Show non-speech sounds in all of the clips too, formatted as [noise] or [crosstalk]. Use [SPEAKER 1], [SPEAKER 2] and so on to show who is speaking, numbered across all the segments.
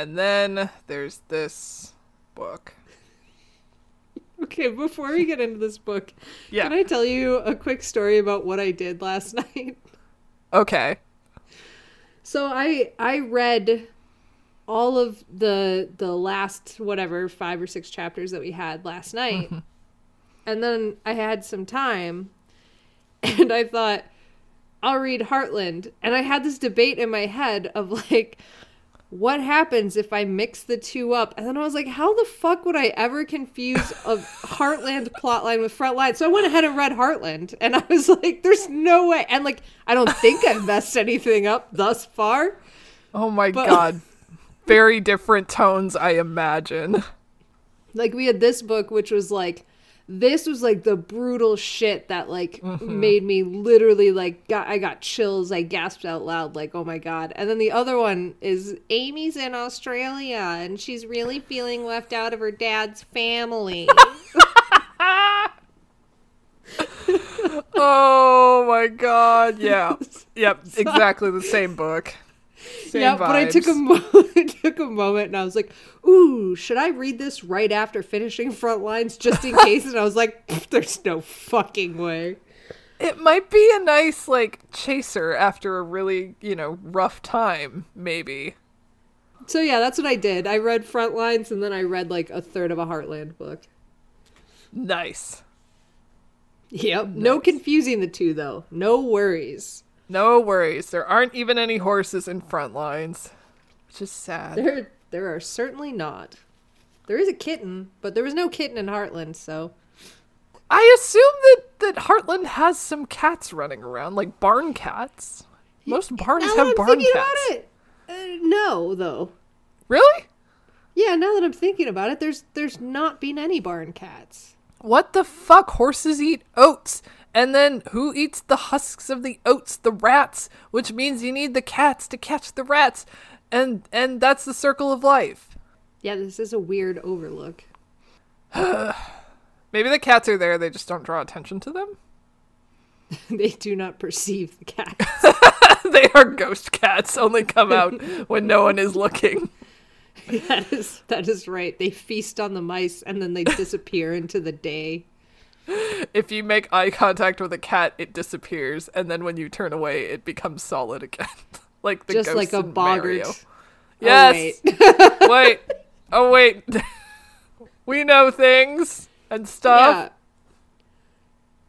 [SPEAKER 1] And then there's this book.
[SPEAKER 2] Okay, before we get into this book,
[SPEAKER 1] Yeah.
[SPEAKER 2] can I tell you a quick story about what I did last [laughs] night?
[SPEAKER 1] Okay.
[SPEAKER 2] So I I read all of the the last whatever five or six chapters that we had last night, mm-hmm. and then I had some time, [laughs] and I thought I'll read Heartland, and I had this debate in my head of like. What happens if I mix the two up? And then I was like, how the fuck would I ever confuse a Heartland plotline with Frontline? So I went ahead and read Heartland, and I was like, there's no way. And like, I don't think I've messed anything up thus far.
[SPEAKER 1] Oh my
[SPEAKER 2] But-
[SPEAKER 1] god. Very different tones, I imagine.
[SPEAKER 2] like we had this book which was like this was like the brutal shit that like mm-hmm. made me literally like got I got chills. I gasped out loud like, "Oh my god." And then the other one is Amy's in Australia and she's really feeling left out of her dad's family. [laughs] [laughs]
[SPEAKER 1] Oh my god. Yeah. Yep. [laughs] Exactly the same book. Same
[SPEAKER 2] yeah, but I took a
[SPEAKER 1] vibes.
[SPEAKER 2] moment [laughs] took a moment and I was like, "Ooh, should I read this right after finishing Frontlines just in case?" and I was like, "There's no fucking way."
[SPEAKER 1] It might be a nice like chaser after a really, you know, rough time, maybe.
[SPEAKER 2] So yeah, that's what I did. I read Frontlines and then I read like a third of a Heartland book.
[SPEAKER 1] Nice.
[SPEAKER 2] Yep. No confusing the two though. No worries.
[SPEAKER 1] No worries. There aren't even any horses in front lines. Which is sad.
[SPEAKER 2] There there are certainly not. There is a kitten, but there was no kitten in Heartland, so
[SPEAKER 1] I assume that that Heartland has some cats running around, like barn cats. Most barns
[SPEAKER 2] now
[SPEAKER 1] have
[SPEAKER 2] I'm
[SPEAKER 1] barn
[SPEAKER 2] thinking
[SPEAKER 1] cats.
[SPEAKER 2] about it. Uh, no, though.
[SPEAKER 1] Really?
[SPEAKER 2] Yeah, now that I'm thinking about it, there's there's not been any barn cats.
[SPEAKER 1] What the fuck? Horses eat oats. And then who eats the husks of the oats? The rats, which means you need the cats to catch the rats. And and that's the circle of life.
[SPEAKER 2] Yeah, this is a weird overlook. [sighs]
[SPEAKER 1] Maybe the cats are there, they just don't draw attention to them. [laughs]
[SPEAKER 2] they do not perceive the cats. [laughs]
[SPEAKER 1] they are ghost cats, only come out [laughs] when no one is looking.
[SPEAKER 2] that is that is right. They feast on the mice and then they disappear into the day.
[SPEAKER 1] If you make eye contact with a cat, it disappears, and then when you turn away, it becomes solid again. [laughs] like the
[SPEAKER 2] Just like a boggart. [laughs]
[SPEAKER 1] Oh, yes.
[SPEAKER 2] Oh, wait. [laughs]
[SPEAKER 1] wait. Oh wait. we know things and stuff.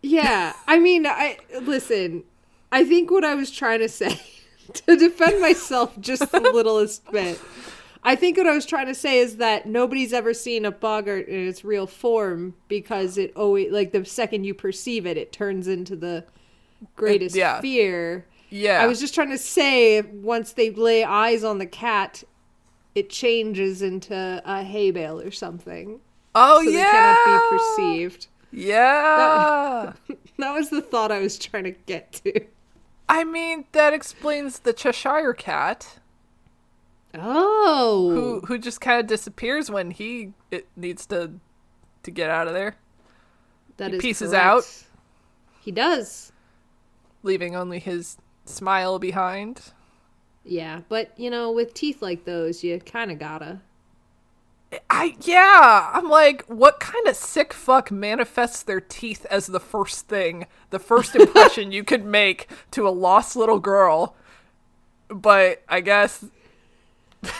[SPEAKER 2] Yeah. Yeah. I mean, I listen. I think what I was trying to say to defend myself just the littlest bit. I think what I was trying to say is that nobody's ever seen a boggart in its real form because it always like the second you perceive it, it turns into the greatest
[SPEAKER 1] yeah.
[SPEAKER 2] fear.
[SPEAKER 1] Yeah.
[SPEAKER 2] I was just trying to say once they lay eyes on the cat, it changes into a hay bale or something.
[SPEAKER 1] oh
[SPEAKER 2] So
[SPEAKER 1] yeah.
[SPEAKER 2] they cannot be perceived.
[SPEAKER 1] Yeah. [laughs]
[SPEAKER 2] That was the thought I was trying to get to.
[SPEAKER 1] I mean, that explains the Cheshire cat,
[SPEAKER 2] Oh.
[SPEAKER 1] who who just kind of disappears when he it needs to to get out of there,
[SPEAKER 2] that
[SPEAKER 1] he
[SPEAKER 2] is
[SPEAKER 1] pieces
[SPEAKER 2] correct.
[SPEAKER 1] out.
[SPEAKER 2] He does.
[SPEAKER 1] leaving only his smile behind.
[SPEAKER 2] Yeah, but you know, with teeth like those, you kind of gotta.
[SPEAKER 1] I yeah, I'm like, what kind of sick fuck manifests their teeth as the first thing, the first impression [laughs] you could make to a lost little girl? But I guess [laughs]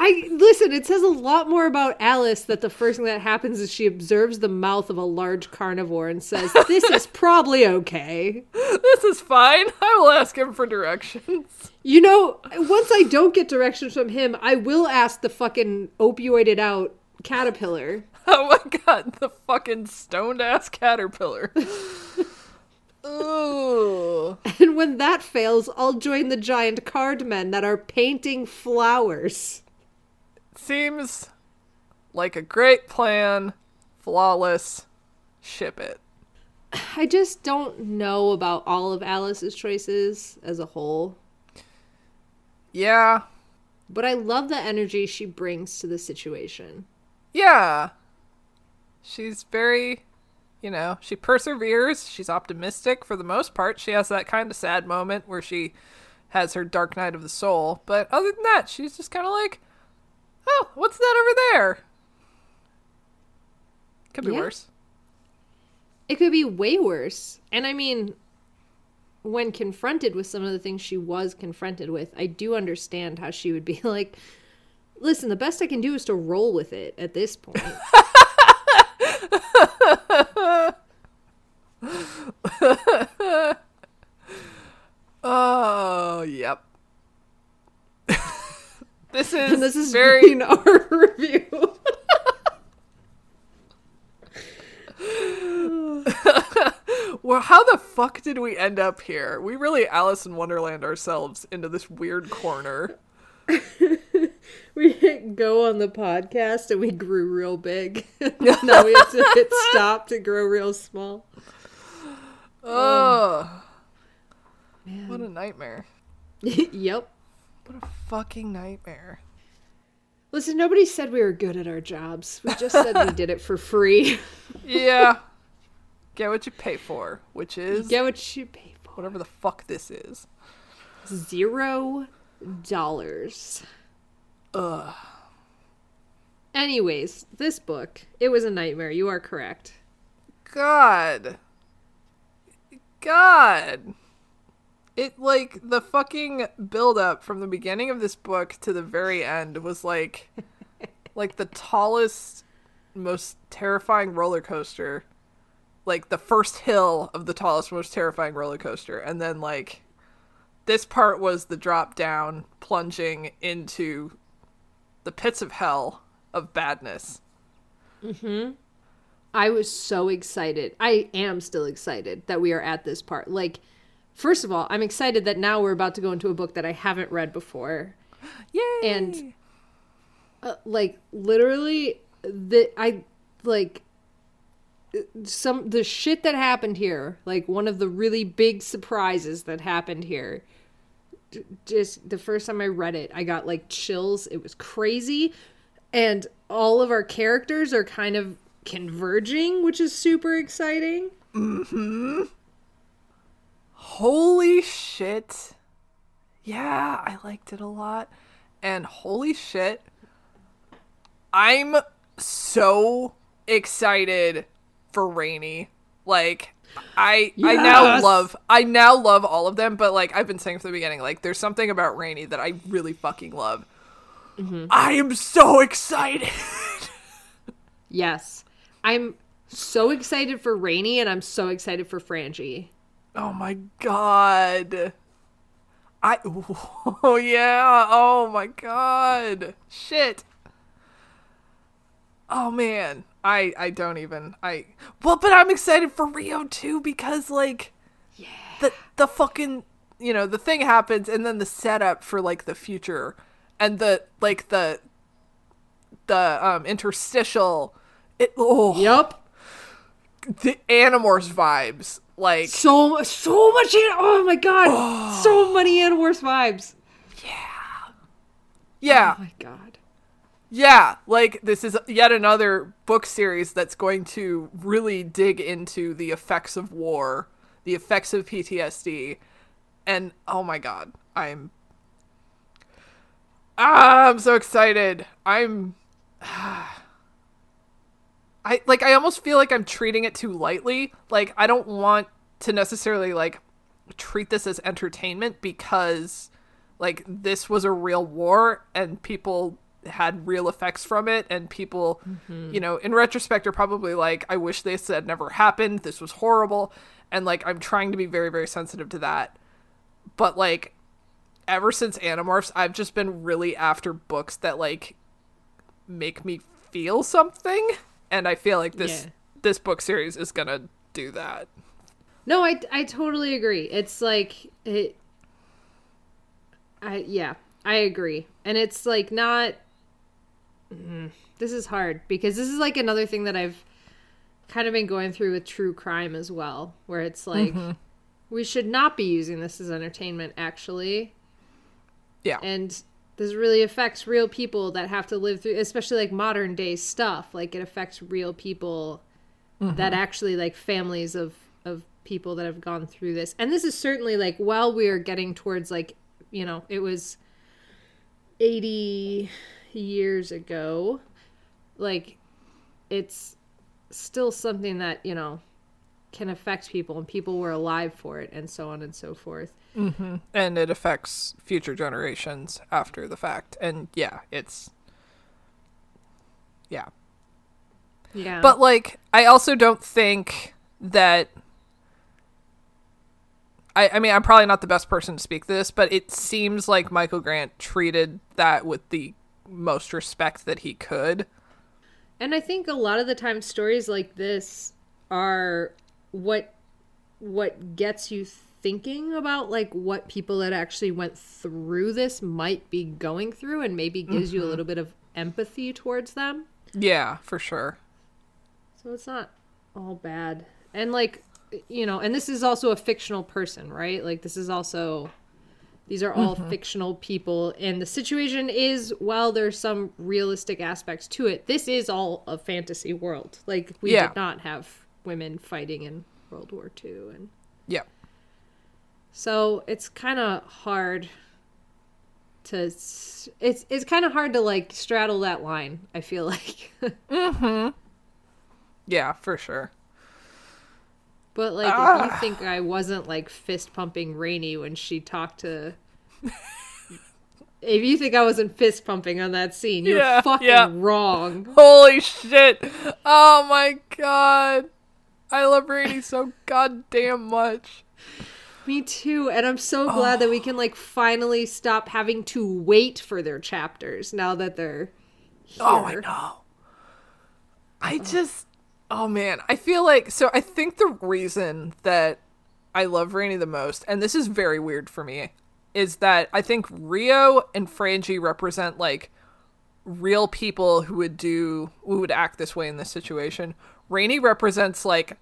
[SPEAKER 2] I listen, it says a lot more about Alice that the first thing that happens is she observes the mouth of a large carnivore and says, This is [laughs] probably okay.
[SPEAKER 1] This is fine. I will ask him for directions.
[SPEAKER 2] You know, once I don't get directions from him, I will ask the fucking opioided out caterpillar. [laughs]
[SPEAKER 1] Oh my god, the fucking stoned ass caterpillar. Ooh.
[SPEAKER 2] And when that fails, I'll join the giant card men that are painting flowers.
[SPEAKER 1] Seems like a great plan. Flawless. Ship it.
[SPEAKER 2] I just don't know about all of Alice's choices as a whole,
[SPEAKER 1] Yeah.
[SPEAKER 2] but I love the energy she brings to the situation.
[SPEAKER 1] Yeah. She's very, you know, she perseveres. She's optimistic for the most part. She has that kind of sad moment where she has her dark night of the soul. But other than that, she's just kind of like, oh, what's that over there? Could be
[SPEAKER 2] Yeah.
[SPEAKER 1] worse.
[SPEAKER 2] It could be way worse. And I mean, when confronted with some of the things she was confronted with, I do understand how she would be [laughs] like, listen, the best I can do is to roll with it at this point. [laughs] [laughs]
[SPEAKER 1] Oh, yep. [laughs] this is
[SPEAKER 2] and this is
[SPEAKER 1] very
[SPEAKER 2] being our [laughs] review.
[SPEAKER 1] Well, how the fuck did we end up here? We really Alice in Wonderland ourselves into this weird corner. [laughs]
[SPEAKER 2] we hit go on the podcast and we grew real big. [laughs] [laughs] now we have to hit stop to grow real small.
[SPEAKER 1] Oh,
[SPEAKER 2] Man.
[SPEAKER 1] What a nightmare.
[SPEAKER 2] yep.
[SPEAKER 1] What a fucking nightmare.
[SPEAKER 2] Listen, nobody said we were good at our jobs. We just said we did it for free.
[SPEAKER 1] Yeah. Get what you pay for, which is
[SPEAKER 2] Get what you pay for.
[SPEAKER 1] whatever the fuck this is.
[SPEAKER 2] Zero dollars.
[SPEAKER 1] Ugh.
[SPEAKER 2] Anyways, this book, it was a nightmare. You are correct.
[SPEAKER 1] God. God. It like the fucking build up from the beginning of this book to the very end was like like the tallest most terrifying roller coaster. Like the first hill of the tallest most terrifying roller coaster and then like this part was the drop down plunging into the pits of hell of badness. Mm-hmm.
[SPEAKER 2] I was so excited. I am still excited that we are at this part. Like, first of all, I'm excited that now we're about to go into a book that I haven't read before.
[SPEAKER 1] Yay!
[SPEAKER 2] And uh, like literally the I like some the shit that happened here, like one of the really big surprises that happened here. Just the first time I read it, I got like chills. It was crazy. And all of our characters are kind of converging, which is super exciting. Mm-hmm.
[SPEAKER 1] Holy shit. Yeah, I liked it a lot. And holy shit. I'm so excited for Rainy. Like I I now love I now love all of them, but like I've been saying from the beginning, like there's something about Rainy that I really fucking love. Mm-hmm. I am so excited. [laughs]
[SPEAKER 2] Yes. I'm so excited for Rainy and I'm so excited for Frangie.
[SPEAKER 1] Oh my god. I [laughs] oh yeah. Oh my god. Shit. Oh man. I I don't even. I Well, but I'm excited for Rio too because like yeah. The the fucking, you know, the thing happens and then the setup for like the future and the like the the um interstitial it oh
[SPEAKER 2] Yup.
[SPEAKER 1] the Animorphs vibes like
[SPEAKER 2] So so much oh my god. So [sighs] many Animorphs vibes.
[SPEAKER 1] Yeah yeah
[SPEAKER 2] Oh my god.
[SPEAKER 1] Yeah, like this is yet another book series that's going to really dig into the effects of war, the effects of PTSD, and oh my god, I'm ah, I'm so excited. I'm [sighs] I like I almost feel like I'm treating it too lightly. Like I don't want to necessarily like treat this as entertainment because like this was a real war and people had real effects from it. And people mm-hmm. you know in retrospect are probably like i wish this had never happened. This was horrible. And like i'm trying to be very very sensitive to that. But like ever since animorphs i've just been really after books that like make me feel something. And i feel like this
[SPEAKER 2] Yeah.
[SPEAKER 1] this book series is gonna do that.
[SPEAKER 2] No, I I totally agree. It's like it I yeah, I agree. And it's like not Mm, this is hard because this is like another thing that I've kind of been going through with true crime as well, where it's like we should not be using this as entertainment actually.
[SPEAKER 1] yeah
[SPEAKER 2] And this really affects real people that have to live through especially like modern day stuff. Like it affects real people that actually like families of of people that have gone through this. And this is certainly like while we are getting towards like, you know, it was 80 years ago. Like it's still something that, you know, can affect people and people were alive for it and so on and so forth. Mm-hmm.
[SPEAKER 1] and it affects future generations after the fact and yeah it's yeah
[SPEAKER 2] Yeah.
[SPEAKER 1] but like i also don't think that I, I mean i'm probably not the best person to speak this but it seems like michael grant treated that with the most respect that he could
[SPEAKER 2] And I think a lot of the time stories like this are what what gets you thinking about like what people that actually went through this might be going through and maybe gives you a mm-hmm. little bit of empathy towards them.
[SPEAKER 1] yeah for sure
[SPEAKER 2] So it's not all bad. And like you know, and this is also a fictional person, right? Like this is also these are all mm-hmm. fictional people and the situation is while there's some realistic aspects to it, this is all a fantasy world. Like we
[SPEAKER 1] Yeah.
[SPEAKER 2] did not have women fighting in World War II and
[SPEAKER 1] yeah
[SPEAKER 2] so it's kind of hard to it's it's kind of hard to like straddle that line, I feel like. [laughs] Mm-hmm.
[SPEAKER 1] yeah for sure
[SPEAKER 2] But like, if
[SPEAKER 1] Ah.
[SPEAKER 2] you think I wasn't like fist pumping Rainy when she talked to, [laughs] if you think I wasn't fist pumping on that scene, you're
[SPEAKER 1] Yeah,
[SPEAKER 2] fucking
[SPEAKER 1] yeah.
[SPEAKER 2] wrong.
[SPEAKER 1] Holy shit. Oh my god. I love Rainy so goddamn much.
[SPEAKER 2] Me too, and I'm so glad that we [sighs] can like finally stop having to wait for their chapters now that they're here.
[SPEAKER 1] Oh, I know. I just, oh man, I feel like, so I think the reason that I love Rainy the most, and this is very weird for me, is that I think Rio and Frangie represent like real people who would do, who would act this way in this situation. Rainy represents like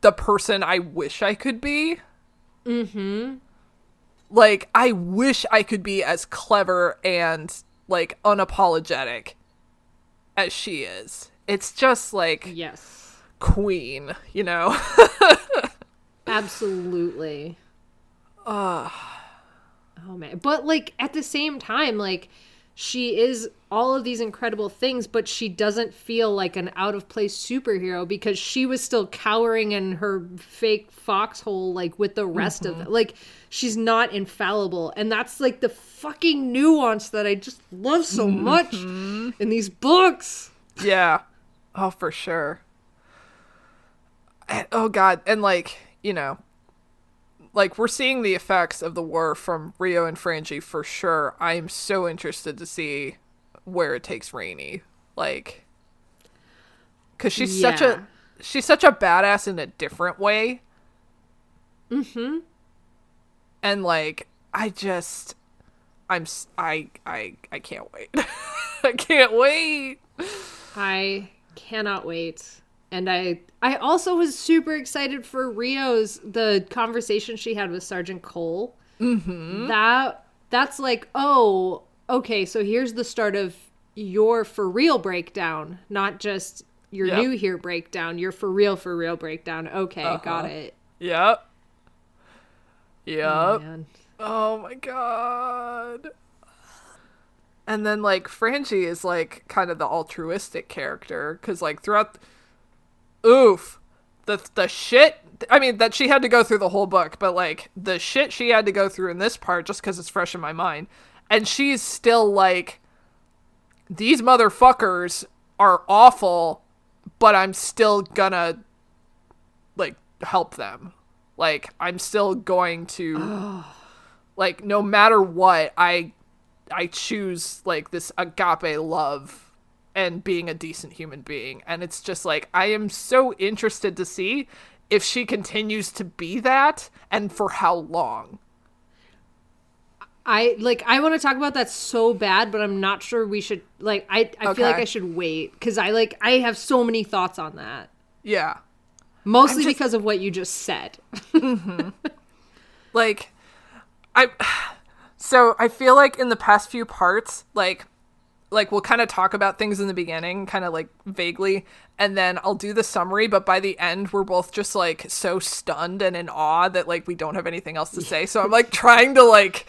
[SPEAKER 1] the person I wish I could be. Mm-hmm. Like I wish I could be as clever and like unapologetic as she is. It's just like
[SPEAKER 2] Yes,
[SPEAKER 1] queen, you know. [laughs]
[SPEAKER 2] absolutely. Oh man, but like at the same time, like she is all of these incredible things, but she doesn't feel like an out of place superhero because she was still cowering in her fake foxhole, like with the rest of mm-hmm. them. Like she's not infallible, and that's like the fucking nuance that I just love so much mm-hmm. in these books.
[SPEAKER 1] yeah. Oh, for sure. And, oh god, and like, you know, like we're seeing the effects of the war from Rio and Frangie for sure. I am so interested to see where it takes Rainy. Like cuz she's such a she's such a badass in a different way.
[SPEAKER 2] Mm-hmm.
[SPEAKER 1] And like I just I'm I I I can't wait. [laughs] I can't wait.
[SPEAKER 2] I cannot wait. And I I also was super excited for Rio's the conversation she had with Sergeant Cole. Mm-hmm. That that's like, oh, okay, so here's the start of your for real breakdown, not just your
[SPEAKER 1] Yep.
[SPEAKER 2] new here breakdown, your for real for real breakdown. Okay, got
[SPEAKER 1] Uh-huh.
[SPEAKER 2] it.
[SPEAKER 1] Yep. Yep.
[SPEAKER 2] Man.
[SPEAKER 1] Oh my god. And then like Frangie is like kind of the altruistic character cuz like throughout oof the the shit I mean that she had to go through the whole book but like the shit she had to go through in this part just cuz it's fresh in my mind and she's still like these motherfuckers are awful, but I'm still gonna like help them. Like I'm still going to [sighs] like no matter what, I I choose like this agape love and being a decent human being. And it's just like I am so interested to see if she continues to be that and for how long.
[SPEAKER 2] I like I want to talk about that so bad, but I'm not sure we should like I I feel like I should wait cuz I like I have so many thoughts on that.
[SPEAKER 1] Yeah.
[SPEAKER 2] Mostly
[SPEAKER 1] just-
[SPEAKER 2] because of what you just said. Mm-hmm. [laughs]
[SPEAKER 1] like i so i feel like in the past few parts like like we'll kind of talk about things in the beginning kind of like vaguely and then i'll do the summary but by the end we're both just like so stunned and in awe that like we don't have anything else to say so i'm like trying to like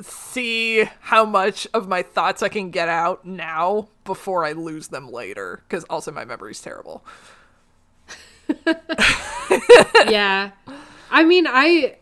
[SPEAKER 1] see how much of my thoughts i can get out now before i lose them later because also my memory's terrible [laughs]
[SPEAKER 2] yeah. I mean, I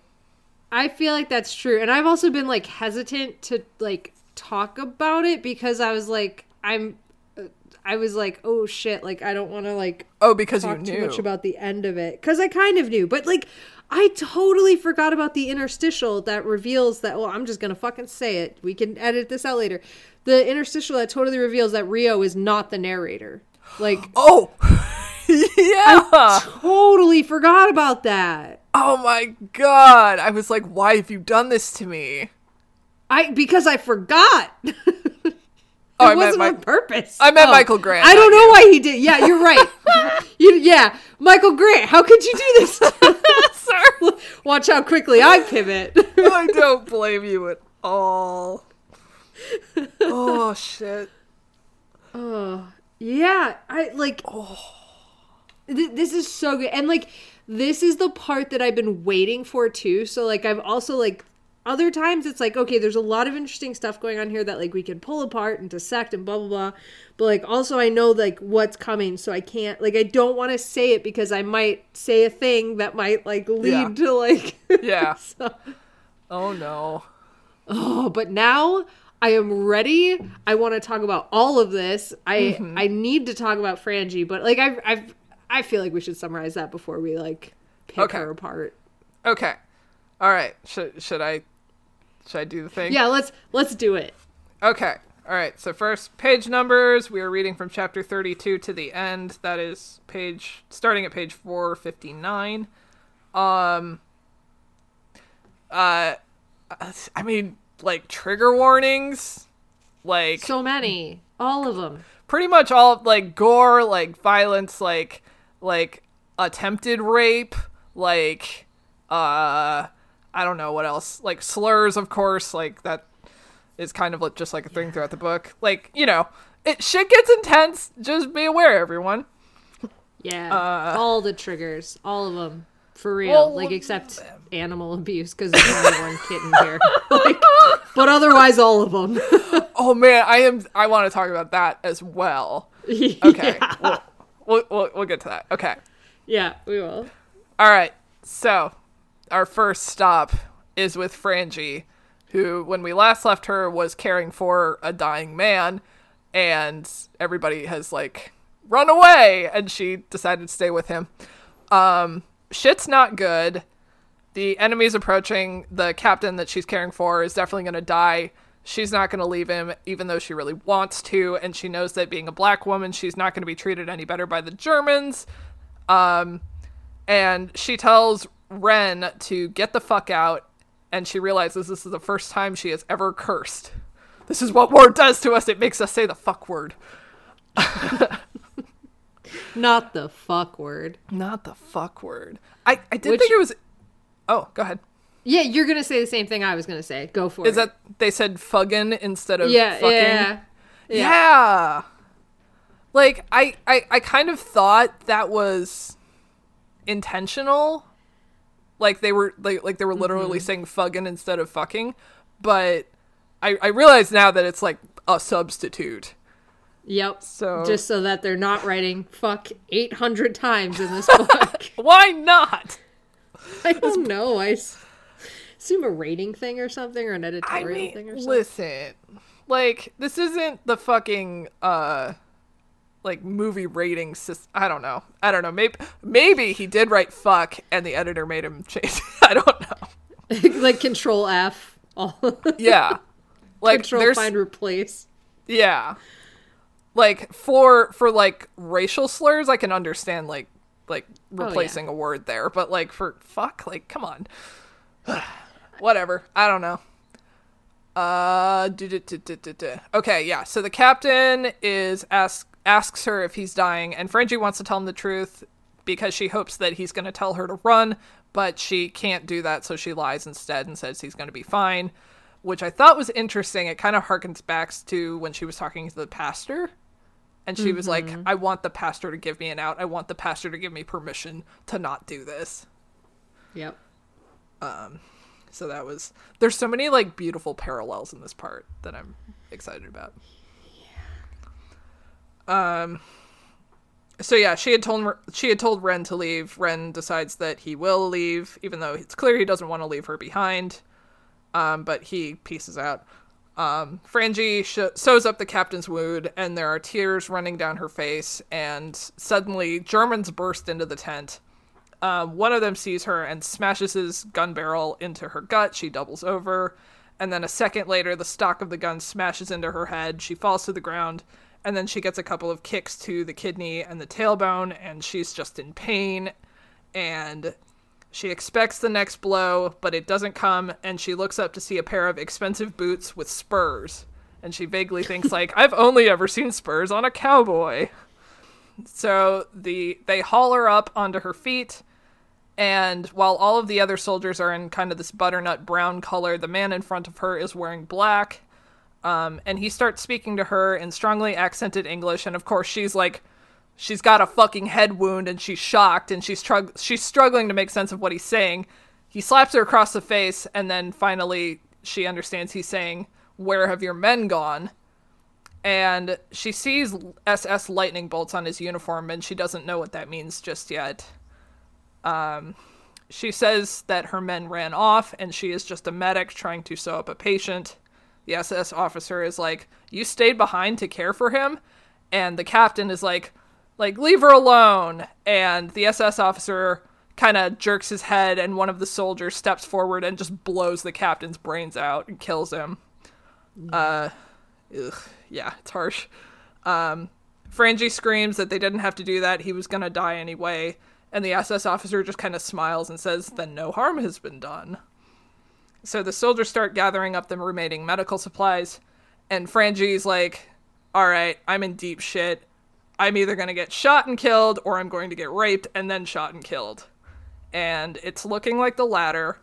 [SPEAKER 2] I feel like that's true. And I've also been like hesitant to like talk about it because I was like I'm uh, I was like, "Oh shit, like I don't want to like
[SPEAKER 1] oh because you
[SPEAKER 2] too much about the end of it cuz I kind of knew." But like I totally forgot about the interstitial that reveals that well, I'm just going to fucking say it. We can edit this out later. The interstitial that totally reveals that Rio is not the narrator. Like [gasps]
[SPEAKER 1] oh yeah
[SPEAKER 2] totally forgot about that.
[SPEAKER 1] Oh my god. I was like, why have you done this to me?
[SPEAKER 2] I because I forgot. it [laughs]
[SPEAKER 1] Oh, I
[SPEAKER 2] wasn't
[SPEAKER 1] Mi-
[SPEAKER 2] on purpose.
[SPEAKER 1] I met
[SPEAKER 2] Oh.
[SPEAKER 1] Michael Grant,
[SPEAKER 2] I don't know why he did. Yeah, you're right. [laughs] you, yeah, Michael Grant. How could you do this? [laughs]
[SPEAKER 1] Sir,
[SPEAKER 2] Watch how quickly I pivot.
[SPEAKER 1] I don't blame you at all. Oh shit.
[SPEAKER 2] Oh yeah, I like. Oh. Th- this is so good, and like this is the part that I've been waiting for too. So like I've also like other times it's like okay, there's a lot of interesting stuff going on here that like we can pull apart and dissect and blah blah blah. But like also I know like what's coming, so I can't like I don't want to say it because I might say a thing that might like lead
[SPEAKER 1] Yeah.
[SPEAKER 2] to like [laughs]
[SPEAKER 1] Yeah.
[SPEAKER 2] so,
[SPEAKER 1] Oh no.
[SPEAKER 2] oh, but now I am ready. I want to talk about all of this. I
[SPEAKER 1] Mm-hmm.
[SPEAKER 2] I need to talk about Frangie, but like I've I've I feel like we should summarize that before we like pick
[SPEAKER 1] Okay.
[SPEAKER 2] her apart.
[SPEAKER 1] Okay. All right. Should should I should I do the thing?
[SPEAKER 2] Yeah, let's let's do it.
[SPEAKER 1] Okay. All right. So first page numbers. We are reading from chapter 32 to the end. That is page starting at page 459. Um uh I mean like trigger warnings like
[SPEAKER 2] So many, all of them.
[SPEAKER 1] pretty much all like gore, like violence, like like attempted rape, like uh I don't know what else. Like slurs, of course, like that is kind of like just like a thing throughout the book. Like, you know, it shit gets intense. Just be aware, everyone.
[SPEAKER 2] Yeah, all the triggers, all of them, for real.
[SPEAKER 1] All
[SPEAKER 2] like except animal abuse because there's only one kitten here. [laughs] like, but otherwise, all of them. [laughs]
[SPEAKER 1] Oh man, I am I want to talk about that as well. [laughs] Okay.
[SPEAKER 2] yeah.
[SPEAKER 1] We'll, we'll, we'll we'll get to that. Okay.
[SPEAKER 2] yeah, we will.
[SPEAKER 1] All right. So, our first stop is with Frangie, who, when we last left her, was caring for a dying man, and everybody has like run away, and she decided to stay with him. Um, shit's not good. The enemy's approaching. The captain that she's caring for is definitely going to die. She's not going to leave him, even though she really wants to, and she knows that being a black woman, she's not going to be treated any better by the Germans. Um, and she tells Ren to get the fuck out, and she realizes this is the first time she has ever cursed. This is what war does to us. It makes us say the fuck word.
[SPEAKER 2] Not the fuck word.
[SPEAKER 1] Not the fuck word. I, I did
[SPEAKER 2] Which-
[SPEAKER 1] think it was. Oh, go ahead.
[SPEAKER 2] Yeah, you're gonna say the same thing I was gonna say. Go for it.
[SPEAKER 1] Is that they said fuggin instead of
[SPEAKER 2] yeah,
[SPEAKER 1] fucking?
[SPEAKER 2] yeah, yeah,
[SPEAKER 1] Yeah. Like I, I I kind of thought that was intentional. Like they were like like they were literally mm-hmm. saying fuggin instead of fucking, but I I realize now that it's like a substitute.
[SPEAKER 2] Yep.
[SPEAKER 1] So-
[SPEAKER 2] just so that they're not writing fuck 800 times in this book. [laughs]
[SPEAKER 1] Why not?
[SPEAKER 2] I don't know. I assume a rating thing or something or an
[SPEAKER 1] I
[SPEAKER 2] editorial
[SPEAKER 1] mean,
[SPEAKER 2] thing or something.
[SPEAKER 1] listen. like this isn't the fucking uh like movie rating system. I don't know. I don't know. Maybe maybe he did write fuck and the editor made him [laughs] change. I don't know. [laughs]
[SPEAKER 2] like control F. All [laughs]
[SPEAKER 1] Yeah. Like
[SPEAKER 2] control
[SPEAKER 1] there's
[SPEAKER 2] find replace.
[SPEAKER 1] yeah. Like for for like racial slurs I can understand like like
[SPEAKER 2] Oh, yeah.
[SPEAKER 1] replacing a word there, but like for fuck like come on. [sighs] [sighs] [sighs] Whatever. I don't know. Uh, okay, yeah. So the captain is ask asks her if he's dying, and Frangie wants to tell him the truth because she hopes that he's going to tell her to run, but she can't do that, so she lies instead and says he's going to be fine, which I thought was interesting. It kind of harkens back to when she was talking to the pastor, and she was like, "I want the pastor to give me an out. I want the pastor to give me permission to not do this."
[SPEAKER 2] Yep.
[SPEAKER 1] So that was there's so many like beautiful parallels in this part that I'm excited about. Um so yeah, she had told she had told Ren to leave. Ren decides that he will leave even though it's clear he doesn't want to leave her behind. Um but he pieces out. Um Frangie sh- sews up the captain's wound and there are tears running down her face and suddenly Germans burst into the tent. Um, one of them sees her and smashes his gun barrel into her gut. She doubles over. And then a second later, the stock of the gun smashes into her head. She falls to the ground. And then she gets a couple of kicks to the kidney and the tailbone. And she's just in pain. And she expects the next blow, but it doesn't come. And she looks up to see a pair of expensive boots with spurs. And she vaguely thinks, [laughs] like, I've only ever seen spurs on a cowboy. So the they haul her up onto her feet, and while all of the other soldiers are in kind of this butternut brown color, the man in front of her is wearing black. Um, and he starts speaking to her in strongly accented English, and of course she's like, she's got a fucking head wound, and she's shocked, and she's trug- she's struggling to make sense of what he's saying. He slaps her across the face, and then finally she understands he's saying, "Where have your men gone?" And she sees SS lightning bolts on his uniform and she doesn't know what that means just yet. Um, she says that her men ran off and she is just a medic trying to sew up a patient. The SS officer is like, "You stayed behind to care for him?" And the captain is like, "Like leave her alone." And the SS officer kind of jerks his head and one of the soldiers steps forward and just blows the captain's brains out and kills him. Uh Ugh, yeah, it's harsh. Um, Frangie screams that they didn't have to do that. He was going to die anyway. And the SS officer just kind of smiles and says, then no harm has been done. So the soldiers start gathering up the remaining medical supplies. And Frangie's like, all right, I'm in deep shit. I'm either going to get shot and killed or I'm going to get raped and then shot and killed. And it's looking like the latter.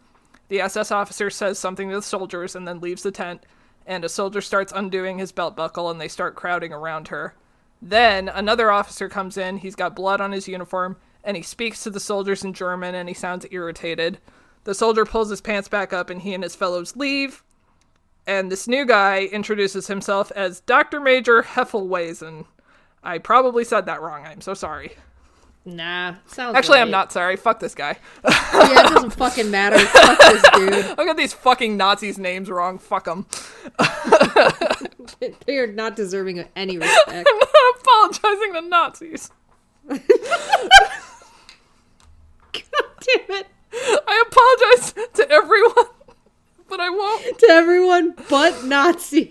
[SPEAKER 1] The SS officer says something to the soldiers and then leaves the tent and a soldier starts undoing his belt buckle and they start crowding around her. Then another officer comes in, he's got blood on his uniform, and he speaks to the soldiers in German and he sounds irritated. The soldier pulls his pants back up and he and his fellows leave. And this new guy introduces himself as Dr. Major Heffelweisen. I probably said that wrong. I'm so sorry.
[SPEAKER 2] Nah. Sounds
[SPEAKER 1] Actually, I'm not sorry. Fuck this guy.
[SPEAKER 2] Yeah, it doesn't fucking matter. [laughs] Fuck this dude.
[SPEAKER 1] I got these fucking Nazis' names wrong. Fuck them. [laughs]
[SPEAKER 2] They are not deserving of any [laughs] respect.
[SPEAKER 1] I'm not apologizing to Nazis.
[SPEAKER 2] God damn it.
[SPEAKER 1] I apologize to everyone, but I won't.
[SPEAKER 2] To everyone but Nazis.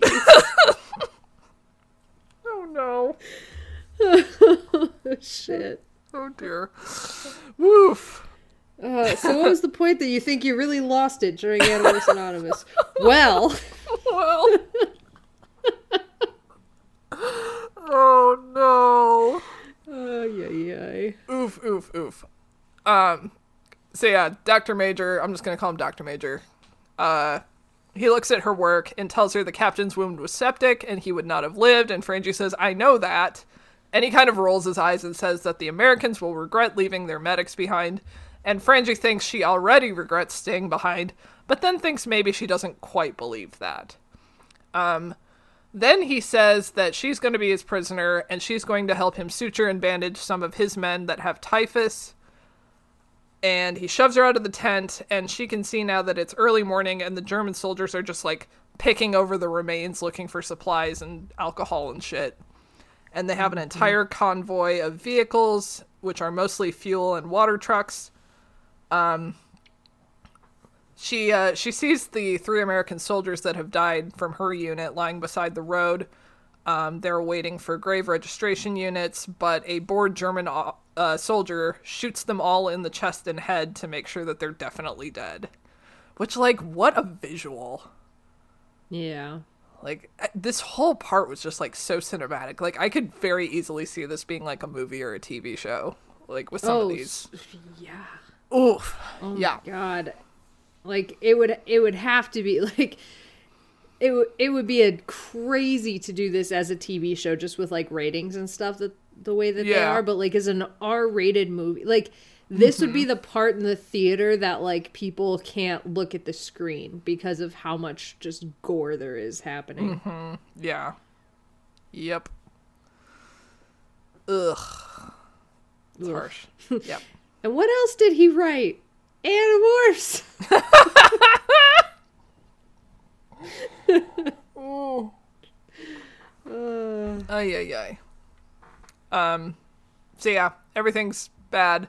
[SPEAKER 1] Oh no.
[SPEAKER 2] oh, shit. [laughs]
[SPEAKER 1] Oh dear. Woof.
[SPEAKER 2] Uh, so what was the point that you think you really lost it during Animals Anonymous? Well, [laughs]
[SPEAKER 1] Well. [laughs] oh
[SPEAKER 2] uh, yeah, yeah.
[SPEAKER 1] Oof, oof, oof. Um. So yeah, Dr. Major. I'm just gonna call him Dr. Major. Uh. He looks at her work and tells her the captain's wound was septic and he would not have lived. And Frangie says, I know that. And he kind of rolls his eyes and says that the Americans will regret leaving their medics behind. And Frangie thinks she already regrets staying behind, but then thinks maybe she doesn't quite believe that. Um, then he says that she's going to be his prisoner and she's going to help him suture and bandage some of his men that have typhus. And he shoves her out of the tent, and she can see now that it's early morning and the German soldiers are just like picking over the remains looking for supplies and alcohol and shit. And they have an entire convoy of vehicles, which are mostly fuel and water trucks. Um, she uh, she sees the three American soldiers that have died from her unit lying beside the road. Um, they're waiting for grave registration units, but a bored German uh, uh, soldier shoots them all in the chest and head to make sure that they're definitely dead. Which, like, what a visual!
[SPEAKER 2] Yeah.
[SPEAKER 1] Like this whole part was just like so cinematic. Like I could very easily see this being like a movie or a TV show. Like with some
[SPEAKER 2] oh,
[SPEAKER 1] of these.
[SPEAKER 2] yeah.
[SPEAKER 1] Oof.
[SPEAKER 2] Oh
[SPEAKER 1] yeah.
[SPEAKER 2] my god. Like it would it would have to be [laughs] like it would it would be a crazy to do this as a TV show just with like ratings and stuff that the way that they are but like as an R-rated movie like this would be the part in the theater that like people can't look at the screen because of how much just gore there is happening.
[SPEAKER 1] Yeah. Yep. Ugh. It's
[SPEAKER 2] Ugh.
[SPEAKER 1] harsh. [laughs] yep.
[SPEAKER 2] And what else did he write? Animorphs. [laughs] uh,
[SPEAKER 1] Ay ay ay. Um. So yeah, everything's bad.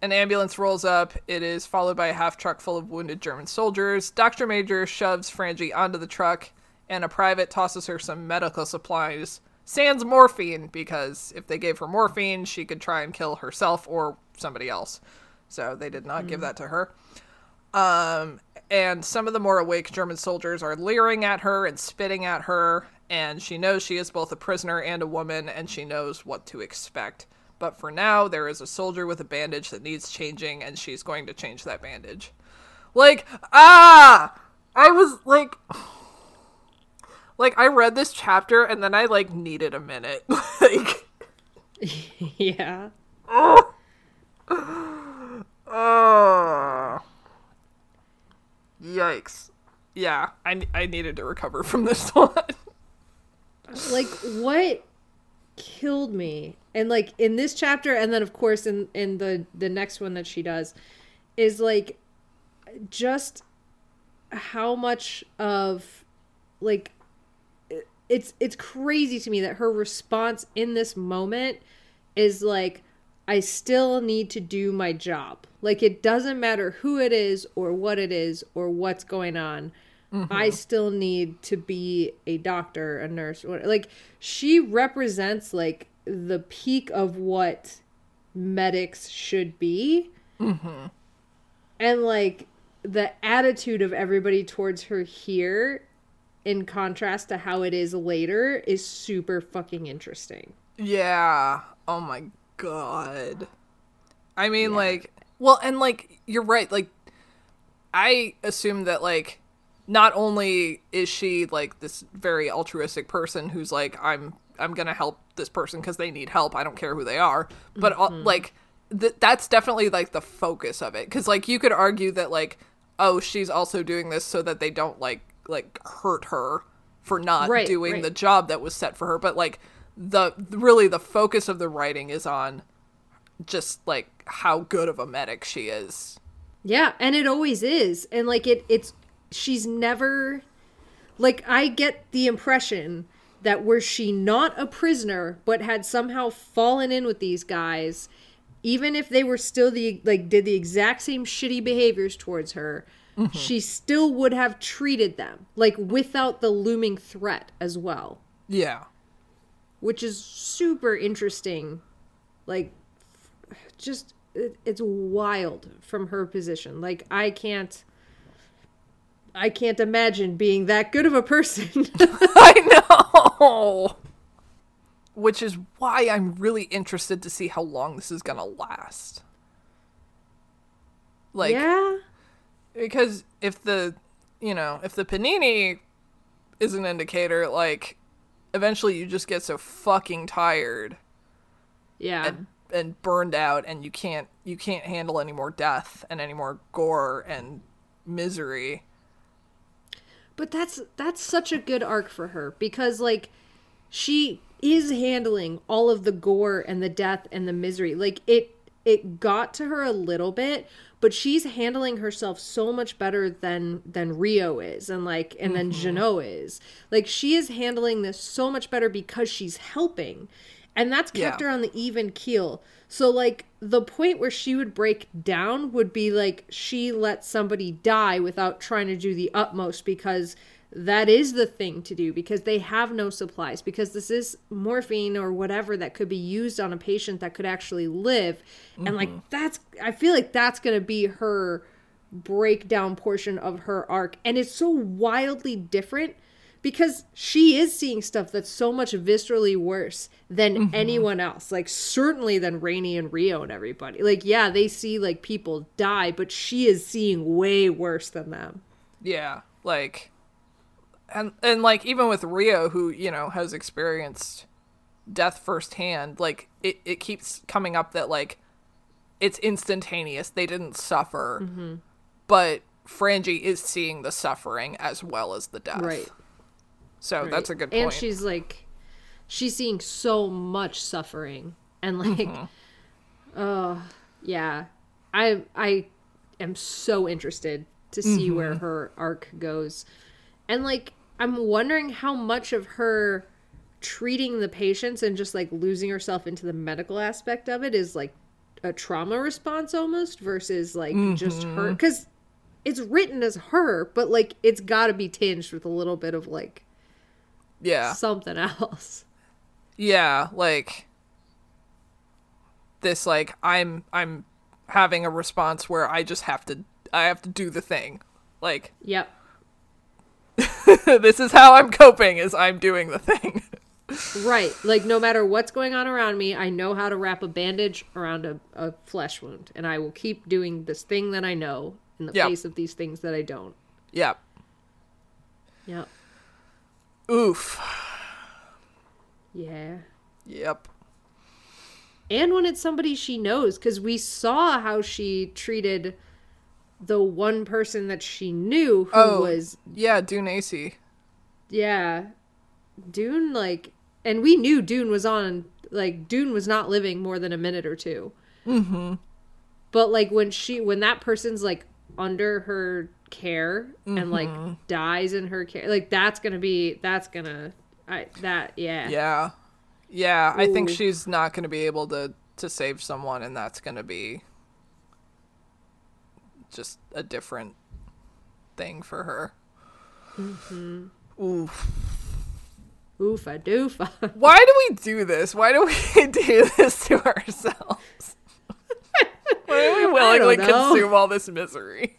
[SPEAKER 1] An ambulance rolls up. It is followed by a half truck full of wounded German soldiers. Dr. Major shoves Frangie onto the truck, and a private tosses her some medical supplies. Sans morphine, because if they gave her morphine, she could try and kill herself or somebody else. So they did not give that to her. Um, and some of the more awake German soldiers are leering at her and spitting at her, and she knows she is both a prisoner and a woman, and she knows what to expect. But for now, there is a soldier with a bandage that needs changing, and she's going to change that bandage. Like, ah! I was like. [sighs] Like, I read this chapter, and then I, like, needed a minute. [laughs] like. [laughs]
[SPEAKER 2] yeah.
[SPEAKER 1] Oh. [sighs] Yikes. Yeah, I, I needed to recover from this [laughs] one.
[SPEAKER 2] like what killed me and like in this chapter and then of course in in the the next one that she does is like just how much of like it's it's crazy to me that her response in this moment is like I still need to do my job. Like it doesn't matter who it is or what it is or what's going on. Mm-hmm. I still need to be a doctor, a nurse, like she represents like the peak of what medics should be. Mm-hmm. And like the attitude of everybody towards her here in contrast to how it is later is super fucking interesting.
[SPEAKER 1] yeah. Oh my god. I mean, like, well, and like, you're right. Like, I assume that, like, not only is she like this very altruistic person who's like, I'm, I'm gonna help this person because they need help. I don't care who they are, but uh, like, th- that's definitely like the focus of it. Because like, you could argue that like, oh, she's also doing this so that they don't like like hurt her for not
[SPEAKER 2] Right,
[SPEAKER 1] doing
[SPEAKER 2] right.
[SPEAKER 1] the job that was set for her. But like, the really the focus of the writing is on just like how good of a medic she is.
[SPEAKER 2] Yeah, and it always is. And like it it's she's never like I get the impression that were she not a prisoner but had somehow fallen in with these guys even if they were still the like did the exact same shitty behaviors towards her mm-hmm. she still would have treated them like without the looming threat as well.
[SPEAKER 1] Yeah.
[SPEAKER 2] which is super interesting like just it, it's wild from her position. Like i can't i can't imagine being that good of a person [laughs] [laughs]
[SPEAKER 1] I know. Which is why I'm really interested to see how long this is gonna last. Like,
[SPEAKER 2] yeah
[SPEAKER 1] because if the, you know, if the panini is an indicator, like, eventually you just get so fucking tired
[SPEAKER 2] yeah
[SPEAKER 1] and and burned out, and you can't you can't handle any more death and any more gore and misery.
[SPEAKER 2] But that's that's such a good arc for her because like she is handling all of the gore and the death and the misery like it it got to her a little bit, but she's handling herself so much better than than Rio is and like and then mm-hmm. Jenou is. Like she is handling this so much better because she's helping. And that's kept
[SPEAKER 1] Yeah.
[SPEAKER 2] her on the even keel. So like the point where she would break down would be like she let somebody die without trying to do the utmost because that is the thing to do because they have no supplies because this is morphine or whatever that could be used on a patient that could actually live. And like mm-hmm. that's i feel like that's going to be her breakdown portion of her arc. And it's so wildly different because she is seeing stuff that's so much viscerally worse than anyone else like certainly than Rainey and Rio and everybody like yeah they see like people die but she is seeing way worse than them
[SPEAKER 1] Yeah, like, and and like even with Rio, who you know has experienced death firsthand, like it it keeps coming up that like it's instantaneous. They didn't suffer,
[SPEAKER 2] Mm-hmm.
[SPEAKER 1] but Frangie is seeing the suffering as well as the death.
[SPEAKER 2] right
[SPEAKER 1] So
[SPEAKER 2] Right.
[SPEAKER 1] that's a good point.
[SPEAKER 2] And she's like, she's seeing so much suffering, and like,
[SPEAKER 1] Mm-hmm.
[SPEAKER 2] oh yeah, I I am so interested to see where
[SPEAKER 1] Mm-hmm.
[SPEAKER 2] her arc goes, and like I'm wondering how much of her treating the patients and just like losing herself into the medical aspect of it is like a trauma response almost versus like just
[SPEAKER 1] Mm-hmm.
[SPEAKER 2] her because it's written as her but like it's got to be tinged with a little bit of like
[SPEAKER 1] yeah,
[SPEAKER 2] something else.
[SPEAKER 1] yeah, like this. Like I'm I'm having a response where I just have to I have to do the thing. Like
[SPEAKER 2] Yep. [laughs]
[SPEAKER 1] this is how I'm coping is I'm doing the thing.
[SPEAKER 2] Right. Like no matter what's going on around me, I know how to wrap a bandage around a, a flesh wound. And I will keep doing this thing that I know in the
[SPEAKER 1] Yep.
[SPEAKER 2] face of these things that I don't.
[SPEAKER 1] yep.
[SPEAKER 2] Yep.
[SPEAKER 1] Oof.
[SPEAKER 2] Yeah.
[SPEAKER 1] Yep.
[SPEAKER 2] And when it's somebody she knows, because we saw how she treated the one person that she knew who
[SPEAKER 1] Oh.
[SPEAKER 2] was
[SPEAKER 1] Yeah, Dune AC.
[SPEAKER 2] yeah. Dune like and we knew Dune was on like Dune was not living more than a minute or 2 Mm-hmm. But like when she when that person's like under her care and like dies in her care, like that's gonna be that's gonna I that yeah
[SPEAKER 1] Yeah. Yeah, I think she's not to be able to to save someone and that's to be just a different thing for her. Mm-hmm. Oof.
[SPEAKER 2] oofa doofa. [laughs]
[SPEAKER 1] Why do we do this? Why do we [laughs] do this to ourselves? [laughs] Why do we willingly consume all this misery?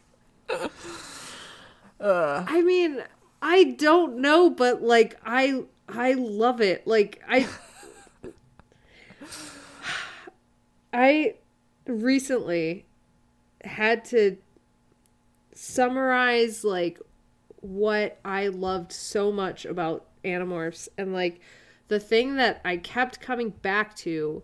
[SPEAKER 2] I mean, I don't know, but like I I love it. Like I [sighs] I recently had to summarize like what I loved so much about Animorphs and like the thing that I kept coming back to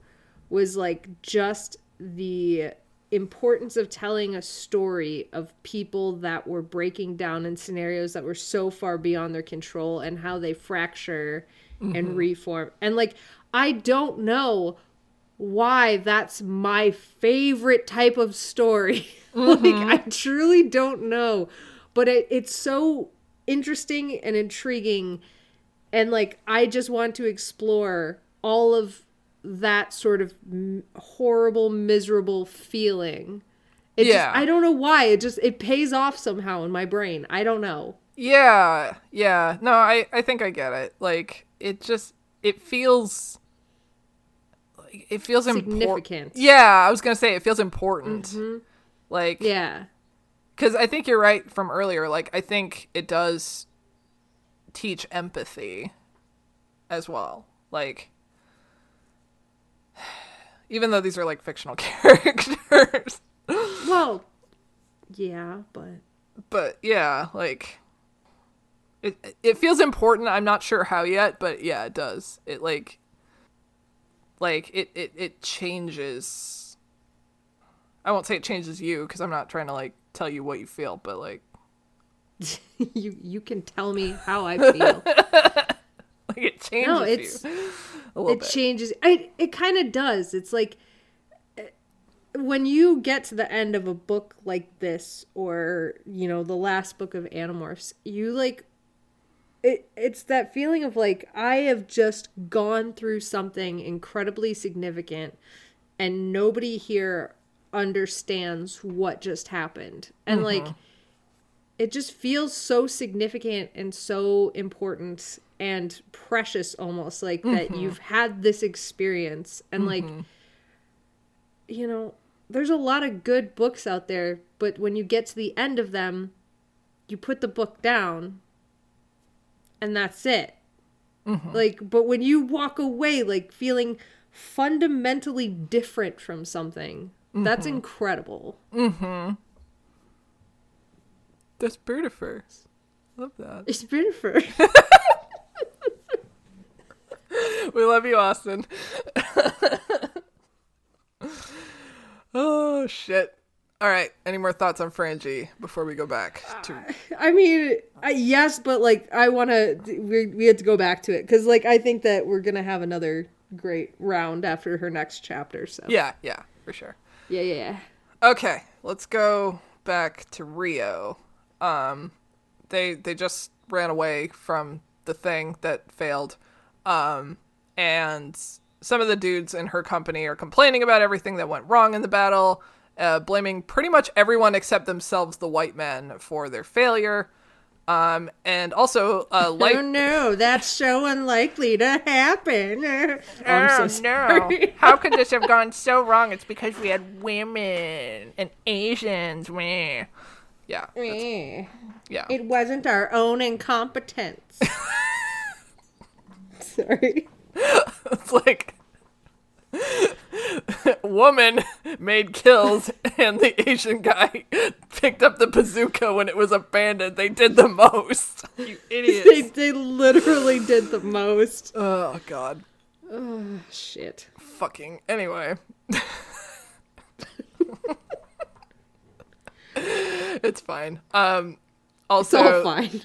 [SPEAKER 2] was like just the importance of telling a story of people that were breaking down in scenarios that were so far beyond their control and how they fracture and mm-hmm. reform. And like I don't know why that's my favorite type of story. [laughs] like mm-hmm. I truly don't know, but it, it's so interesting and intriguing and like I just want to explore all of that sort of m- horrible miserable feeling. It
[SPEAKER 1] Yeah.
[SPEAKER 2] just, I don't know why. It just it pays off somehow in my brain. I don't know.
[SPEAKER 1] Yeah, yeah. No, I I think I get it. Like it just it feels like it feels important.
[SPEAKER 2] Significant.
[SPEAKER 1] Yeah, I was gonna say it feels important. Mm-hmm. Like
[SPEAKER 2] Yeah.
[SPEAKER 1] because I think you're right from earlier. Like I think it does teach empathy as well. Like even though these are like fictional [laughs] characters,
[SPEAKER 2] Well, yeah, but
[SPEAKER 1] but yeah, like it it feels important. I'm not sure how yet, but yeah, it does. It like like it it it changes. I won't say it changes you because I'm not trying to like tell you what you feel, but like [laughs]
[SPEAKER 2] you you can tell me how I feel. [laughs]
[SPEAKER 1] like it changes
[SPEAKER 2] no, it's
[SPEAKER 1] you a little
[SPEAKER 2] it
[SPEAKER 1] bit.
[SPEAKER 2] changes. It it kind of does. It's like eh, when you get to the end of a book like this or you know the last book of animorphs you like it, it's that feeling of like i have just gone through something incredibly significant and nobody here understands what just happened and like mm-hmm. it just feels so significant and so important and precious almost like that mm-hmm. you've had this experience. And like mm-hmm. you know there's a lot of good books out there but when you get to the end of them you put the book down and that's it. Mm-hmm. Like but when you walk away like feeling fundamentally different from something that's incredible. Mm-hmm.
[SPEAKER 1] That's beautiful. Love that.
[SPEAKER 2] it's beautiful [laughs] [laughs]
[SPEAKER 1] We love you, Austin. [laughs] oh shit. All right. Any more thoughts on Frangie before we go back to?
[SPEAKER 2] I mean, I, yes, but like I want to. We we had to go back to it because like I think that we're gonna have another great round after her next chapter. So
[SPEAKER 1] Yeah, yeah, for sure.
[SPEAKER 2] yeah, yeah. yeah.
[SPEAKER 1] Okay, let's go back to Rio. Um, they they just ran away from the thing that failed, um, and some of the dudes in her company are complaining about everything that went wrong in the battle, uh, blaming pretty much everyone except themselves, the white men, for their failure. Um, and also, uh, [laughs] like
[SPEAKER 2] oh no, that's so unlikely to happen. Oh, I'm so sorry. [laughs]
[SPEAKER 1] How could this have gone so wrong? It's because we had women and Asians. Meh. Yeah. that's-. Yeah.
[SPEAKER 2] It wasn't our own incompetence. [laughs] Sorry.
[SPEAKER 1] It's like woman made kills and the Asian guy picked up the bazooka when it was abandoned. They did the most. You
[SPEAKER 2] They, [laughs]
[SPEAKER 1] idiots.
[SPEAKER 2] they literally did the most.
[SPEAKER 1] oh god.
[SPEAKER 2] Oh, shit.
[SPEAKER 1] Fucking anyway. [laughs] it's fine. Um
[SPEAKER 2] It's
[SPEAKER 1] also
[SPEAKER 2] all fine.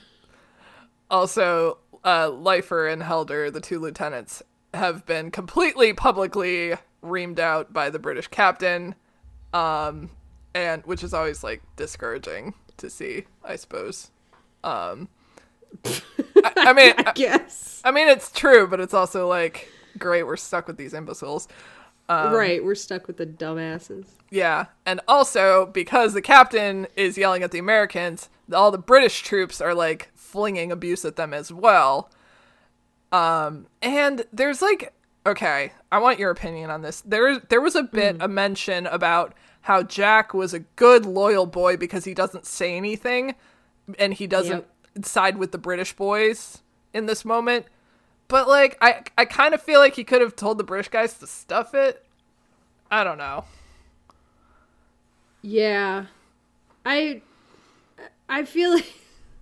[SPEAKER 1] Also, uh, Lifer and Helder, the two lieutenants, have been completely publicly reamed out by the British captain, um, and which is always like discouraging to see, I suppose. Um, I, I [laughs] mean, I,
[SPEAKER 2] Yes.
[SPEAKER 1] I mean it's true, but it's also like great. We're stuck with these imbeciles. Um,
[SPEAKER 2] right, we're stuck with the dumbasses.
[SPEAKER 1] Yeah, and also because the captain is yelling at the Americans, all the British troops are like flinging abuse at them as well. Um, and there's like, okay, I want your opinion on this. There, there was a bit a mention about how Jack was a good loyal boy because he doesn't say anything, and he doesn't side with the British boys in this moment. But like, I, I kind of feel like he could have told the British guys to stuff it. I don't know.
[SPEAKER 2] Yeah. I I feel [laughs] like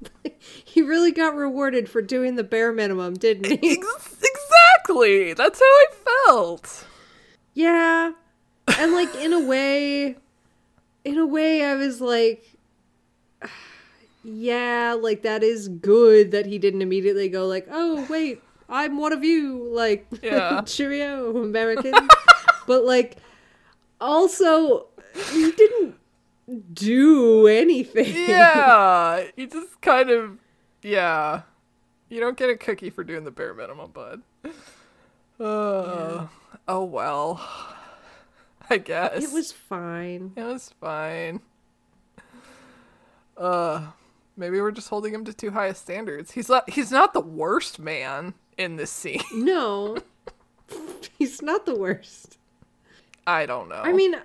[SPEAKER 2] [laughs] he really got rewarded for doing the bare minimum, didn't he?
[SPEAKER 1] Ex- exactly. That's how I felt.
[SPEAKER 2] yeah. And like in a way in a way I was like [sighs] yeah, like that is good that he didn't immediately go like, "Oh, wait, I'm one of you." Like, [laughs]
[SPEAKER 1] Yeah.
[SPEAKER 2] cheerio, American. but like also he didn't do anything.
[SPEAKER 1] Yeah. [laughs] You just kind of, yeah. You don't get a cookie for doing the bare minimum, bud. [sighs] Uh, Oh well. [sighs] I guess.
[SPEAKER 2] It was fine.
[SPEAKER 1] It was fine. Uh, maybe we're just holding him to too high a standards. He's not. He's not the worst man in this scene.
[SPEAKER 2] No. [laughs] [laughs] He's not the worst.
[SPEAKER 1] I don't know.
[SPEAKER 2] I mean,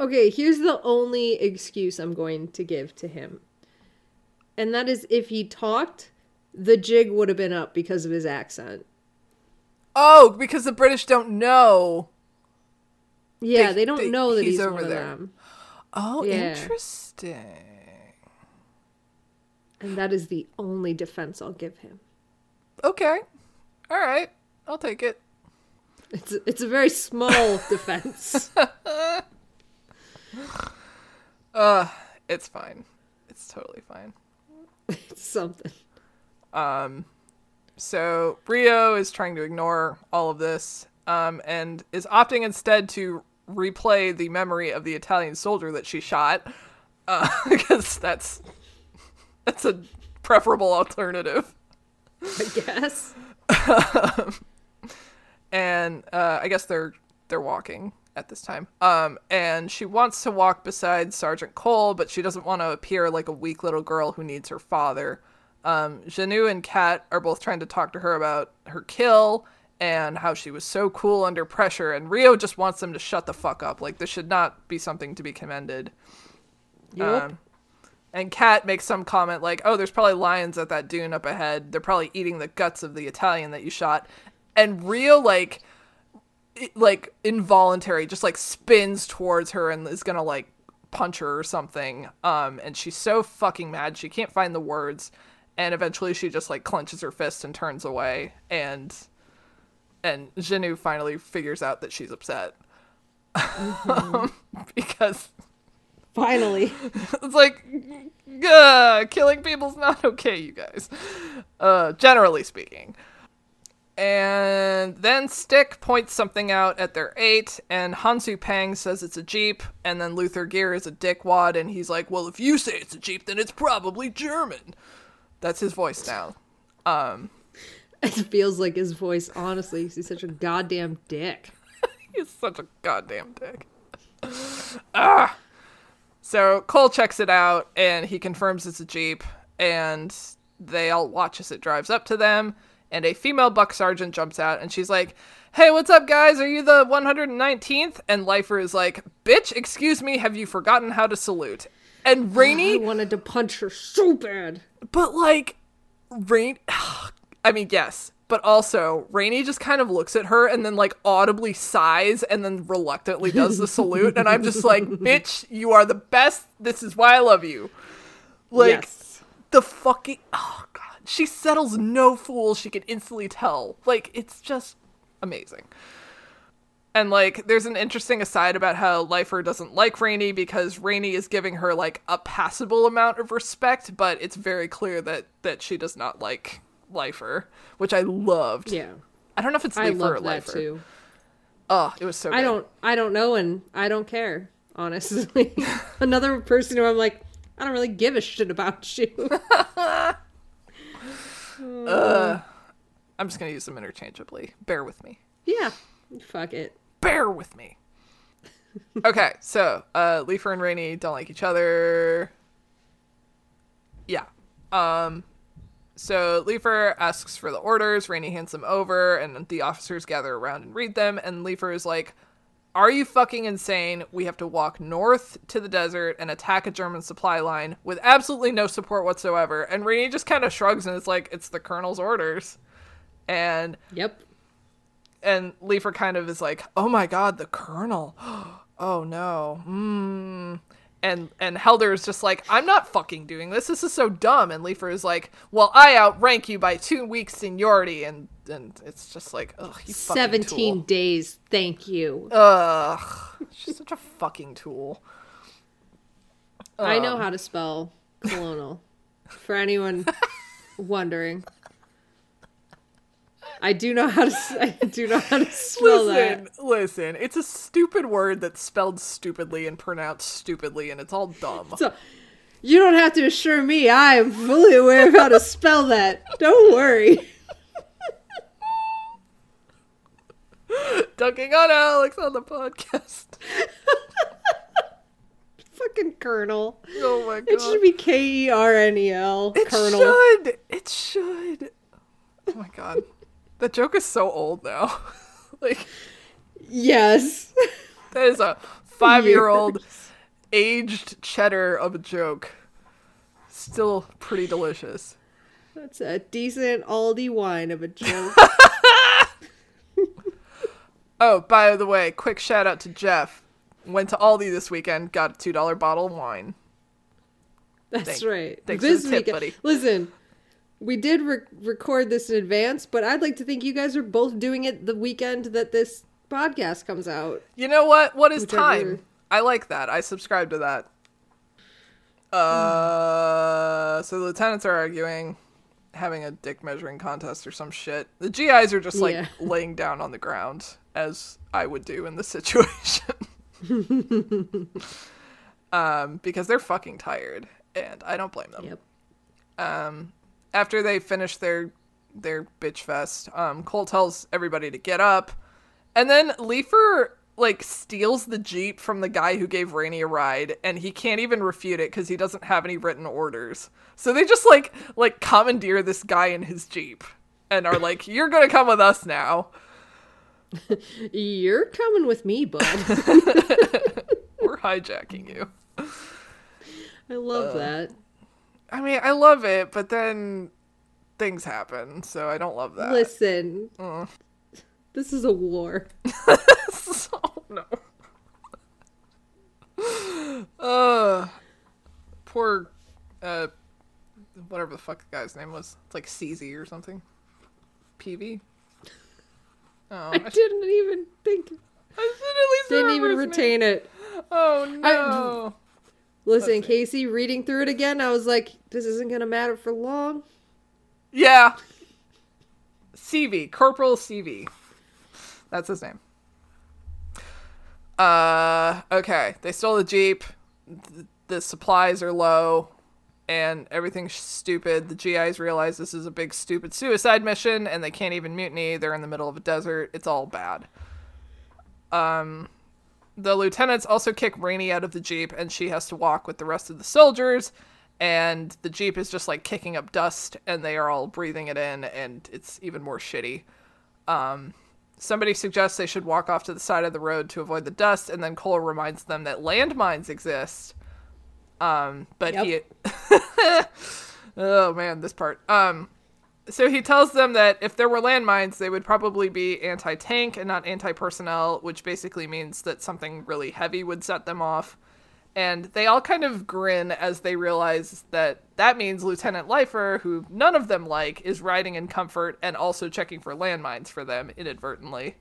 [SPEAKER 2] okay, here's the only excuse I'm going to give to him. And that is if he talked, the jig would have been up because of his accent.
[SPEAKER 1] oh, because the British don't know.
[SPEAKER 2] Yeah,
[SPEAKER 1] They-
[SPEAKER 2] they, don't
[SPEAKER 1] they-
[SPEAKER 2] know that
[SPEAKER 1] he's
[SPEAKER 2] he's,
[SPEAKER 1] over there.
[SPEAKER 2] them.
[SPEAKER 1] Oh,
[SPEAKER 2] Yeah.
[SPEAKER 1] interesting.
[SPEAKER 2] And that is the only defense I'll give him.
[SPEAKER 1] Okay. All right. I'll take it.
[SPEAKER 2] It's it's a very small [laughs] defense. [laughs] [sighs]
[SPEAKER 1] Uh, it's fine. It's totally fine. [laughs]
[SPEAKER 2] It's something.
[SPEAKER 1] Um, so Rio is trying to ignore all of this, um, and is opting instead to replay the memory of the Italian soldier that she shot, uh, [laughs] because that's that's a preferable alternative.
[SPEAKER 2] I guess. [laughs]
[SPEAKER 1] and uh, I guess they're they're walking at this time. Um, and she wants to walk beside Sergeant Cole, but she doesn't want to appear like a weak little girl who needs her father. Um, Jenou and Kat are both trying to talk to her about her kill and how she was so cool under pressure, and Rio just wants them to shut the fuck up. Like this should not be something to be commended.
[SPEAKER 2] Yup.
[SPEAKER 1] Um, and Kat makes some comment like, "Oh, there's probably lions at that dune up ahead. They're probably eating the guts of the Italian that you shot." And Rio like like involuntary just like spins towards her and is to like punch her or something. Um and she's so fucking mad she can't find the words and eventually she just like clenches her fist and turns away and and Jenou finally figures out that she's upset. um [laughs] because
[SPEAKER 2] Finally. [laughs]
[SPEAKER 1] it's like, uh, killing people's not okay, you guys. Uh, generally speaking. And then Stick points something out at their eight, and Hansu Pang says it's a Jeep, and then Luther Geer is a dickwad, and he's like, well, if you say it's a Jeep, then it's probably German. That's his voice now. Um, [laughs]
[SPEAKER 2] It feels like his voice, honestly. He's such a goddamn dick. [laughs]
[SPEAKER 1] He's such a goddamn dick. [laughs] ah. So Cole checks it out and he confirms it's a Jeep and they all watch as it drives up to them and a female buck sergeant jumps out and she's like, "Hey, what's up guys? Are you the 119th?" And Lifer is like, "Bitch, excuse me, have you forgotten how to salute?" And
[SPEAKER 2] I wanted to punch her so bad.
[SPEAKER 1] but like Rain [sighs] I mean, yes. But also, Rainey just kind of looks at her and then like audibly sighs and then reluctantly does the salute. And I'm just like, [laughs] bitch, you are the best. This is why I love you. Like
[SPEAKER 2] yes.
[SPEAKER 1] the fucking oh. She settles no fool she can instantly tell. Like, it's just amazing. And like, there's an interesting aside about how Lifer doesn't like Rainey because Rainey is giving her like a passable amount of respect, but it's very clear that that she does not like Lifer, which I loved.
[SPEAKER 2] Yeah.
[SPEAKER 1] I don't know if it's Lifer
[SPEAKER 2] I
[SPEAKER 1] Lifer or
[SPEAKER 2] love that too.
[SPEAKER 1] Oh, it was so.
[SPEAKER 2] I don't I don't know and I don't care, honestly. [laughs] Another person who I'm like, I don't really give a shit about you. [laughs]
[SPEAKER 1] I'm just gonna use them interchangeably. Bear with me.
[SPEAKER 2] yeah. Fuck it.
[SPEAKER 1] bear with me. okay, [laughs] so uh Leifer and Rainey don't like each other. Yeah. Um so Leifer asks for the orders, Rainey hands them over, and the officers gather around and read them, and Leifer is like, Are you fucking insane? We have to walk north to the desert and attack a German supply line with absolutely no support whatsoever. And Rainey just kind of shrugs and is like, It's the colonel's orders. And
[SPEAKER 2] Yep.
[SPEAKER 1] and Leifer kind of is like, "Oh my god, the colonel. [gasps] Oh no." Mm. And and Helder is just like, "I'm not fucking doing this. This is so dumb." And Leifer is like, "Well, I outrank you by 2 weeks seniority." And and it's just like, "Ugh, you fucking
[SPEAKER 2] 17
[SPEAKER 1] tool."
[SPEAKER 2] days. Thank you.
[SPEAKER 1] Ugh. She's such a fucking tool.
[SPEAKER 2] I
[SPEAKER 1] Um.
[SPEAKER 2] know how to spell colonel. For anyone [laughs] wondering. I do know how to I do know how to spell
[SPEAKER 1] Listen,
[SPEAKER 2] that.
[SPEAKER 1] listen. It's a stupid word that's spelled stupidly and pronounced stupidly and it's all dumb.
[SPEAKER 2] So you don't have to assure me I am fully aware of how to spell that. Don't worry.
[SPEAKER 1] Dunking on Alex on the podcast. [laughs]
[SPEAKER 2] Fucking colonel.
[SPEAKER 1] Oh my god.
[SPEAKER 2] It should be K E R N E L.
[SPEAKER 1] It
[SPEAKER 2] Colonel.
[SPEAKER 1] should. It should. Oh my god. That joke is so old now. [laughs] like
[SPEAKER 2] Yes. [laughs]
[SPEAKER 1] that is a five year old aged cheddar of a joke. Still pretty delicious.
[SPEAKER 2] That's a decent Aldi wine of a joke. [laughs]
[SPEAKER 1] Oh, by the way, quick shout out to Jeff. Went to Aldi this weekend, got a two dollar bottle of wine.
[SPEAKER 2] That's
[SPEAKER 1] Thank-
[SPEAKER 2] right.
[SPEAKER 1] thanks for
[SPEAKER 2] this
[SPEAKER 1] the tip,
[SPEAKER 2] weekend-
[SPEAKER 1] buddy.
[SPEAKER 2] Listen, we did re- record this in advance, but I'd like to think you guys are both doing it the weekend that this podcast comes out.
[SPEAKER 1] You know what? What is
[SPEAKER 2] Whichever-
[SPEAKER 1] time? I like that. I subscribe to that. Uh, so the lieutenants are arguing, having a dick measuring contest or some shit. The GIs are just like
[SPEAKER 2] Yeah. [laughs]
[SPEAKER 1] laying down on the ground, as I would do in this [laughs] situation. [laughs] um, because they're fucking tired, and I don't blame them.
[SPEAKER 2] Yep.
[SPEAKER 1] Um, after they finish their their bitch fest, um, Cole tells everybody to get up, and then Leifer like steals the jeep from the guy who gave Rainey a ride, and he can't even refute it because he doesn't have any written orders. So they just like like commandeer this guy in his jeep, and are like, [laughs] "You're gonna come with us now." [laughs]
[SPEAKER 2] You're coming with me, bud. [laughs]
[SPEAKER 1] We're hijacking you.
[SPEAKER 2] I love that.
[SPEAKER 1] I mean, I love it, but then things happen, so I don't love that.
[SPEAKER 2] Listen,
[SPEAKER 1] Uh.
[SPEAKER 2] this is a war. [laughs]
[SPEAKER 1] oh no. uh, poor, uh, whatever the fuck the guy's name was. It's like CZ or something. PV. Oh,
[SPEAKER 2] I
[SPEAKER 1] I, sh-
[SPEAKER 2] didn't even think.
[SPEAKER 1] I should at least
[SPEAKER 2] Didn't even
[SPEAKER 1] his name.
[SPEAKER 2] retain it.
[SPEAKER 1] Oh no.
[SPEAKER 2] Listen. Casey, reading through it again, I was like, this isn't gonna matter for long.
[SPEAKER 1] Yeah. CV, Corporal CV. That's his name. Uh, okay. They stole the Jeep. The supplies are low and everything's stupid. The GIs realize this is a big stupid suicide mission and they can't even mutiny. They're in the middle of a desert. It's all bad. Um the lieutenants also kick Rainey out of the Jeep and she has to walk with the rest of the soldiers and the Jeep is just like kicking up dust and they are all breathing it in and it's even more shitty. Um somebody suggests they should walk off to the side of the road to avoid the dust and then Cole reminds them that landmines exist. Um but he [laughs] Oh man, this part. Um so he tells them that if there were landmines, they would probably be anti-tank and not anti-personnel, which basically means that something really heavy would set them off. And they all kind of grin as they realize that that means Lieutenant Lifer, who none of them like, is riding in comfort and also checking for landmines for them inadvertently.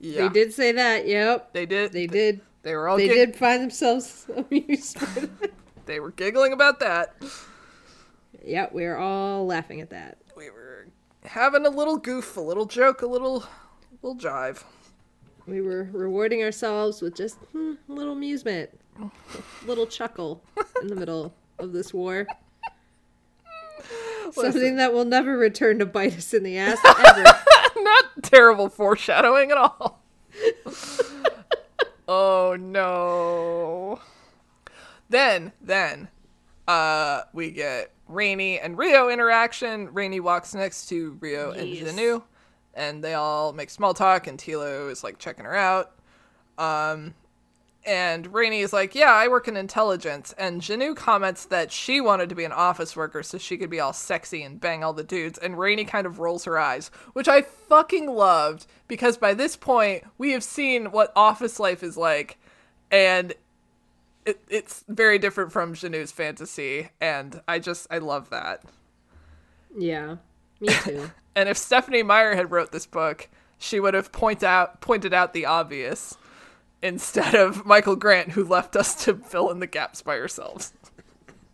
[SPEAKER 1] Yeah,
[SPEAKER 2] They did say that. Yep.
[SPEAKER 1] They did.
[SPEAKER 2] They did.
[SPEAKER 1] They were all.
[SPEAKER 2] They
[SPEAKER 1] gig-
[SPEAKER 2] did find themselves [laughs] amused. by that.
[SPEAKER 1] They were giggling about that.
[SPEAKER 2] yep, we are all laughing at that.
[SPEAKER 1] Having a little goof, a little joke, a little, little jive.
[SPEAKER 2] We were rewarding ourselves with just hmm, a little amusement, a little chuckle in the middle of this war. [laughs] Something that will never return to bite us in the ass ever. [laughs]
[SPEAKER 1] Not terrible foreshadowing at all. [laughs] oh no. Then, then, uh, we get Rainy and Rio interaction. Rainy walks next to Rio and. Jenou, and they all make small talk, and Tilo is like checking her out. Um, and Rainy is like, Yeah, I work in intelligence. And Jenou comments that she wanted to be an office worker so she could be all sexy and bang all the dudes. And Rainy kind of rolls her eyes, which I fucking loved because by this point, we have seen what office life is like. And it, it's very different from Jenou's fantasy. And I just, I love that.
[SPEAKER 2] yeah, me too. [laughs]
[SPEAKER 1] And if Stephenie Meyer had wrote this book, she would have point out pointed out the obvious instead of Michael Grant, who left us to fill in the gaps by ourselves.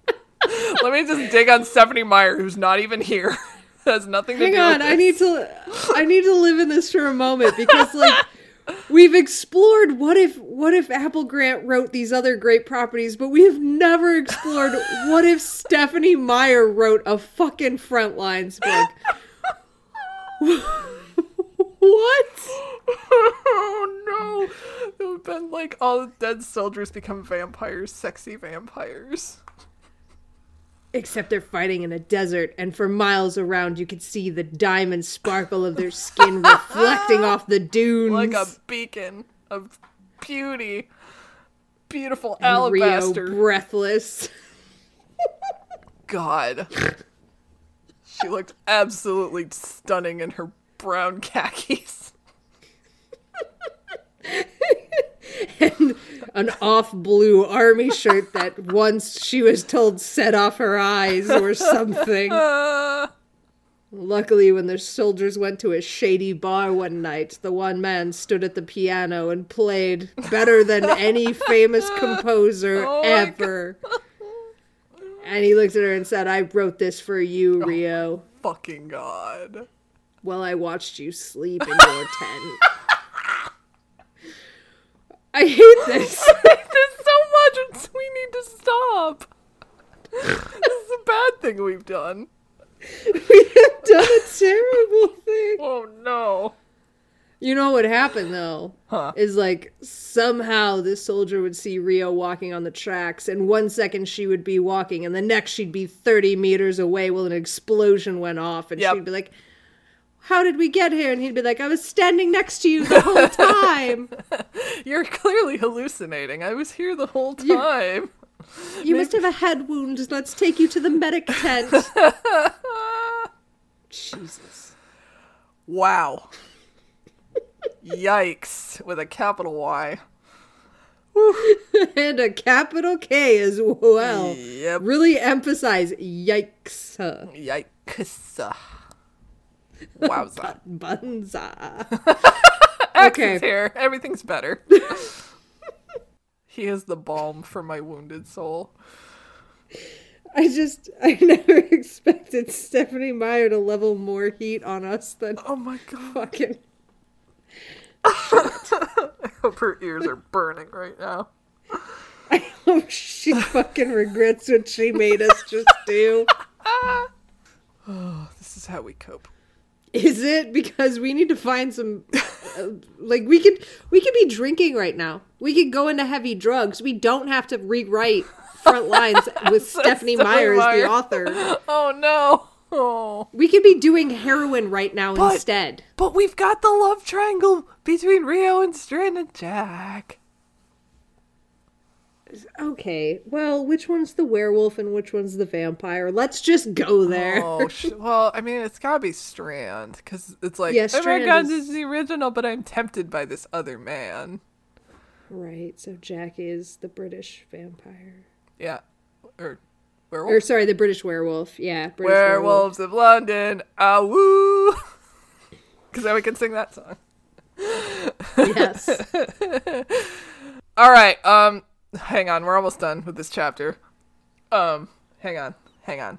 [SPEAKER 1] [laughs] Let me just dig on Stephenie Meyer, who's not even here. [laughs] Has nothing to
[SPEAKER 2] Hang
[SPEAKER 1] do
[SPEAKER 2] on,
[SPEAKER 1] with
[SPEAKER 2] I need to I need to live in this for a moment because like we've explored what if what if Apple Grant wrote these other great properties, but we have never explored what if Stephenie Meyer wrote a fucking Frontlines book. what?
[SPEAKER 1] oh no! It would have been like all the dead soldiers become vampires, sexy vampires.
[SPEAKER 2] Except they're fighting in a desert, and for miles around you could see the diamond sparkle of their skin [laughs] reflecting off the dunes.
[SPEAKER 1] Like a beacon of beauty. Beautiful
[SPEAKER 2] And Rio
[SPEAKER 1] alabaster.
[SPEAKER 2] breathless.
[SPEAKER 1] God. She looked absolutely stunning in her brown khakis. [laughs] [laughs]
[SPEAKER 2] and an off blue army shirt that once she was told set off her eyes or something. [laughs] Luckily, when the soldiers went to a shady bar one night, the one man stood at the piano and played better than any famous [laughs] composer
[SPEAKER 1] Oh
[SPEAKER 2] ever. And he looked at her and said, I wrote this for you, oh Rio,
[SPEAKER 1] fucking God.
[SPEAKER 2] while I watched you sleep in your tent. I hate [laughs] this.
[SPEAKER 1] I hate this so much. We need to stop. this is a bad thing we've done.
[SPEAKER 2] we have done a terrible thing. [laughs]
[SPEAKER 1] Oh no.
[SPEAKER 2] You know what happened though?
[SPEAKER 1] Huh.
[SPEAKER 2] Is like somehow this soldier would see Rio walking on the tracks, and one second she would be walking, and the next she'd be 30 meters away while an explosion went off, and
[SPEAKER 1] Yep.
[SPEAKER 2] she'd be like, How did we get here? And he'd be like, I was standing next to you the whole [laughs] time.
[SPEAKER 1] You're clearly hallucinating. I was here the whole
[SPEAKER 2] You-
[SPEAKER 1] time. [laughs]
[SPEAKER 2] You must have a head wound. Let's take you to the medic tent. [laughs] Jesus.
[SPEAKER 1] Wow. Yikes with a capital Y.
[SPEAKER 2] and a capital K as well.
[SPEAKER 1] Yep.
[SPEAKER 2] Really emphasize yikes.
[SPEAKER 1] Yikes. [laughs] Wowza.
[SPEAKER 2] Bunza. [laughs] Okay.
[SPEAKER 1] here. Everything's better. he is the balm for my wounded soul.
[SPEAKER 2] I just, I never [laughs] expected Stephenie Meyer to level more heat on us than
[SPEAKER 1] Oh my god.
[SPEAKER 2] fucking.
[SPEAKER 1] I hope her ears are burning right now.
[SPEAKER 2] I hope she fucking regrets what she made us just do.
[SPEAKER 1] oh, This is how we cope.
[SPEAKER 2] Is it because we need to find some, uh, like we could, we could be drinking right now. We could go into heavy drugs. We don't have to rewrite front lines [laughs] with Stephenie
[SPEAKER 1] Stephenie
[SPEAKER 2] Meyer as
[SPEAKER 1] Meyer.
[SPEAKER 2] the author.
[SPEAKER 1] Oh no. Oh.
[SPEAKER 2] We could be doing heroin right now
[SPEAKER 1] But-
[SPEAKER 2] instead.
[SPEAKER 1] But we've got the love triangle between Rio and Strand and Jack.
[SPEAKER 2] Okay, well, which one's the werewolf and which one's the vampire? Let's just go there.
[SPEAKER 1] Oh, [laughs] sh- well, I mean, it's gotta be Strand because it's like,
[SPEAKER 2] Yeah,
[SPEAKER 1] oh my god,
[SPEAKER 2] is-
[SPEAKER 1] this is the original, but I'm tempted by this other man.
[SPEAKER 2] Right, so Jack is the British vampire.
[SPEAKER 1] Yeah, or
[SPEAKER 2] Or sorry, the British werewolf. Yeah, British
[SPEAKER 1] Werewolves of London, ah woo! Because [laughs] then we can sing that song.
[SPEAKER 2] Yes. [laughs]
[SPEAKER 1] All right, um, hang on, we're almost done with this chapter. Um, hang on, hang on.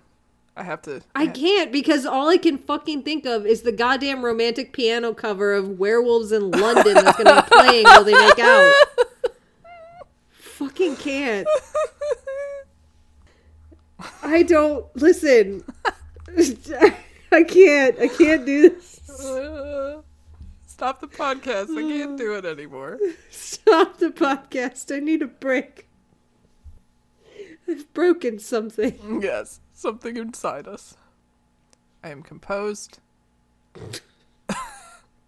[SPEAKER 1] I have to.
[SPEAKER 2] I can't because all I can fucking think of is the goddamn romantic piano cover of Werewolves in London that's gonna be playing while they make out. [laughs] Fucking can't. I don't listen. [laughs] [laughs] I can't. I can't do this.
[SPEAKER 1] Stop the podcast. I can't do it anymore. [laughs]
[SPEAKER 2] Stop the podcast. I need a break. I've broken something. [laughs]
[SPEAKER 1] Yes, something inside us. I am composed. [laughs]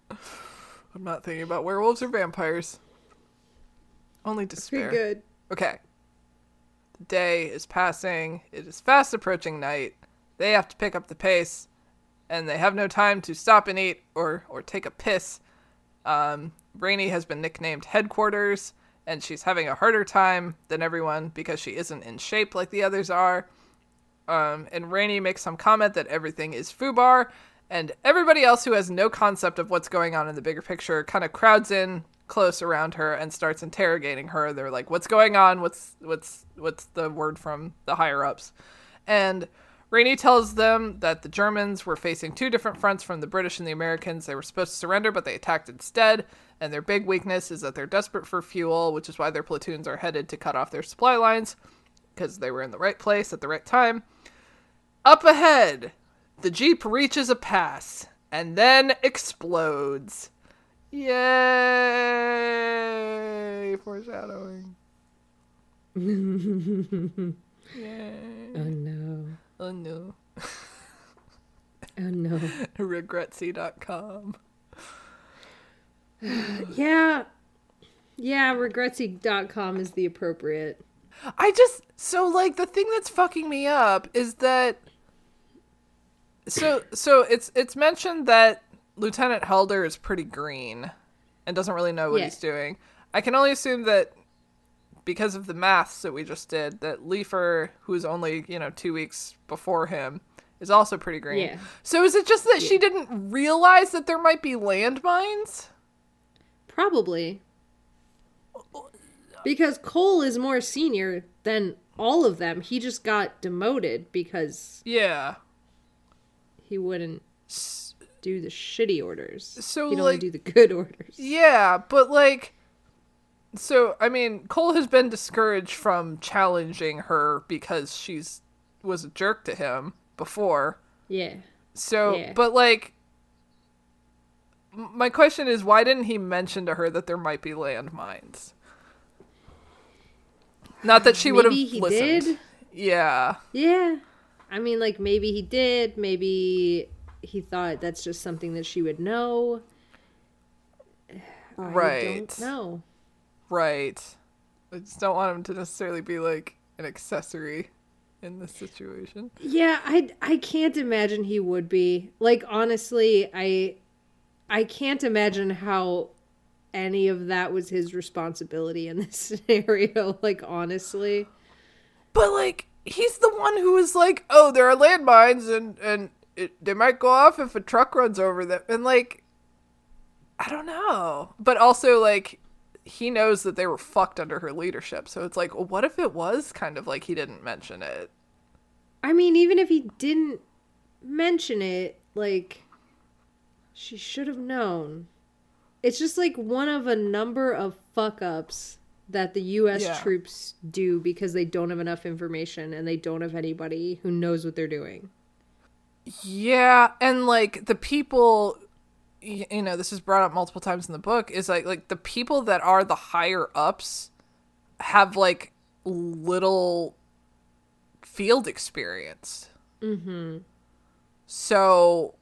[SPEAKER 1] I'm not thinking about werewolves or vampires. Only
[SPEAKER 2] Pretty
[SPEAKER 1] despair.
[SPEAKER 2] good.
[SPEAKER 1] Okay. The day is passing. It is fast approaching night. They have to pick up the pace, and they have no time to stop and eat or or take a piss. Um, Rainey has been nicknamed headquarters, and she's having a harder time than everyone because she isn't in shape like the others are. Um, and Rainey makes some comment that everything is FUBAR, and everybody else who has no concept of what's going on in the bigger picture kind of crowds in close around her and starts interrogating her. They're like, "What's going on? What's what's what's the word from the higher ups?" And Rainey tells them that the Germans were facing two different fronts from the British and the Americans. They were supposed to surrender, but they attacked instead. And their big weakness is that they're desperate for fuel, which is why their platoons are headed to cut off their supply lines because they were in the right place at the right time. Up ahead, the Jeep reaches a pass and then explodes. Yay! Foreshadowing. [laughs] Yay.
[SPEAKER 2] Oh no.
[SPEAKER 1] Oh no.
[SPEAKER 2] Oh no. [laughs]
[SPEAKER 1] Regretsy.com. [sighs]
[SPEAKER 2] Yeah. Yeah, regretsy.com is the appropriate.
[SPEAKER 1] I just so like the thing that's fucking me up is that so so it's it's mentioned that Lieutenant Helder is pretty green and doesn't really know what
[SPEAKER 2] Yeah.
[SPEAKER 1] he's doing. I can only assume that because of the maths that we just did, that Leifer, who's only, you know, two weeks before him, is also pretty green.
[SPEAKER 2] Yeah.
[SPEAKER 1] So is it just that she didn't realize that there might be landmines?
[SPEAKER 2] Probably. Because Cole is more senior than all of them. He just got demoted because
[SPEAKER 1] Yeah.
[SPEAKER 2] he wouldn't do the shitty orders.
[SPEAKER 1] So,
[SPEAKER 2] He'd only
[SPEAKER 1] like-
[SPEAKER 2] do the good [laughs] orders.
[SPEAKER 1] Yeah, but like So, I mean, Cole has been discouraged from challenging her because she's was a jerk to him before.
[SPEAKER 2] Yeah.
[SPEAKER 1] So,
[SPEAKER 2] Yeah.
[SPEAKER 1] but like my question is why didn't he mention to her that there might be landmines? Not that she would have
[SPEAKER 2] he
[SPEAKER 1] listened.
[SPEAKER 2] did.
[SPEAKER 1] Yeah.
[SPEAKER 2] Yeah. I mean, like maybe he did. Maybe he thought that's just something that she would know. [sighs] I
[SPEAKER 1] Right.
[SPEAKER 2] don't know.
[SPEAKER 1] Right. I just don't want him to necessarily be like an accessory in this situation.
[SPEAKER 2] Yeah, I I can't imagine he would be. Like honestly, I I can't imagine how any of that was his responsibility in this [laughs] scenario, like honestly.
[SPEAKER 1] But like he's the one who was like, "Oh, there are landmines and and it, they might go off if a truck runs over them." And like I don't know. But also like he knows that they were fucked under her leadership. So it's like, well, what if it was kind of like he didn't mention it?
[SPEAKER 2] I mean, even if he didn't mention it, like she should have known. It's just like one of a number of fuck ups that the US
[SPEAKER 1] Yeah.
[SPEAKER 2] troops do because they don't have enough information and they don't have anybody who knows what they're doing.
[SPEAKER 1] Yeah, and like the people you know, this is brought up multiple times in the book is like like the people that are the higher ups have like little field experience. mm-hmm. So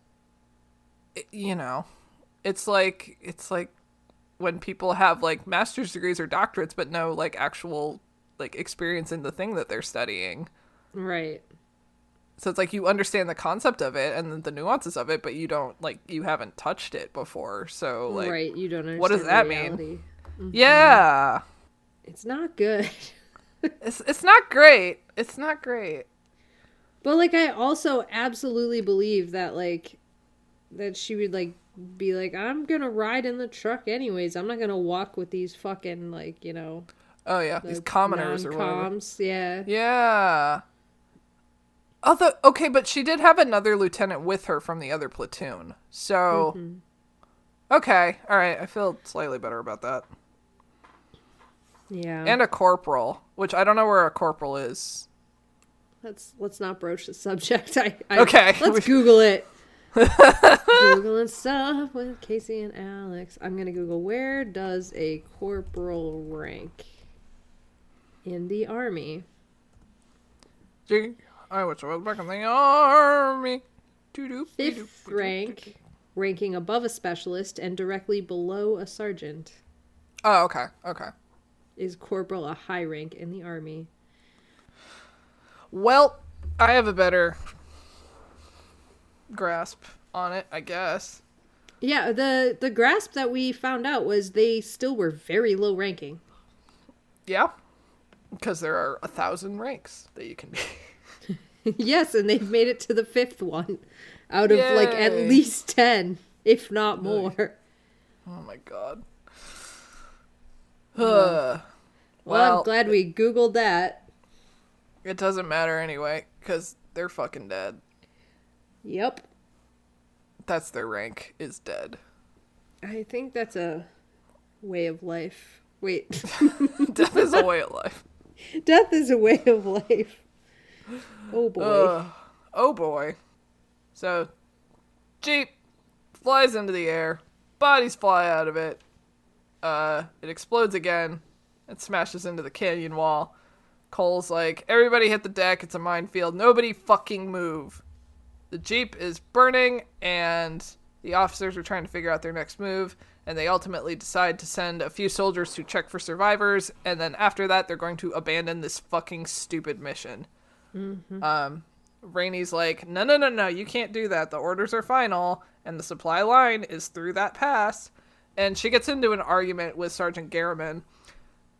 [SPEAKER 1] you know, it's like it's like when people have like master's degrees or doctorates but no like actual like experience in the thing that they're studying.
[SPEAKER 2] Right.
[SPEAKER 1] So it's like you understand the concept of it and the nuances of it, but you don't like you haven't touched it before. So like,
[SPEAKER 2] right. You don't understand.
[SPEAKER 1] what does that mean?
[SPEAKER 2] reality. Mm-hmm.
[SPEAKER 1] yeah,
[SPEAKER 2] It's not good. [laughs]
[SPEAKER 1] it's it's not great. It's not great.
[SPEAKER 2] But like I also absolutely believe that like that she would like be like I'm going to ride in the truck anyways. I'm not going to walk with these fucking like, you know,
[SPEAKER 1] Oh yeah, these commoners or whatever.
[SPEAKER 2] Yeah.
[SPEAKER 1] Yeah. Although okay, but she did have another lieutenant with her from the other platoon. So
[SPEAKER 2] Mm-hmm.
[SPEAKER 1] okay, all right. I feel slightly better about that.
[SPEAKER 2] Yeah.
[SPEAKER 1] And a corporal, which I don't know where a corporal is.
[SPEAKER 2] let's let's not broach the subject. [laughs] I, I
[SPEAKER 1] Okay. [laughs]
[SPEAKER 2] Let's Google it. [laughs] Googling stuff with Casey and Alex. I'm gonna Google where does a corporal rank in the army?
[SPEAKER 1] Gee, I wish I was back in the army. Doo-doo,
[SPEAKER 2] Fifth
[SPEAKER 1] doo-doo,
[SPEAKER 2] rank, ranking above a specialist and directly below a sergeant.
[SPEAKER 1] Oh, okay, okay.
[SPEAKER 2] Is corporal a high rank in the army?
[SPEAKER 1] Well, I have a better grasp on it, I guess.
[SPEAKER 2] Yeah, the the grasp that we found out was they still were very low ranking.
[SPEAKER 1] Yeah, because there are a thousand ranks that you can be. [laughs] [laughs]
[SPEAKER 2] yes, and they've made it to the fifth one out of like at least 10, if not more. [laughs]
[SPEAKER 1] Oh my god. Uh,
[SPEAKER 2] Well, [sighs]
[SPEAKER 1] well,
[SPEAKER 2] I'm glad we Googled that.
[SPEAKER 1] it doesn't matter anyway, because they're fucking dead.
[SPEAKER 2] Yep.
[SPEAKER 1] That's their rank, is dead.
[SPEAKER 2] I think that's a way of life. Wait. [laughs]
[SPEAKER 1] Death is a way of life.
[SPEAKER 2] Death is a way of life. Oh boy.
[SPEAKER 1] Ugh. oh boy. So, Jeep flies into the air, bodies fly out of it. Uh, it explodes again. It smashes into the canyon wall. Cole's like, everybody hit the deck. It's a minefield. Nobody fucking move. The Jeep is burning, and the officers are trying to figure out their next move. And they ultimately decide to send a few soldiers to check for survivors. And then after that, they're going to abandon this fucking stupid mission. Um, Rainey's like, no, no, no, no, you can't do that. The orders are final, and the supply line is through that pass. And she gets into an argument with Sergeant Garriman,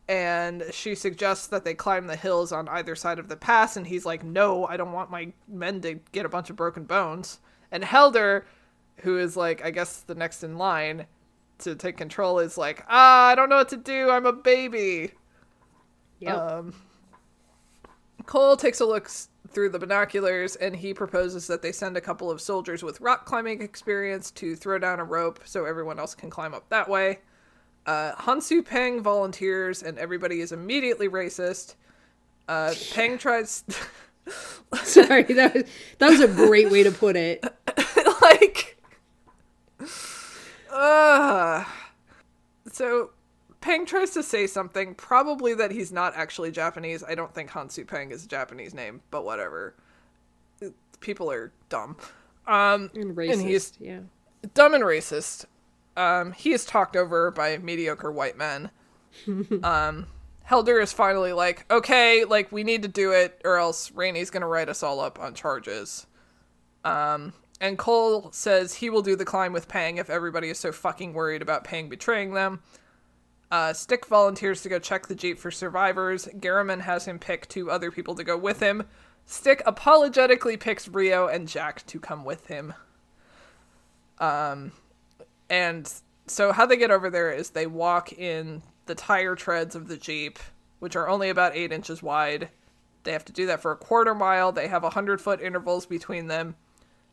[SPEAKER 1] and she suggests that they climb the hills on either side of the pass. And he's like, no, I don't want my men to get a bunch of broken bones. And Helder, who is like, I guess the next in line to take control, is like, ah, I don't know what to do. I'm a baby.
[SPEAKER 2] yep.
[SPEAKER 1] Um, Cole takes a look through the binoculars and he proposes that they send a couple of soldiers with rock climbing experience to throw down a rope so everyone else can climb up that way. Uh, Hansu Pang volunteers, and everybody is immediately racist. Uh, Pang tries, [laughs]
[SPEAKER 2] Sorry, that was that was a great way to put it. [laughs]
[SPEAKER 1] like, uh, so Pang tries to say something, probably that he's not actually Japanese. I don't think Hansu Pang is a Japanese name, but whatever. People are dumb. Um,
[SPEAKER 2] And racist.
[SPEAKER 1] he's-
[SPEAKER 2] yeah.
[SPEAKER 1] dumb and racist. Um, he is talked over by mediocre white men. [laughs] um, Helder is finally like, okay, like we need to do it, or else Rainey's gonna write us all up on charges. Um, and Cole says he will do the climb with Pang if everybody is so fucking worried about Pang betraying them. Uh, Stick volunteers to go check the jeep for survivors. Garriman has him pick two other people to go with him. Stick apologetically picks Rio and Jack to come with him. Um, and so how they get over there is they walk in the tire treads of the Jeep, which are only about eight inches wide. They have to do that for a quarter mile. They have a hundred foot intervals between them,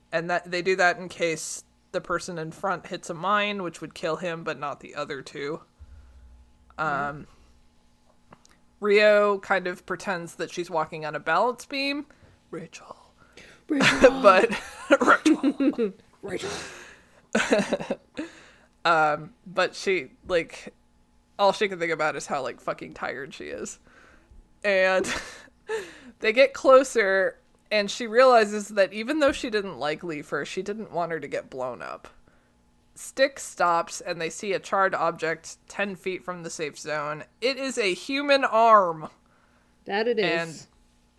[SPEAKER 1] and that they do that in case the person in front hits a mine, which would kill him, but not the other two. Um, Rio kind of pretends that she's walking on a balance beam. Rachel, [laughs] but [laughs] Rachel. [laughs]
[SPEAKER 2] Rachel.
[SPEAKER 1] but she like all she can think about is how like fucking tired she is and they get closer and she realizes that even though she didn't like Leifer, she didn't want her to get blown up stick stops and they see a charred object 10 feet from the safe zone it is a human arm
[SPEAKER 2] That it is.
[SPEAKER 1] and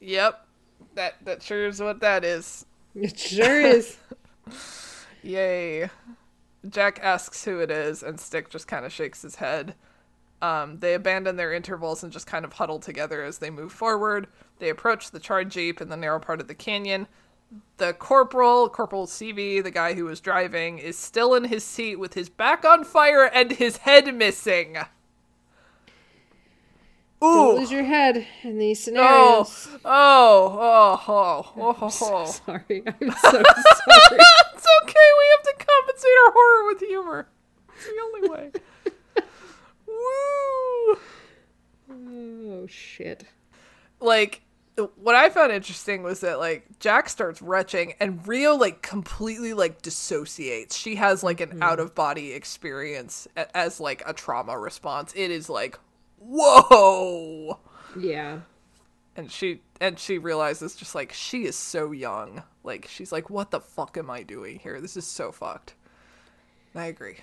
[SPEAKER 1] yep that that sure is what that is [laughs]
[SPEAKER 2] It sure is. [laughs]
[SPEAKER 1] Yay. Jack asks who it is, and Stick just kind of shakes his head. Um, they abandon their intervals and just kind of huddle together as they move forward. They approach the charred jeep in the narrow part of the canyon. The corporal, Corporal CV, the guy who was driving, is still in his seat with his back on fire and his head missing.
[SPEAKER 2] Don't lose your head in these
[SPEAKER 1] Oh,
[SPEAKER 2] scenarios.
[SPEAKER 1] oh, oh, oh, oh, oh,
[SPEAKER 2] So
[SPEAKER 1] oh. [laughs]
[SPEAKER 2] sorry. I'm so [laughs] sorry.
[SPEAKER 1] it's okay. We have to compensate our horror with humor. It's the only way. [laughs] Woo!
[SPEAKER 2] oh shit.
[SPEAKER 1] Like, what I found interesting was that like Jack starts retching and Rio like completely like dissociates. She has like an out of body experience a- as like a trauma response. It is like, whoa.
[SPEAKER 2] Yeah.
[SPEAKER 1] and she and she realizes just like she is so young like she's like what the fuck am i doing here this is so fucked i agree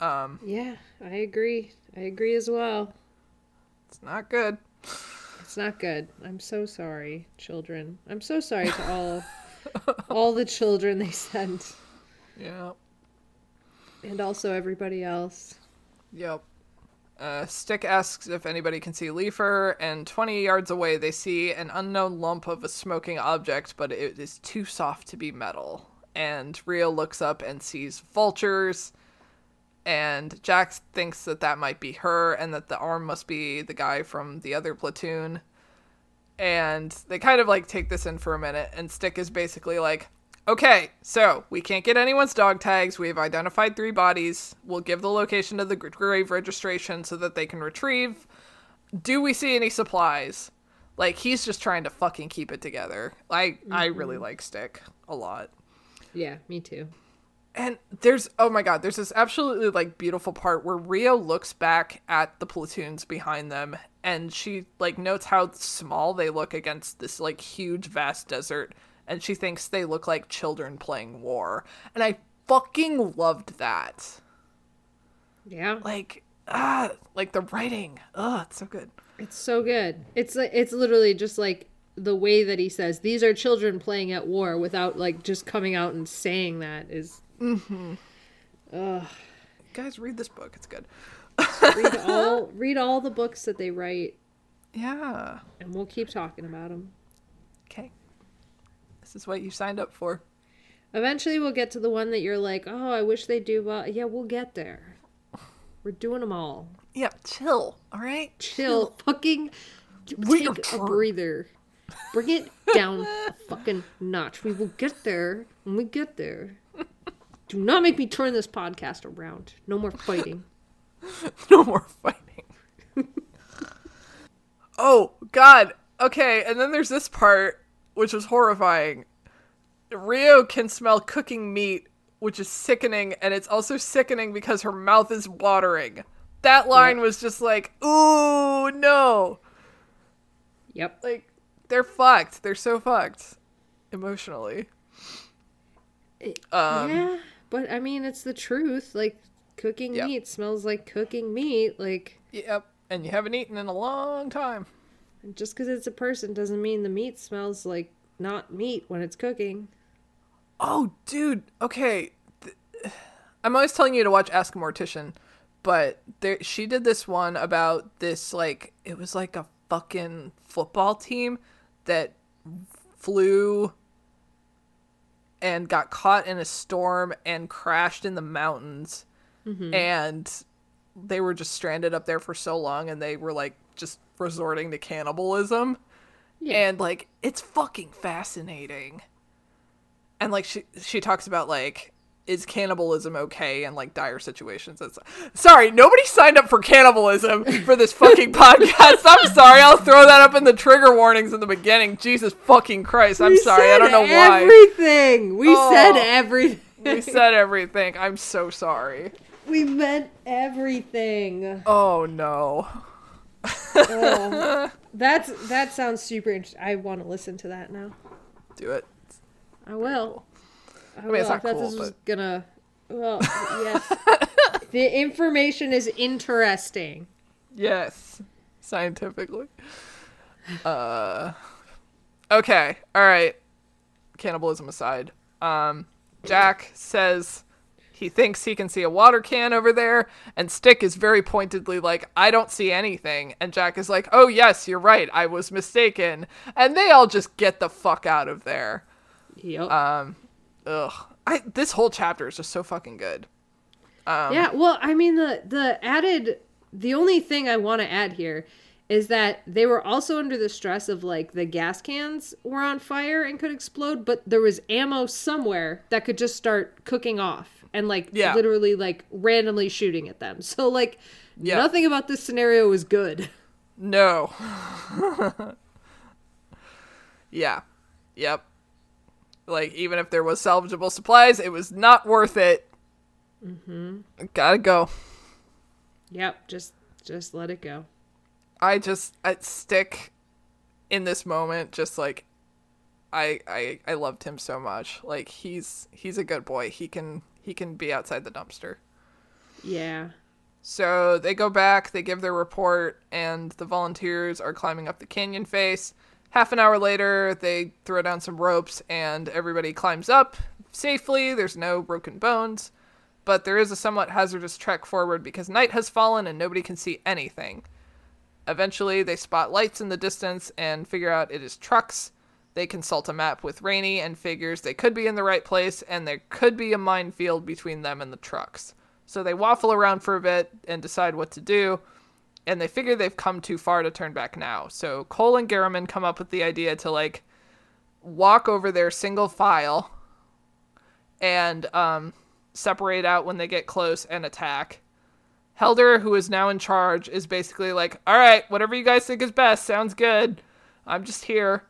[SPEAKER 1] Um
[SPEAKER 2] Yeah, I agree. I agree as well.
[SPEAKER 1] it's not good
[SPEAKER 2] It's not good. I'm so sorry, children. I'm so sorry to all [laughs] all the children they sent
[SPEAKER 1] yeah
[SPEAKER 2] and also everybody else.
[SPEAKER 1] yep uh, Stick asks if anybody can see Leifer, and 20 yards away they see an unknown lump of a smoking object, but it is too soft to be metal. And Rio looks up and sees vultures, and Jack thinks that that might be her, and that the arm must be the guy from the other platoon. And they kind of like take this in for a minute, and Stick is basically like, Okay, so we can't get anyone's dog tags. We have identified three bodies. We'll give the location of the grave registration so that they can retrieve. Do we see any supplies? Like he's just trying to fucking keep it together. I I really mm-hmm. like Stick a lot.
[SPEAKER 2] Yeah, me too.
[SPEAKER 1] And there's oh my god, there's this absolutely like beautiful part where Rio looks back at the platoons behind them and she like notes how small they look against this like huge vast desert and she thinks they look like children playing war. And I fucking loved that.
[SPEAKER 2] Yeah.
[SPEAKER 1] Like ah, like the writing. Oh, it's so good.
[SPEAKER 2] It's so good. It's like it's literally just like the way that he says these are children playing at war without like just coming out and saying that is Mm-hmm.
[SPEAKER 1] Guys, read this book. It's good.
[SPEAKER 2] read [laughs] all read all the books that they write
[SPEAKER 1] Yeah.
[SPEAKER 2] and we'll keep talking about them.
[SPEAKER 1] Okay. This is what you signed up for.
[SPEAKER 2] Eventually we'll get to the one that you're like, "Oh, I wish they do well." Yeah, we'll get there. We're doing them all.
[SPEAKER 1] Yeah, chill. All right.
[SPEAKER 2] Chill, fucking
[SPEAKER 1] Wait your
[SPEAKER 2] take a breather. Bring it down a [laughs] fucking notch. We will get there when we get there. Do not make me turn this podcast around. No more fighting. [laughs]
[SPEAKER 1] no more fighting. [laughs] oh God. Okay, and then there's this part which was horrifying. Rio can smell cooking meat, which is sickening, and it's also sickening because her mouth is watering. That line was just like, ooh, no.
[SPEAKER 2] Yep.
[SPEAKER 1] Like, they're fucked. They're so fucked emotionally. Um,
[SPEAKER 2] yeah, but I mean, it's the truth. Like, cooking
[SPEAKER 1] Yep.
[SPEAKER 2] meat smells like cooking meat. Like,
[SPEAKER 1] Yep. And you haven't eaten in a long time.
[SPEAKER 2] just because it's a person doesn't mean the meat smells like not meat when it's cooking.
[SPEAKER 1] Oh, dude. Okay. I'm always telling you to watch Ask a Mortician, but there she did this one about this like it was like a fucking football team that flew and got caught in a storm and crashed in the mountains. Mm-hmm. And they were just stranded up there for so long and they were like just resorting to cannibalism.
[SPEAKER 2] Yeah.
[SPEAKER 1] and like it's fucking fascinating. And like she she talks about like is cannibalism okay in like dire situations it's sorry nobody signed up for cannibalism for this fucking [laughs] podcast i'm sorry i'll throw that up in the trigger warnings in the beginning jesus fucking christ i'm
[SPEAKER 2] We
[SPEAKER 1] sorry i don't know why
[SPEAKER 2] Everything. We oh, said
[SPEAKER 1] Oh.
[SPEAKER 2] everything.
[SPEAKER 1] we said everything i'm so sorry
[SPEAKER 2] We meant everything.
[SPEAKER 1] oh no
[SPEAKER 2] Oh. [laughs] That's that sounds super interesting. I want to listen to that now.
[SPEAKER 1] do it
[SPEAKER 2] I will. I,
[SPEAKER 1] mean, it's not
[SPEAKER 2] thought
[SPEAKER 1] cool,
[SPEAKER 2] this was
[SPEAKER 1] but-
[SPEAKER 2] gonna. Well, yes. [laughs] the information is interesting.
[SPEAKER 1] Yes, scientifically. Uh, okay, all right. Cannibalism aside, um, Jack says he thinks he can see a water can over there, and Stick is very pointedly like, "I don't see anything," and Jack is like, "Oh yes, you're right, I was mistaken," and they all just get the fuck out of there.
[SPEAKER 2] Yep.
[SPEAKER 1] Um, ugh, I this whole chapter is just so fucking good. Um,
[SPEAKER 2] yeah. Well, I mean the the added the only thing I want to add here is that they were also under the stress of like the gas cans were on fire and could explode, but there was ammo somewhere that could just start cooking off and like
[SPEAKER 1] Yeah.
[SPEAKER 2] literally like randomly shooting at them. So like
[SPEAKER 1] Yeah.
[SPEAKER 2] nothing about this scenario was good.
[SPEAKER 1] No. [laughs] yeah. Yep. Like, even if there was salvageable supplies, it was not worth it. Mm-hmm. Gotta go.
[SPEAKER 2] Yep, just just let it go.
[SPEAKER 1] I just I stick in this moment just like I I I loved him so much. Like he's he's a good boy. He can he can be outside the dumpster.
[SPEAKER 2] Yeah.
[SPEAKER 1] So they go back, they give their report, and the volunteers are climbing up the canyon face. Half an hour later, they throw down some ropes, and everybody climbs up safely. There's no broken bones, but there is a somewhat hazardous trek forward because night has fallen and nobody can see anything. Eventually, they spot lights in the distance and figure out it is trucks. They consult a map with Rainy and figures they could be in the right place and there could be a minefield between them and the trucks. So they waffle around for a bit and decide what to do, and they figure they've come too far to turn back now. So Cole and Garriman come up with the idea to like walk over their single file and um, separate out when they get close and attack. Helder, who is now in charge, is basically like, "All right, whatever you guys think is best, sounds good. I'm just here."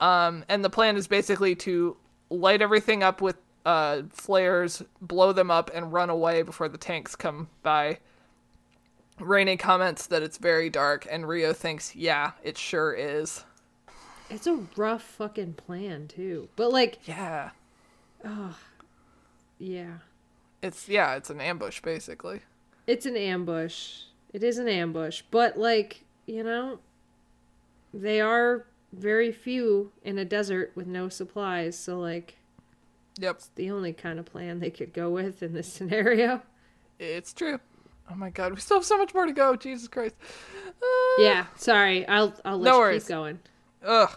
[SPEAKER 1] Um, and the plan is basically to light everything up with uh, flares, blow them up, and run away before the tanks come by. Rainy comments that it's very dark, and Rio thinks, "Yeah, it sure is."
[SPEAKER 2] It's a rough fucking plan too. But like,
[SPEAKER 1] Yeah, Oh,
[SPEAKER 2] yeah.
[SPEAKER 1] it's yeah, it's an ambush basically.
[SPEAKER 2] It's an ambush. It is an ambush, but like, you know, they are very few in a desert with no supplies, so like
[SPEAKER 1] Yep,
[SPEAKER 2] the only kind of plan they could go with in this scenario.
[SPEAKER 1] it's true. Oh my god, we still have so much more to go. Jesus Christ. Uh,
[SPEAKER 2] Yeah, sorry. I'll I'll let
[SPEAKER 1] No
[SPEAKER 2] you
[SPEAKER 1] worries.
[SPEAKER 2] keep going.
[SPEAKER 1] Ugh.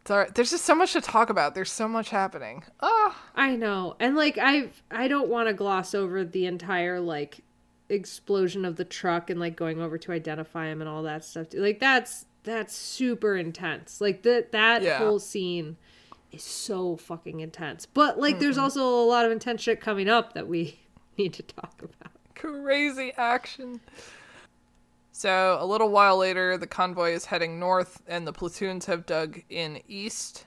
[SPEAKER 1] It's alright. There's just so much to talk about. There's so much happening. Ah.
[SPEAKER 2] I know. And like I I don't want to gloss over the entire like explosion of the truck and like going over to identify him and all that stuff. too. Like that's that's super intense. Like that that
[SPEAKER 1] Yeah.
[SPEAKER 2] whole scene is so fucking intense. But like there's also a lot of intense shit coming up that we [laughs] need to talk about.
[SPEAKER 1] Crazy action. So, a little while later, the convoy is heading north, and the platoons have dug in east,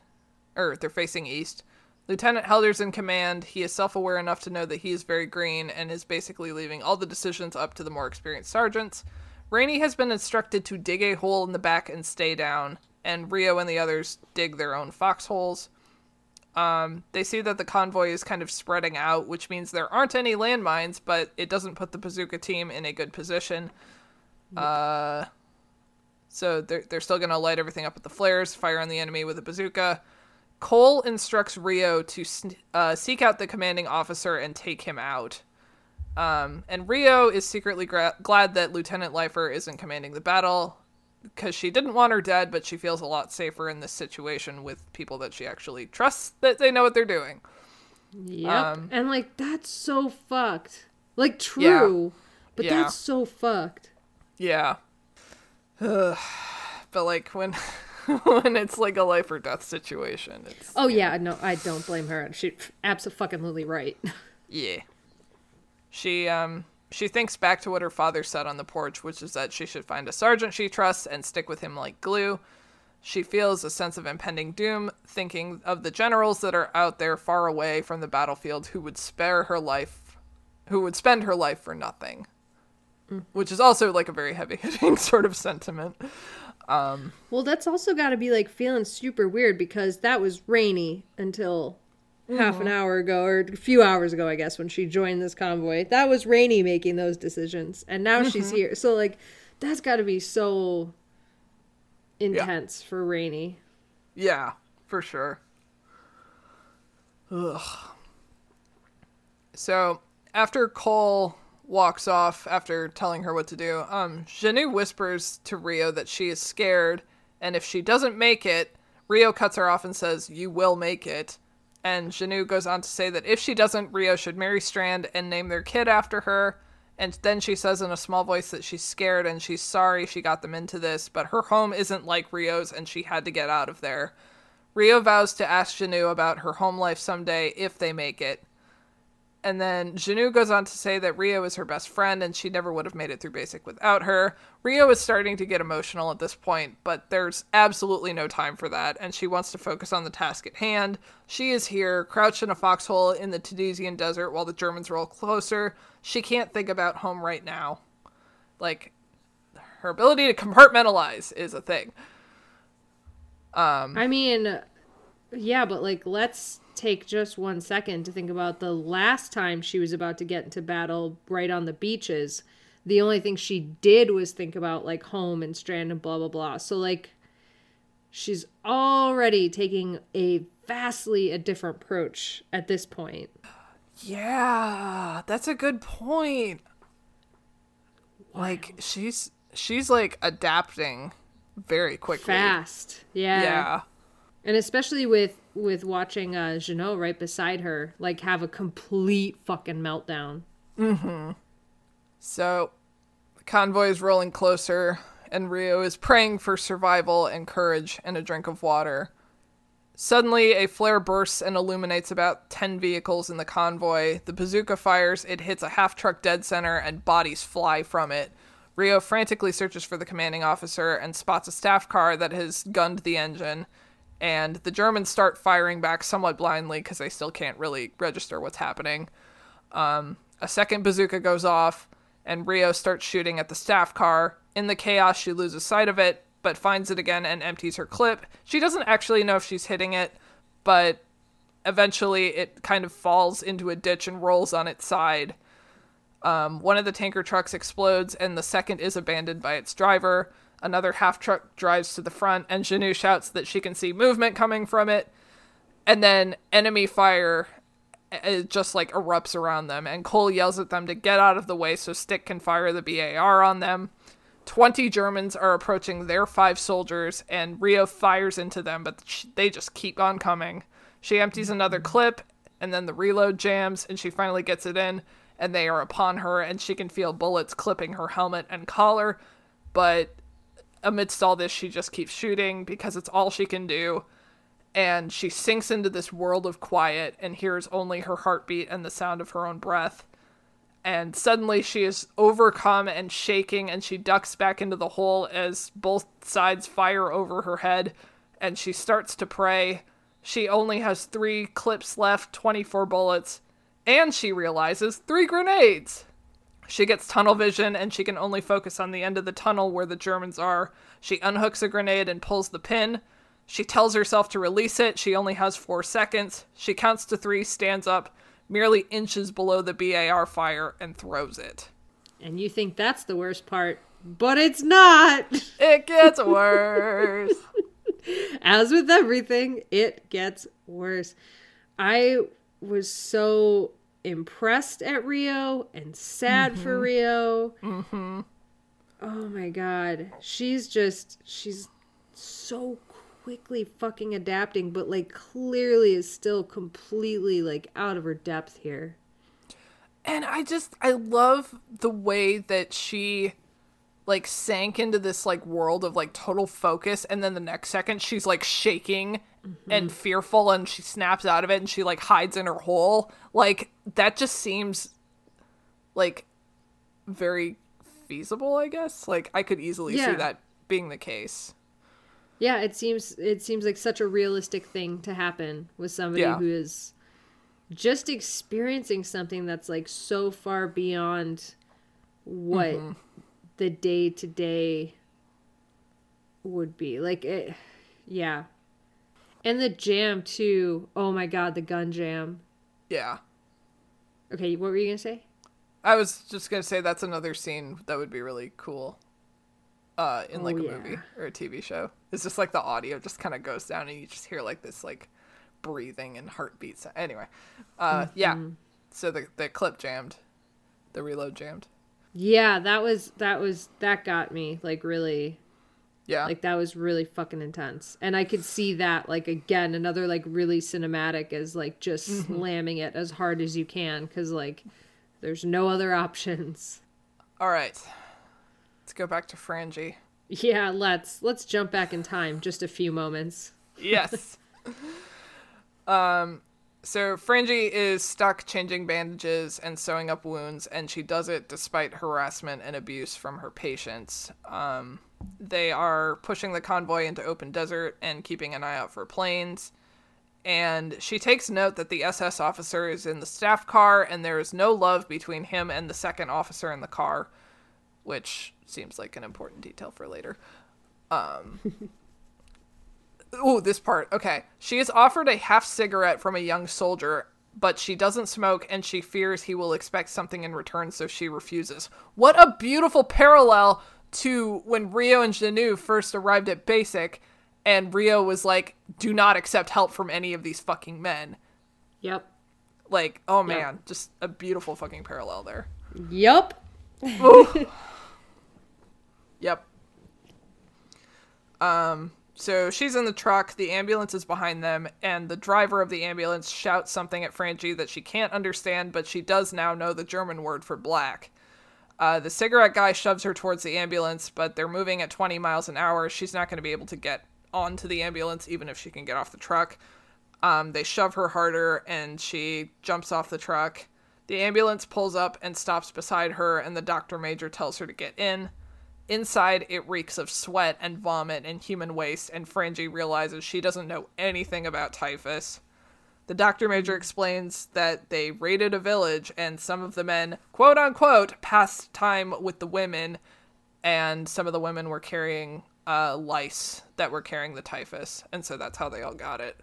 [SPEAKER 1] or they're facing east. Lieutenant Helder's in command. He is self aware enough to know that he is very green and is basically leaving all the decisions up to the more experienced sergeants. Rainy has been instructed to dig a hole in the back and stay down, and Rio and the others dig their own foxholes. Um, they see that the convoy is kind of spreading out, which means there aren't any landmines, but it doesn't put the bazooka team in a good position. Uh, so they're, they're still going to light everything up with the flares, fire on the enemy with a bazooka. Cole instructs Rio to uh, seek out the commanding officer and take him out. Um, and Rio is secretly gra- glad that Lieutenant Leifer isn't commanding the battle because she didn't want her dead, but she feels a lot safer in this situation with people that she actually trusts that they know what they're doing.
[SPEAKER 2] Yep. Um, and like that's so fucked. Like true, yeah. but yeah. that's so fucked.
[SPEAKER 1] Yeah. Ugh. [sighs] But like when [laughs] when it's like a life or death situation, it's
[SPEAKER 2] Oh yeah, no, I don't blame her. She absolutely right. [laughs]
[SPEAKER 1] yeah. She um she thinks back to what her father said on the porch, which is that she should find a sergeant she trusts and stick with him like glue. She feels a sense of impending doom, thinking of the generals that are out there far away from the battlefield who would spare her life, who would spend her life for nothing. Mm. Which is also like a very heavy hitting [laughs] sort of sentiment. Um,
[SPEAKER 2] well, that's also got to be like feeling super weird because that was rainy until mm-hmm. half an hour ago or a few hours ago, I guess, when she joined this convoy. That was Rainy making those decisions, and now mm-hmm. she's here. So like, that's got to be so intense yeah. for Rainy.
[SPEAKER 1] Yeah, for sure. Ugh. So after Cole walks off after telling her what to do, um, Jenou whispers to Rio that she is scared, and if she doesn't make it, Rio cuts her off and says, "You will make it." And Jenou goes on to say that if she doesn't, Rio should marry Strand and name their kid after her. And then she says in a small voice that she's scared and she's sorry she got them into this, but her home isn't like Rio's and she had to get out of there. Rio vows to ask Jenou about her home life someday if they make it. And then Jenou goes on to say that Rio is her best friend and she never would have made it through basic without her. Rio is starting to get emotional at this point, but there's absolutely no time for that, and she wants to focus on the task at hand. She is here, crouched in a foxhole in the Tunisian desert while the Germans roll closer. She can't think about home right now. Like, her ability to compartmentalize is a thing.
[SPEAKER 2] Um, I mean, yeah, but like, let's take just one second to think about the last time she was about to get into battle right on the beaches. The only thing she did was think about like home and strand and blah blah blah. So like she's already taking a vastly a different approach at this point.
[SPEAKER 1] Yeah, that's a good point. Like she's she's like adapting very quickly.
[SPEAKER 2] Fast. Yeah. Yeah. And especially with with watching uh Jenou right beside her like have a complete fucking meltdown.
[SPEAKER 1] Mm-hmm. So the convoy is rolling closer and Rio is praying for survival and courage and a drink of water. Suddenly, a flare bursts and illuminates about 10 vehicles in the convoy. The bazooka fires, it hits a half truck dead center, and bodies fly from it. Rio frantically searches for the commanding officer and spots a staff car that has gunned the engine and the Germans start firing back somewhat blindly because they still can't really register what's happening. Um, a second bazooka goes off, and Rio starts shooting at the staff car. In the chaos, she loses sight of it, but finds it again and empties her clip. She doesn't actually know if she's hitting it, but eventually it kind of falls into a ditch and rolls on its side. Um, one of the tanker trucks explodes, and the second is abandoned by its driver. Another half truck drives to the front, and Jenou shouts that she can see movement coming from it. And then enemy fire uh, just like erupts around them, and Cole yells at them to get out of the way so Stick can fire the BAR on them. 20 Germans are approaching their five soldiers, and Rio fires into them, but they just keep on coming. She empties another clip, and then the reload jams, and she finally gets it in, and they are upon her, and she can feel bullets clipping her helmet and collar, but amidst all this, she just keeps shooting because it's all she can do. And she sinks into this world of quiet and hears only her heartbeat and the sound of her own breath. and suddenly she is overcome and shaking and she ducks back into the hole as both sides fire over her head and she starts to pray. She only has three clips left, 24 bullets, and she realizes three grenades. She gets tunnel vision and she can only focus on the end of the tunnel where the Germans are. She unhooks a grenade and pulls the pin. She tells herself to release it. She only has four seconds. She counts to three, stands up, merely inches below the BAR fire, and throws it.
[SPEAKER 2] And you think that's the worst part, but it's not.
[SPEAKER 1] It gets worse. [laughs]
[SPEAKER 2] As with everything, it gets worse. I was so impressed at Rio and sad mm-hmm. for Rio. Mm-hmm. Oh my god. She's just, she's so quickly fucking adapting, but like clearly is still completely like out of her depth here.
[SPEAKER 1] And I just, I love the way that she like sank into this like world of like total focus and then the next second she's like shaking mm-hmm. and fearful and she snaps out of it and she like hides in her hole like that just seems like very feasible i guess like i could easily yeah. see that being the case
[SPEAKER 2] yeah it seems it seems like such a realistic thing to happen with somebody yeah. who is just experiencing something that's like so far beyond what mm-hmm the day to day would be. Like it yeah. And the jam too. Oh my god, the gun jam.
[SPEAKER 1] Yeah.
[SPEAKER 2] Okay, what were you gonna say?
[SPEAKER 1] I was just gonna say that's another scene that would be really cool. Uh, in like oh, a yeah. movie or a TV show. It's just like the audio just kind of goes down and you just hear like this like breathing and heartbeats. Anyway, uh, mm-hmm. yeah. So the the clip jammed, the reload jammed.
[SPEAKER 2] Yeah, that was that was that got me like really
[SPEAKER 1] yeah.
[SPEAKER 2] Like that was really fucking intense. And I could see that like again another like really cinematic as like just mm-hmm. slamming it as hard as you can cuz like there's no other [laughs] options.
[SPEAKER 1] All right. Let's go back to Frangie.
[SPEAKER 2] Yeah, let's let's jump back in time just a few moments.
[SPEAKER 1] Yes. [laughs] um so Frangie is stuck changing bandages and sewing up wounds, and she does it despite harassment and abuse from her patients. Um, they are pushing the convoy into open desert and keeping an eye out for planes. And she takes note that the SS officer is in the staff car, and there is no love between him and the second officer in the car, which seems like an important detail for later. Um, [laughs] oh, this part. Okay. She is offered a half cigarette from a young soldier, but she doesn't smoke and she fears he will expect something in return, so she refuses. What a beautiful parallel to when Rio and Jenou first arrived at Basic, and Rio was like, do not accept help from any of these fucking men.
[SPEAKER 2] Yep.
[SPEAKER 1] Like, oh man, yep. just a beautiful fucking parallel there.
[SPEAKER 2] Yep. [laughs]
[SPEAKER 1] yep. Um, so she's in the truck, the ambulance is behind them, and the driver of the ambulance shouts something at Frangie that she can't understand, but she does now know the German word for black. Uh, the cigarette guy shoves her towards the ambulance, but they're moving at 20 miles an hour. She's not going to be able to get onto the ambulance, even if she can get off the truck. Um, they shove her harder, and she jumps off the truck. The ambulance pulls up and stops beside her, and the doctor major tells her to get in. Inside, it reeks of sweat and vomit and human waste, and Frangie realizes she doesn't know anything about typhus. The doctor major explains that they raided a village and some of the men, quote unquote, passed time with the women, and some of the women were carrying uh, lice that were carrying the typhus, and so that's how they all got it.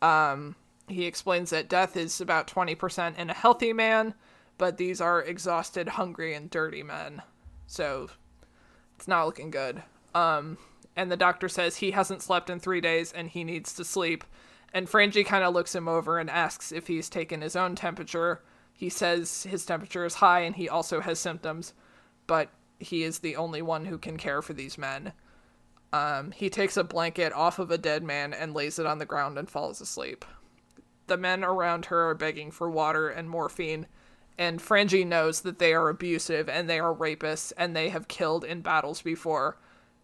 [SPEAKER 1] Um, he explains that death is about 20% in a healthy man, but these are exhausted, hungry, and dirty men. So it's not looking good. Um, and the doctor says he hasn't slept in three days and he needs to sleep. And Frangie kind of looks him over and asks if he's taken his own temperature. He says his temperature is high and he also has symptoms, but he is the only one who can care for these men. Um, he takes a blanket off of a dead man and lays it on the ground and falls asleep. The men around her are begging for water and morphine, and Frangie knows that they are abusive and they are rapists and they have killed in battles before,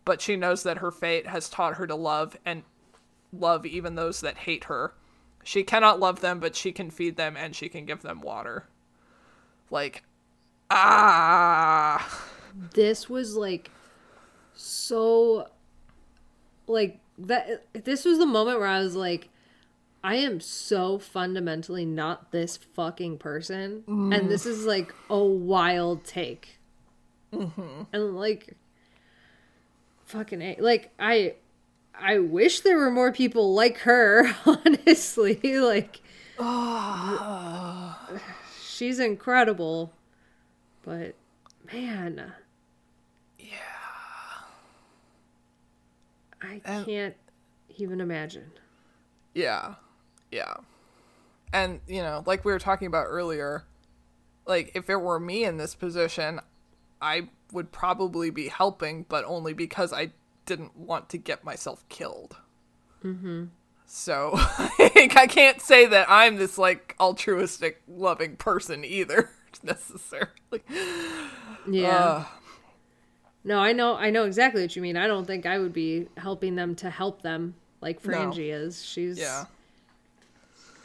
[SPEAKER 1] but she knows that her fate has taught her to love and love even those that hate her. She cannot love them, but she can feed them and she can give them water. Like, Ah.
[SPEAKER 2] this was like so like that this was the moment where I was like I am so fundamentally not this fucking person and mm-hmm. this is like a wild take. Mm-hmm. And like fucking A. like I I wish there were more people like her, [laughs] honestly. [laughs] Like ah. she's incredible. But man, yeah, I
[SPEAKER 1] And-
[SPEAKER 2] can't even imagine.
[SPEAKER 1] Yeah. Yeah. And, you know, like we were talking about earlier, like if it were me in this position, I would probably be helping, but only because I didn't want to get myself killed. Mm-hmm. So [laughs] like, I can't say that I'm this like altruistic, loving person either [laughs] necessarily.
[SPEAKER 2] Yeah.
[SPEAKER 1] Ugh.
[SPEAKER 2] no, I know I know exactly what you mean. I don't think I would be helping them to help them like
[SPEAKER 1] No.
[SPEAKER 2] Frangie is. She's
[SPEAKER 1] yeah.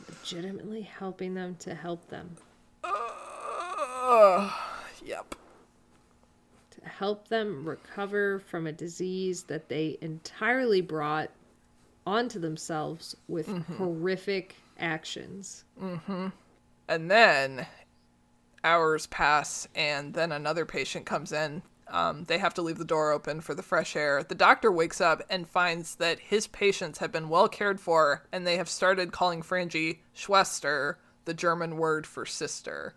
[SPEAKER 2] Legitimately helping them to help them.
[SPEAKER 1] Ugh. yep.
[SPEAKER 2] To help them recover from a disease that they entirely brought onto themselves with
[SPEAKER 1] Mm-hmm.
[SPEAKER 2] horrific actions.
[SPEAKER 1] And then hours pass, and then another patient comes in. Um, they have to leave the door open for the fresh air. The doctor wakes up and finds that his patients have been well cared for, and they have started calling Frangie Schwester, the German word for sister,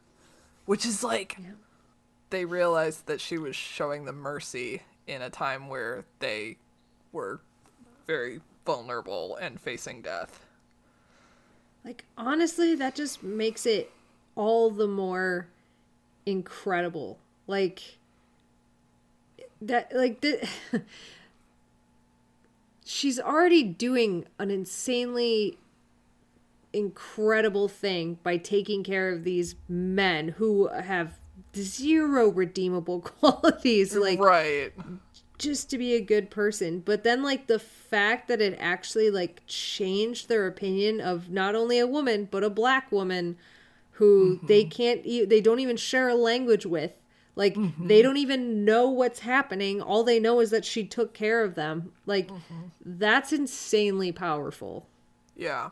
[SPEAKER 1] which is like they realized that she was showing them mercy in a time where they were very vulnerable and facing death.
[SPEAKER 2] Like honestly, that just makes it all the more incredible. Like that like the [laughs] she's already doing an insanely incredible thing by taking care of these men who have zero redeemable [laughs] qualities like
[SPEAKER 1] right.
[SPEAKER 2] just to be a good person. But then like the fact that it actually like changed their opinion of not only a woman but a black woman who mm-hmm. they can't e- they don't even share a language with like they mm-hmm. don't even know what's happening. All they know is that she took care of them. Like mm-hmm. that's insanely powerful.
[SPEAKER 1] Yeah.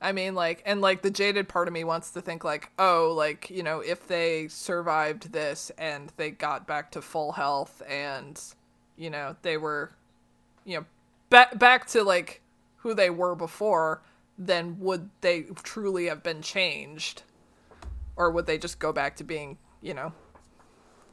[SPEAKER 1] I mean, like, and like the jaded part of me wants to think, like, oh, like, you know, if they survived this and they got back to full health and, you know, they were, you know, back back to like who they were before, then would they truly have been changed, or would they just go back to being, you know,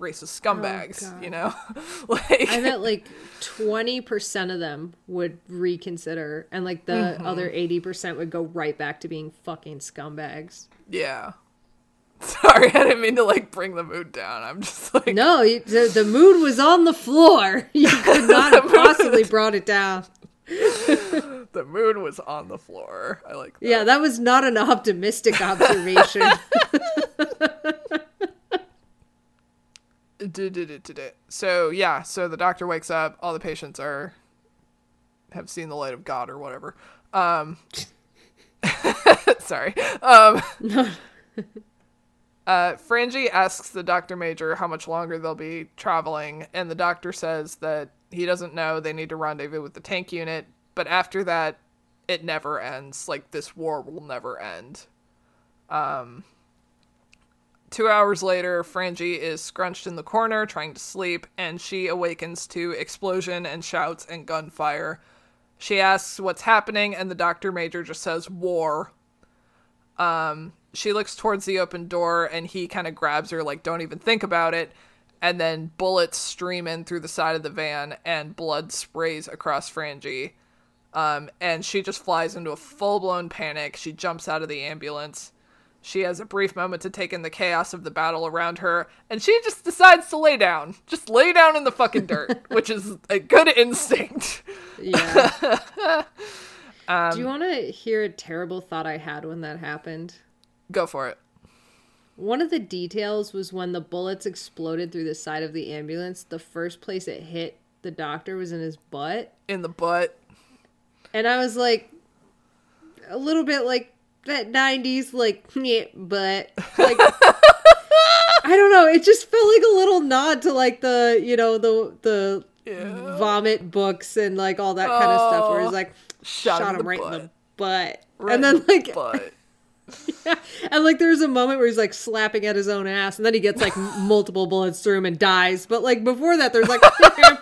[SPEAKER 1] racist oh, scumbags?
[SPEAKER 2] God.
[SPEAKER 1] you know, [laughs] like,
[SPEAKER 2] i bet like 20% of them would reconsider and like the mm-hmm. other 80% would go right back to being fucking scumbags
[SPEAKER 1] yeah. [laughs] Sorry, I didn't mean to like bring the mood down. I'm just like.
[SPEAKER 2] No, you- the, the mood was on the floor. [laughs] You could not have possibly brought it down.
[SPEAKER 1] The moon was on the floor. I like that.
[SPEAKER 2] Yeah, that was not an optimistic observation.
[SPEAKER 1] So yeah, so the doctor wakes up. All the patients are have seen the light of God or whatever. Um, [laughs] sorry. Um, [laughs] uh, Frangie asks the doctor major how much longer they'll be traveling, and the doctor says that he doesn't know. They need to rendezvous with the tank unit, but after that, it never ends. Like this war will never end. Um, Two hours later, Frangie is scrunched in the corner trying to sleep, and she awakens to explosion and shouts and gunfire. She asks what's happening, and the doctor major just says war. Um, she looks towards the open door, and he kind of grabs her, like, don't even think about it. And then bullets stream in through the side of the van, and blood sprays across Frangie. Um, and she just flies into a full blown panic. She jumps out of the ambulance. She has a brief moment to take in the chaos of the battle around her, and she just decides to lay down. Just lay down in the fucking dirt, [laughs] which is a good instinct.
[SPEAKER 2] yeah. [laughs] Do you um, want to hear a terrible thought I had when that happened?
[SPEAKER 1] Go for it.
[SPEAKER 2] One of the details was when the bullets exploded through the side of the ambulance, the first place it hit the doctor was in his butt.
[SPEAKER 1] In the butt.
[SPEAKER 2] And I was like, a little bit like that 90s, like, yeah, but, [laughs] like, I don't know. It just felt like a little nod to like the you know the the
[SPEAKER 1] Yeah.
[SPEAKER 2] vomit books and like all that kind of stuff. Where
[SPEAKER 1] Oh.
[SPEAKER 2] he's like
[SPEAKER 1] Shot
[SPEAKER 2] shot, him right in the
[SPEAKER 1] butt.
[SPEAKER 2] butt,
[SPEAKER 1] Right
[SPEAKER 2] and then
[SPEAKER 1] the
[SPEAKER 2] like
[SPEAKER 1] butt. [laughs]
[SPEAKER 2] and like there's a moment where he's like slapping at his own ass, and then he gets like [laughs] multiple bullets through him and dies. But like before that, there's like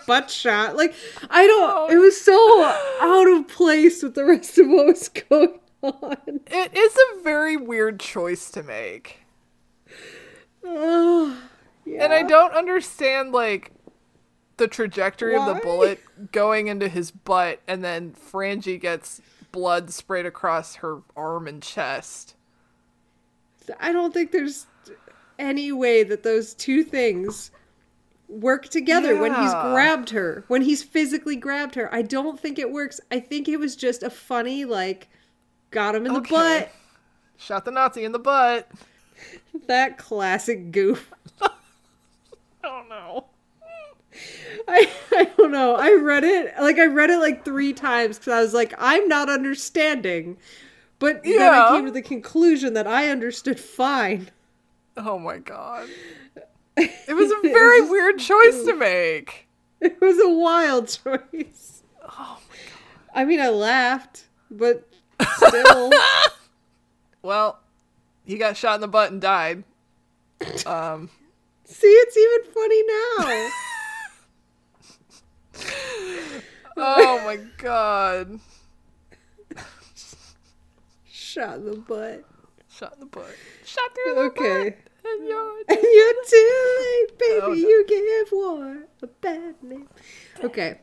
[SPEAKER 2] butt shot. Like I don't. It was so oh. out of place with the rest of what was going [laughs]
[SPEAKER 1] It is a very weird choice to make.
[SPEAKER 2] Yeah.
[SPEAKER 1] And I don't understand like the trajectory of the bullet going into his butt and then Frangie gets blood sprayed across her arm and chest.
[SPEAKER 2] I don't think there's any way that those two things work together when he's grabbed her, when he's physically grabbed her. I don't think it works. I think it was just a funny, like, got him in the
[SPEAKER 1] Okay.
[SPEAKER 2] butt.
[SPEAKER 1] Shot the Nazi in the butt. [laughs]
[SPEAKER 2] That classic goof. [laughs]
[SPEAKER 1] Oh no. [laughs]
[SPEAKER 2] I, I don't know. I read it, like, I read it like three times because I was like, I'm not understanding. But then
[SPEAKER 1] Yeah.
[SPEAKER 2] I came to the conclusion that I understood fine.
[SPEAKER 1] Oh my god. It was a very weird choice to make.
[SPEAKER 2] It was a wild choice.
[SPEAKER 1] Oh my god.
[SPEAKER 2] I mean, I laughed, but still.
[SPEAKER 1] Well, he got shot in the butt and died. Um
[SPEAKER 2] See, it's even funny now.
[SPEAKER 1] oh my god.
[SPEAKER 2] Shot in the butt.
[SPEAKER 1] Shot in the butt. Shot through the
[SPEAKER 2] Okay.
[SPEAKER 1] butt. And you're
[SPEAKER 2] And you're too late, baby.
[SPEAKER 1] Oh, no.
[SPEAKER 2] You give war a bad name. Okay.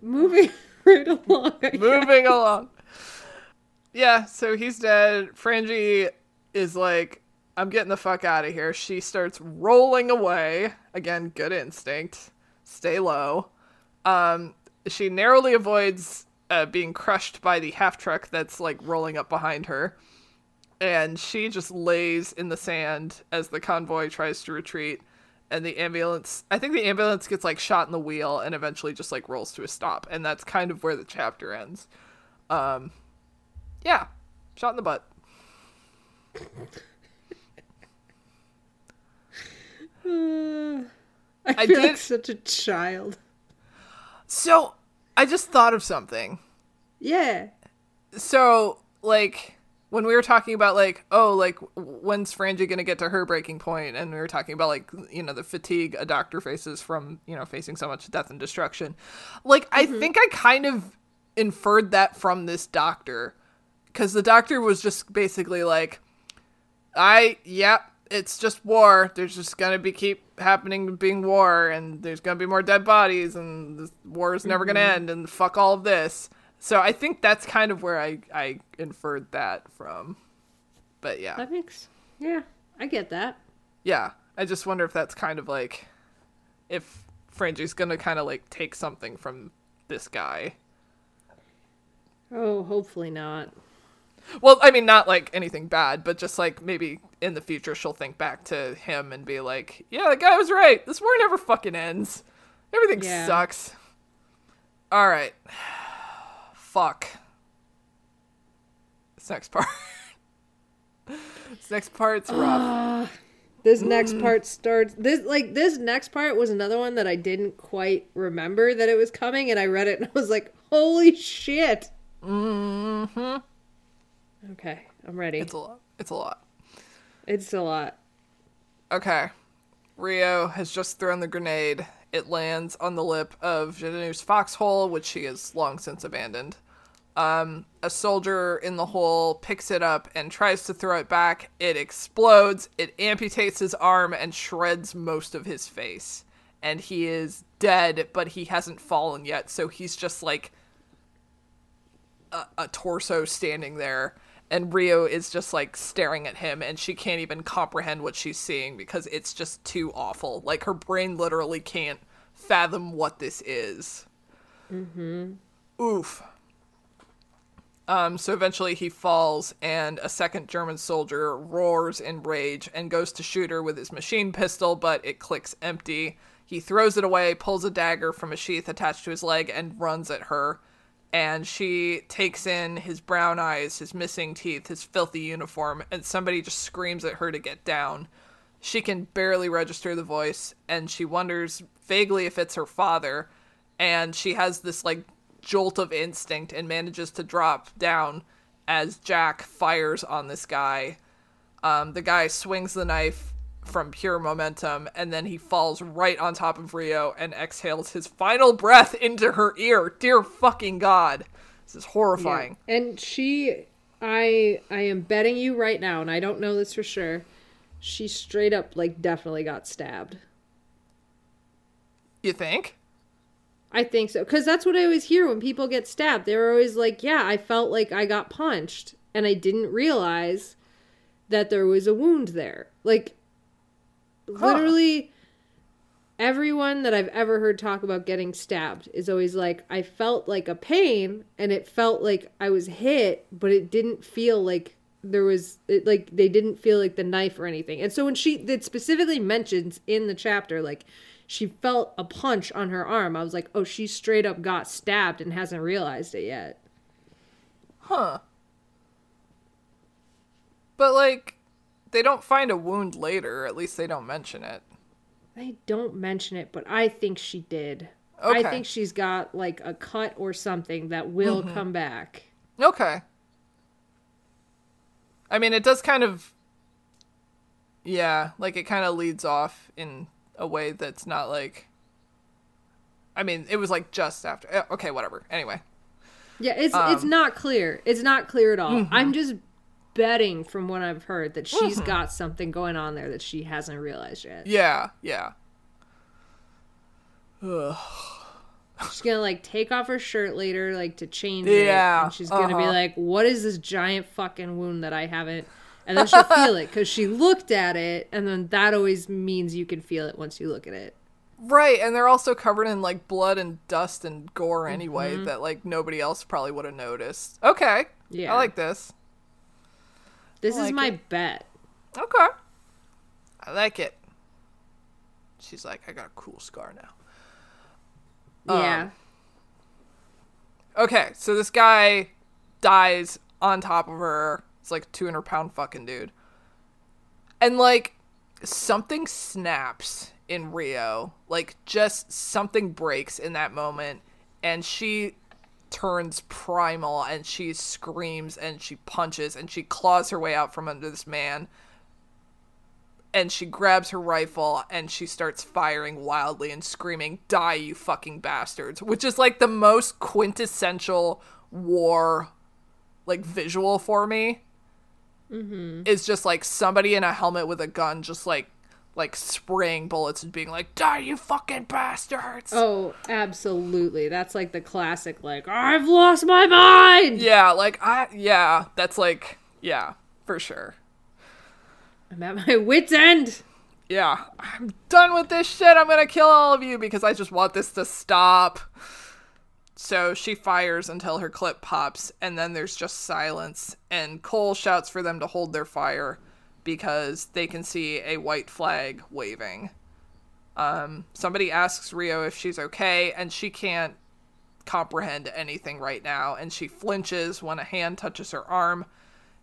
[SPEAKER 2] Moving [laughs] right along.
[SPEAKER 1] Moving along. Yeah, so he's dead. Frangie is like, I'm getting the fuck out of here. She starts rolling away. Again, good instinct. Stay low. Um, she narrowly avoids uh, being crushed by the half truck that's like rolling up behind her. And she just lays in the sand as the convoy tries to retreat. And the ambulance, I think the ambulance gets like shot in the wheel and eventually just like rolls to a stop. And that's kind of where the chapter ends. Um, yeah, shot in the butt.
[SPEAKER 2] Uh, [sighs] I,
[SPEAKER 1] I
[SPEAKER 2] feel
[SPEAKER 1] did-
[SPEAKER 2] like such a child.
[SPEAKER 1] So I just thought of something.
[SPEAKER 2] Yeah.
[SPEAKER 1] So like when we were talking about like oh like when's Frangie gonna get to her breaking point, and we were talking about like you know the fatigue a doctor faces from you know facing so much death and destruction. Like I think I kind of inferred that from this doctor because the doctor was just basically like I yep, it's just war. There's just gonna be keep happening being war and there's gonna be more dead bodies and the war is never gonna mm-hmm. end and fuck all of this. So I think that's kind of where I, I inferred that from. But yeah.
[SPEAKER 2] That makes. Yeah. I get that.
[SPEAKER 1] Yeah. I just wonder if that's kind of like if Frangie's gonna kinda like take something from this guy.
[SPEAKER 2] Oh, hopefully not.
[SPEAKER 1] Well, I mean, not like anything bad, but just like maybe in the future she'll think back to him and be like, yeah, the guy was right. This war never fucking ends. Everything
[SPEAKER 2] Yeah.
[SPEAKER 1] sucks. All right. [sighs] Fuck. This next part. [laughs] this next part's rough.
[SPEAKER 2] This next part starts this like this next part was another one that I didn't quite remember that it was coming and I read it and [laughs] I was like, "Holy shit." Mhm. Okay, I'm ready.
[SPEAKER 1] It's a lot. It's a lot.
[SPEAKER 2] It's a lot.
[SPEAKER 1] Okay. Rio has just thrown the grenade. It lands on the lip of Jenou's foxhole, which she has long since abandoned. Um, a soldier in the hole picks it up and tries to throw it back. It explodes. It amputates his arm and shreds most of his face. And he is dead, but he hasn't fallen yet, so he's just like a, a torso standing there. And Rio is just like staring at him, and she can't even comprehend what she's seeing because it's just too awful. Like her brain literally can't fathom what this is. Mm-hmm. Oof. Um, so eventually he falls, and a second German soldier roars in rage and goes to shoot her with his machine pistol, but it clicks empty. He throws it away, pulls a dagger from a sheath attached to his leg, and runs at her. And she takes in his brown eyes, his missing teeth, his filthy uniform, and somebody just screams at her to get down. she can barely register the voice and she wonders vaguely if it's her father and she has this like jolt of instinct and manages to drop down as Jack fires on this guy. Um, the guy swings the knife from pure momentum and then he falls right on top of Rio and exhales his final breath into her ear. Dear fucking god. This is horrifying.
[SPEAKER 2] Yeah. And she I I am betting you right now and I don't know this for sure. She straight up like definitely got stabbed.
[SPEAKER 1] You think?
[SPEAKER 2] I think so. Because that's what I always hear when people get stabbed. They're always like, yeah, I felt like I got punched and I didn't realize that there was a wound there. Like, huh. literally, everyone that I've ever heard talk about getting stabbed is always like, I felt like a pain and it felt like I was hit, but it didn't feel like there was it, like they didn't feel like the knife or anything. And so when she that specifically mentions in the chapter like she felt a punch on her arm. I was like, oh, she straight up got stabbed and hasn't realized it yet.
[SPEAKER 1] Huh. But, like, they don't find a wound later. At least they don't mention it.
[SPEAKER 2] They don't mention it, but I think she did. Okay. I think she's got, like, a cut or something that will mm-hmm. come back.
[SPEAKER 1] Okay. I mean, it does kind of. Yeah, like, it kind of leads off in a way that's not like I mean, it was like just after. Eh, okay, whatever. Anyway.
[SPEAKER 2] Yeah, it's um, it's not clear. It's not clear at all. Mm-hmm. I'm just betting from what I've heard that she's mm-hmm. got something going on there that she hasn't realized yet.
[SPEAKER 1] Yeah, yeah.
[SPEAKER 2] Ugh. She's gonna like take off her shirt later, like to change it. Yeah. And she's gonna uh-huh. be like, "What is this giant fucking wound that I haven't and then she'll feel it because she looked at it, and then that always means you can feel it once you look at it.
[SPEAKER 1] Right, and they're also covered in like blood and dust and gore anyway mm-hmm. that like nobody else probably would have noticed. Okay, yeah, I like this.
[SPEAKER 2] This like is my it. bet.
[SPEAKER 1] Okay, I like it. She's like, I got a cool scar now.
[SPEAKER 2] Yeah. Um,
[SPEAKER 1] okay, so this guy dies on top of her it's like 200 pound fucking dude. And like something snaps in Rio. Like just something breaks in that moment and she turns primal and she screams and she punches and she claws her way out from under this man. And she grabs her rifle and she starts firing wildly and screaming, Die, you fucking bastards! Which is like the most quintessential war like visual for me mm-hmm. is just like somebody in a helmet with a gun, just like like spraying bullets and being like, "Die, you fucking bastards!"
[SPEAKER 2] Oh, absolutely. That's like the classic, like I've lost my mind.
[SPEAKER 1] Yeah, like I, yeah, that's like, yeah, for sure.
[SPEAKER 2] I'm at my wits' end.
[SPEAKER 1] Yeah, I'm done with this shit. I'm gonna kill all of you because I just want this to stop. So she fires until her clip pops, and then there's just silence. And Cole shouts for them to hold their fire because they can see a white flag waving. Um, somebody asks Rio if she's okay, and she can't comprehend anything right now, and she flinches when a hand touches her arm.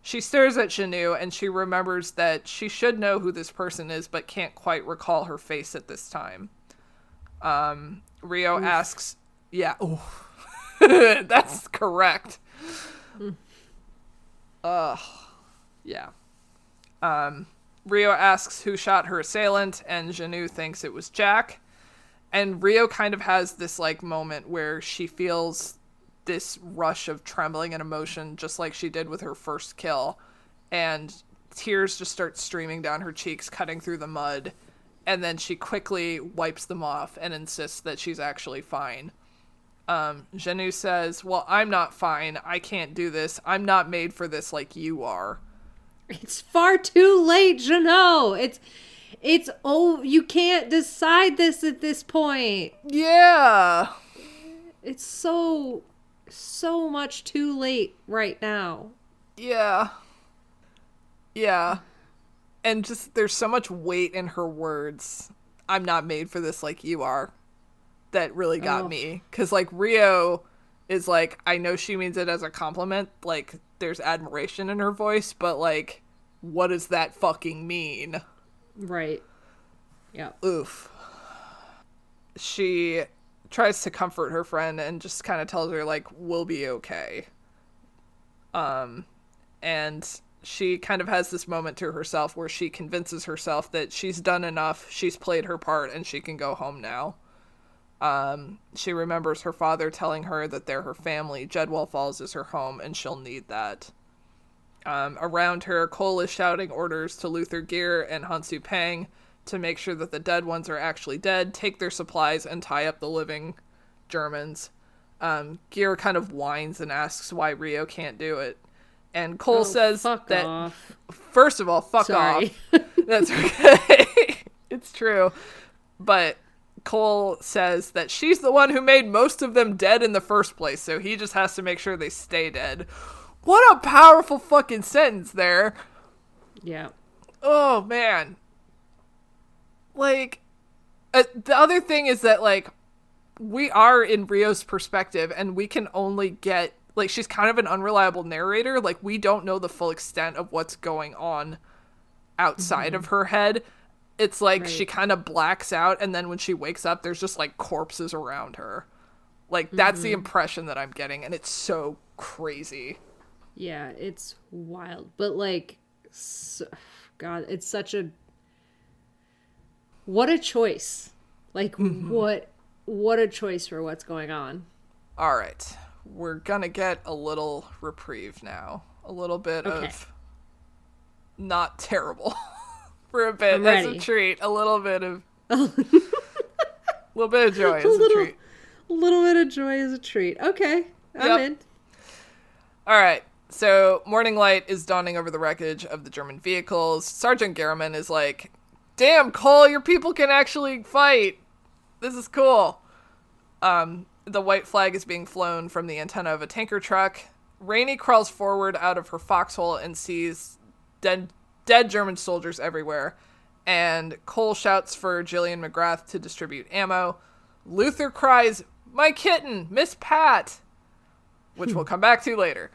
[SPEAKER 1] She stares at Jenou, and she remembers that she should know who this person is, but can't quite recall her face at this time. Um, Rio Oof. asks, "Yeah, [laughs] That's correct. Ugh. Yeah. Um, Rio asks who shot her assailant, and Jenou thinks it was Jack. And Rio kind of has this like moment where she feels this rush of trembling and emotion, just like she did with her first kill. And tears just start streaming down her cheeks, cutting through the mud. And then she quickly wipes them off and insists that she's actually fine. Um, Jenou says, Well, I'm not fine. I can't do this. I'm not made for this like you are.
[SPEAKER 2] It's far too late, Jenou. It's it's oh you can't decide this at this point.
[SPEAKER 1] Yeah.
[SPEAKER 2] It's so so much too late right now.
[SPEAKER 1] Yeah. Yeah. And just there's so much weight in her words. I'm not made for this like you are that really got oh. me because like Rio is like I know she means it as a compliment, like there's admiration in her voice, but like what does that fucking mean?
[SPEAKER 2] Right. Yeah.
[SPEAKER 1] Oof. She tries to comfort her friend and just kind of tells her like we'll be okay. Um and she kind of has this moment to herself where she convinces herself that she's done enough, she's played her part and she can go home now. Um she remembers her father telling her that they're her family, Gedwell Falls is her home and she'll need that. Um, around her, Cole is shouting orders to Luther Geer and Hansu Pang to make sure that the dead ones are actually dead, take their supplies, and tie up the living Germans. Um, Gear kind of whines and asks why Rio can't do it. And Cole
[SPEAKER 2] Oh,
[SPEAKER 1] says that,
[SPEAKER 2] off.
[SPEAKER 1] first of all, fuck
[SPEAKER 2] Sorry.
[SPEAKER 1] off. That's okay. [laughs] it's true. But Cole says that she's the one who made most of them dead in the first place, so he just has to make sure they stay dead. What a powerful fucking sentence there.
[SPEAKER 2] yeah.
[SPEAKER 1] Oh man. Like uh, the other thing is that like we are in Rio's perspective and we can only get like she's kind of an unreliable narrator, like we don't know the full extent of what's going on outside of her head. It's like she kind of blacks out and then when she wakes up there's just like corpses around her. Like that's the mm-hmm. impression that I'm getting and it's so crazy.
[SPEAKER 2] Yeah, it's wild. But like so, god, it's such a what a choice. Like mm-hmm. what what a choice for what's going on.
[SPEAKER 1] All right. We're to get a little reprieve now. A little bit
[SPEAKER 2] Okay.
[SPEAKER 1] of not terrible [laughs] for a bit
[SPEAKER 2] I'm
[SPEAKER 1] as a treat. A little bit of [laughs] a little bit of joy as a,
[SPEAKER 2] little-
[SPEAKER 1] treat.
[SPEAKER 2] A little bit of joy is a treat. Okay. I'm
[SPEAKER 1] Yep.
[SPEAKER 2] in.
[SPEAKER 1] All right. So morning light is dawning over the wreckage of the German vehicles. Sergeant Garriman is like, "Damn, Cole, your people can actually fight. This is cool." Um, the white flag is being flown from the antenna of a tanker truck. Rainy crawls forward out of her foxhole and sees dead dead German soldiers everywhere. And Cole shouts for Jillian McGrath to distribute ammo. Luther cries, "My kitten, Miss Pat!" which we'll come back to later.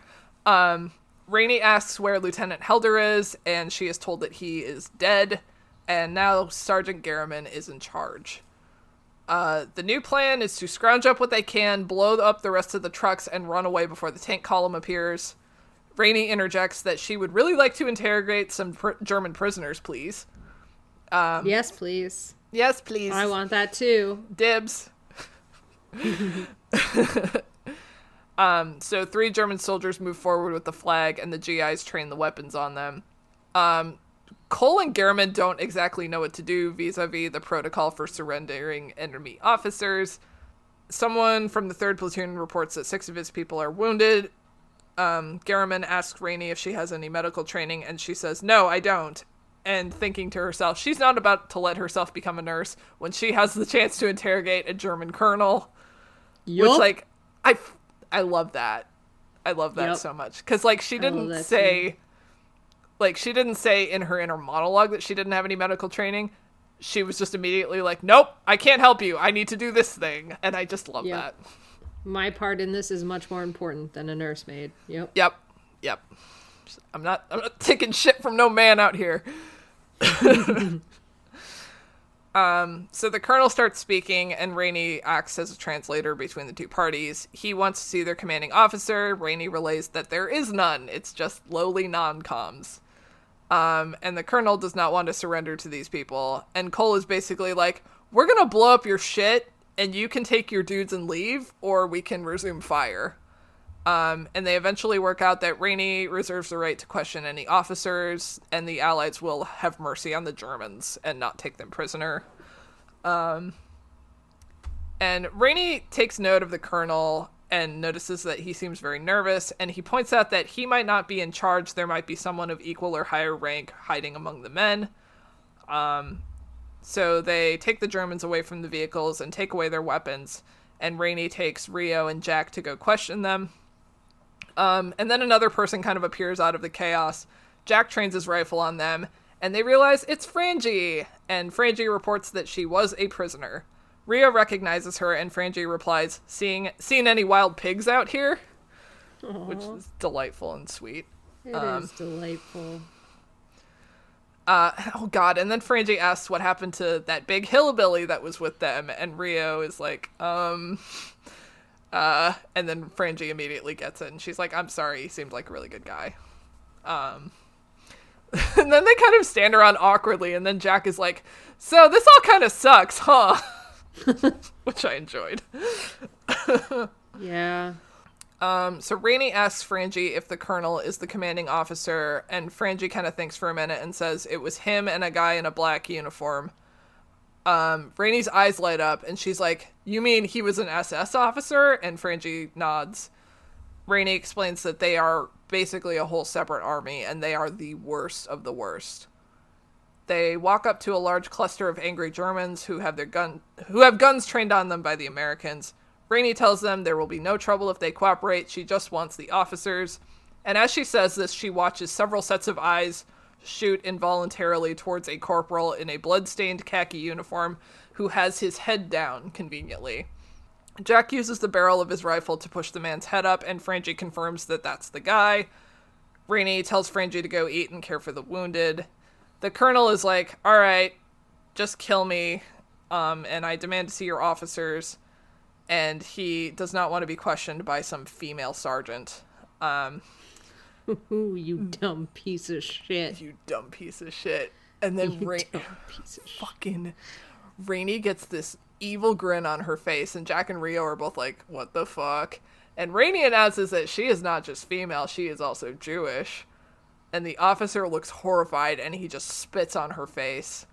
[SPEAKER 1] Um, Rainy asks where Lieutenant Helder is, and she is told that he is dead, and now Sergeant Garriman is in charge. Uh, the new plan is to scrounge up what they can, blow up the rest of the trucks, and run away before the tank column appears. Rainy interjects that she would really like to interrogate some pr- German prisoners, please.
[SPEAKER 2] yes, please.
[SPEAKER 1] Yes, please.
[SPEAKER 2] I want that too.
[SPEAKER 1] Dibs. [laughs] um, so three German soldiers move forward with the flag, and the GIs train the weapons on them. Um, Cole and Garriman don't exactly know what to do vis-a-vis the protocol for surrendering enemy officers. Someone from the third platoon reports that six of his people are wounded. Um, Garriman asks Rainy if she has any medical training, and she says, "No, I don't." And thinking to herself, she's not about to let herself become a nurse when she has the chance to interrogate a German colonel.
[SPEAKER 2] Yup.
[SPEAKER 1] Which, like, I, I love that. I love that
[SPEAKER 2] Yep.
[SPEAKER 1] so much because, like, she didn't say, like, she didn't say in her inner monologue that she didn't have any medical training. She was just immediately like, "Nope, I can't help you. I need to do this thing," and I just love
[SPEAKER 2] Yep.
[SPEAKER 1] that.
[SPEAKER 2] My part in this is much more important than a nursemaid. Yep.
[SPEAKER 1] Yep, yep. I'm not. I'm not [laughs] taking shit from no man out here. [laughs] um. So the colonel starts speaking, and Rainy acts as a translator between the two parties. He wants to see their commanding officer. Rainy relays that there is none. It's just lowly non-coms. Um, and the colonel does not want to surrender to these people. And Cole is basically like, "We're gonna blow up your shit, and you can take your dudes and leave, or we can resume fire." Um, and they eventually work out that Rainy reserves the right to question any officers, and the Allies will have mercy on the Germans and not take them prisoner. Um, and Rainy takes note of the colonel and notices that he seems very nervous, and he points out that he might not be in charge. There might be someone of equal or higher rank hiding among the men. Um, so they take the Germans away from the vehicles and take away their weapons, and Rainy takes Rio and Jack to go question them. Um, and then another person kind of appears out of the chaos. Jack trains his rifle on them, and they realize it's Frangie. And Frangie reports that she was a prisoner. Rio recognizes her, and Frangie replies, "Seeing seen any wild pigs out here?" Which is delightful and sweet.
[SPEAKER 2] It is
[SPEAKER 1] Um,
[SPEAKER 2] delightful.
[SPEAKER 1] Uh, oh god, and then Frangie asks what happened to that big hillbilly that was with them, and Rio is like, um, uh, and then Frangie immediately gets it, and she's like, I'm sorry, he seemed like a really good guy. Um, [laughs] and then they kind of stand around awkwardly, and then Jack is like, so this all kind of sucks, huh? [laughs] Which I enjoyed. [laughs]
[SPEAKER 2] Yeah.
[SPEAKER 1] Um, so Rainy asks Frangie if the colonel is the commanding officer, and Frangie kind of thinks for a minute and says it was him and a guy in a black uniform. Um, Rainy's eyes light up, and she's like, "You mean he was an SS officer?" And Frangie nods. Rainy explains that they are basically a whole separate army, and they are the worst of the worst. They walk up to a large cluster of angry Germans who have their gun who have guns trained on them by the Americans. Rainy tells them there will be no trouble if they cooperate. She just wants the officers. And as she says this, she watches several sets of eyes shoot involuntarily towards a corporal in a blood-stained khaki uniform who has his head down conveniently. Jack uses the barrel of his rifle to push the man's head up, and Frangie confirms that that's the guy. Rainy tells Frangie to go eat and care for the wounded. The colonel is like, "All right, just kill me, um, and I demand to see your officers." And he does not want to be questioned by some female sergeant. Um,
[SPEAKER 2] Ooh, [laughs] you dumb piece of shit.
[SPEAKER 1] you dumb piece of shit. And then
[SPEAKER 2] You
[SPEAKER 1] Ra-
[SPEAKER 2] dumb piece of shit.
[SPEAKER 1] fucking Rainy gets this evil grin on her face, and Jack and Rio are both like, "What the fuck?" And Rainy announces that she is not just female; she is also Jewish. And the officer looks horrified, and he just spits on her face.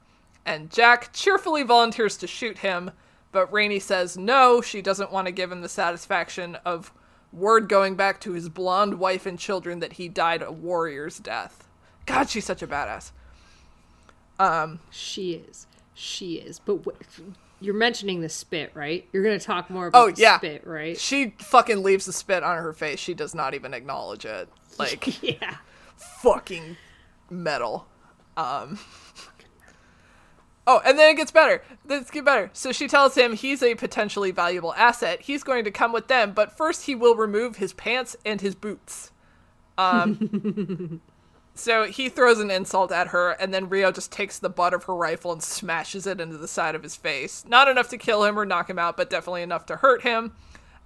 [SPEAKER 1] And Jack cheerfully volunteers to shoot him, but Rainy says no, she doesn't want to give him the satisfaction of word going back to his blonde wife and children that he died a warrior's death. God, she's such a badass.
[SPEAKER 2] Um, She is. She is. But you're mentioning the spit, right? You're going to talk more about
[SPEAKER 1] Oh
[SPEAKER 2] the
[SPEAKER 1] yeah,
[SPEAKER 2] spit, right?
[SPEAKER 1] She fucking leaves the spit on her face. She does not even acknowledge it. [laughs] Like
[SPEAKER 2] yeah.
[SPEAKER 1] fucking metal. Um. Oh, and then it gets better. Let's get better. So she tells him he's a potentially valuable asset. He's going to come with them, but first he will remove his pants and his boots. Um. [laughs] so he throws an insult at her, and then Rio just takes the butt of her rifle and smashes it into the side of his face. Not enough to kill him or knock him out, but definitely enough to hurt him.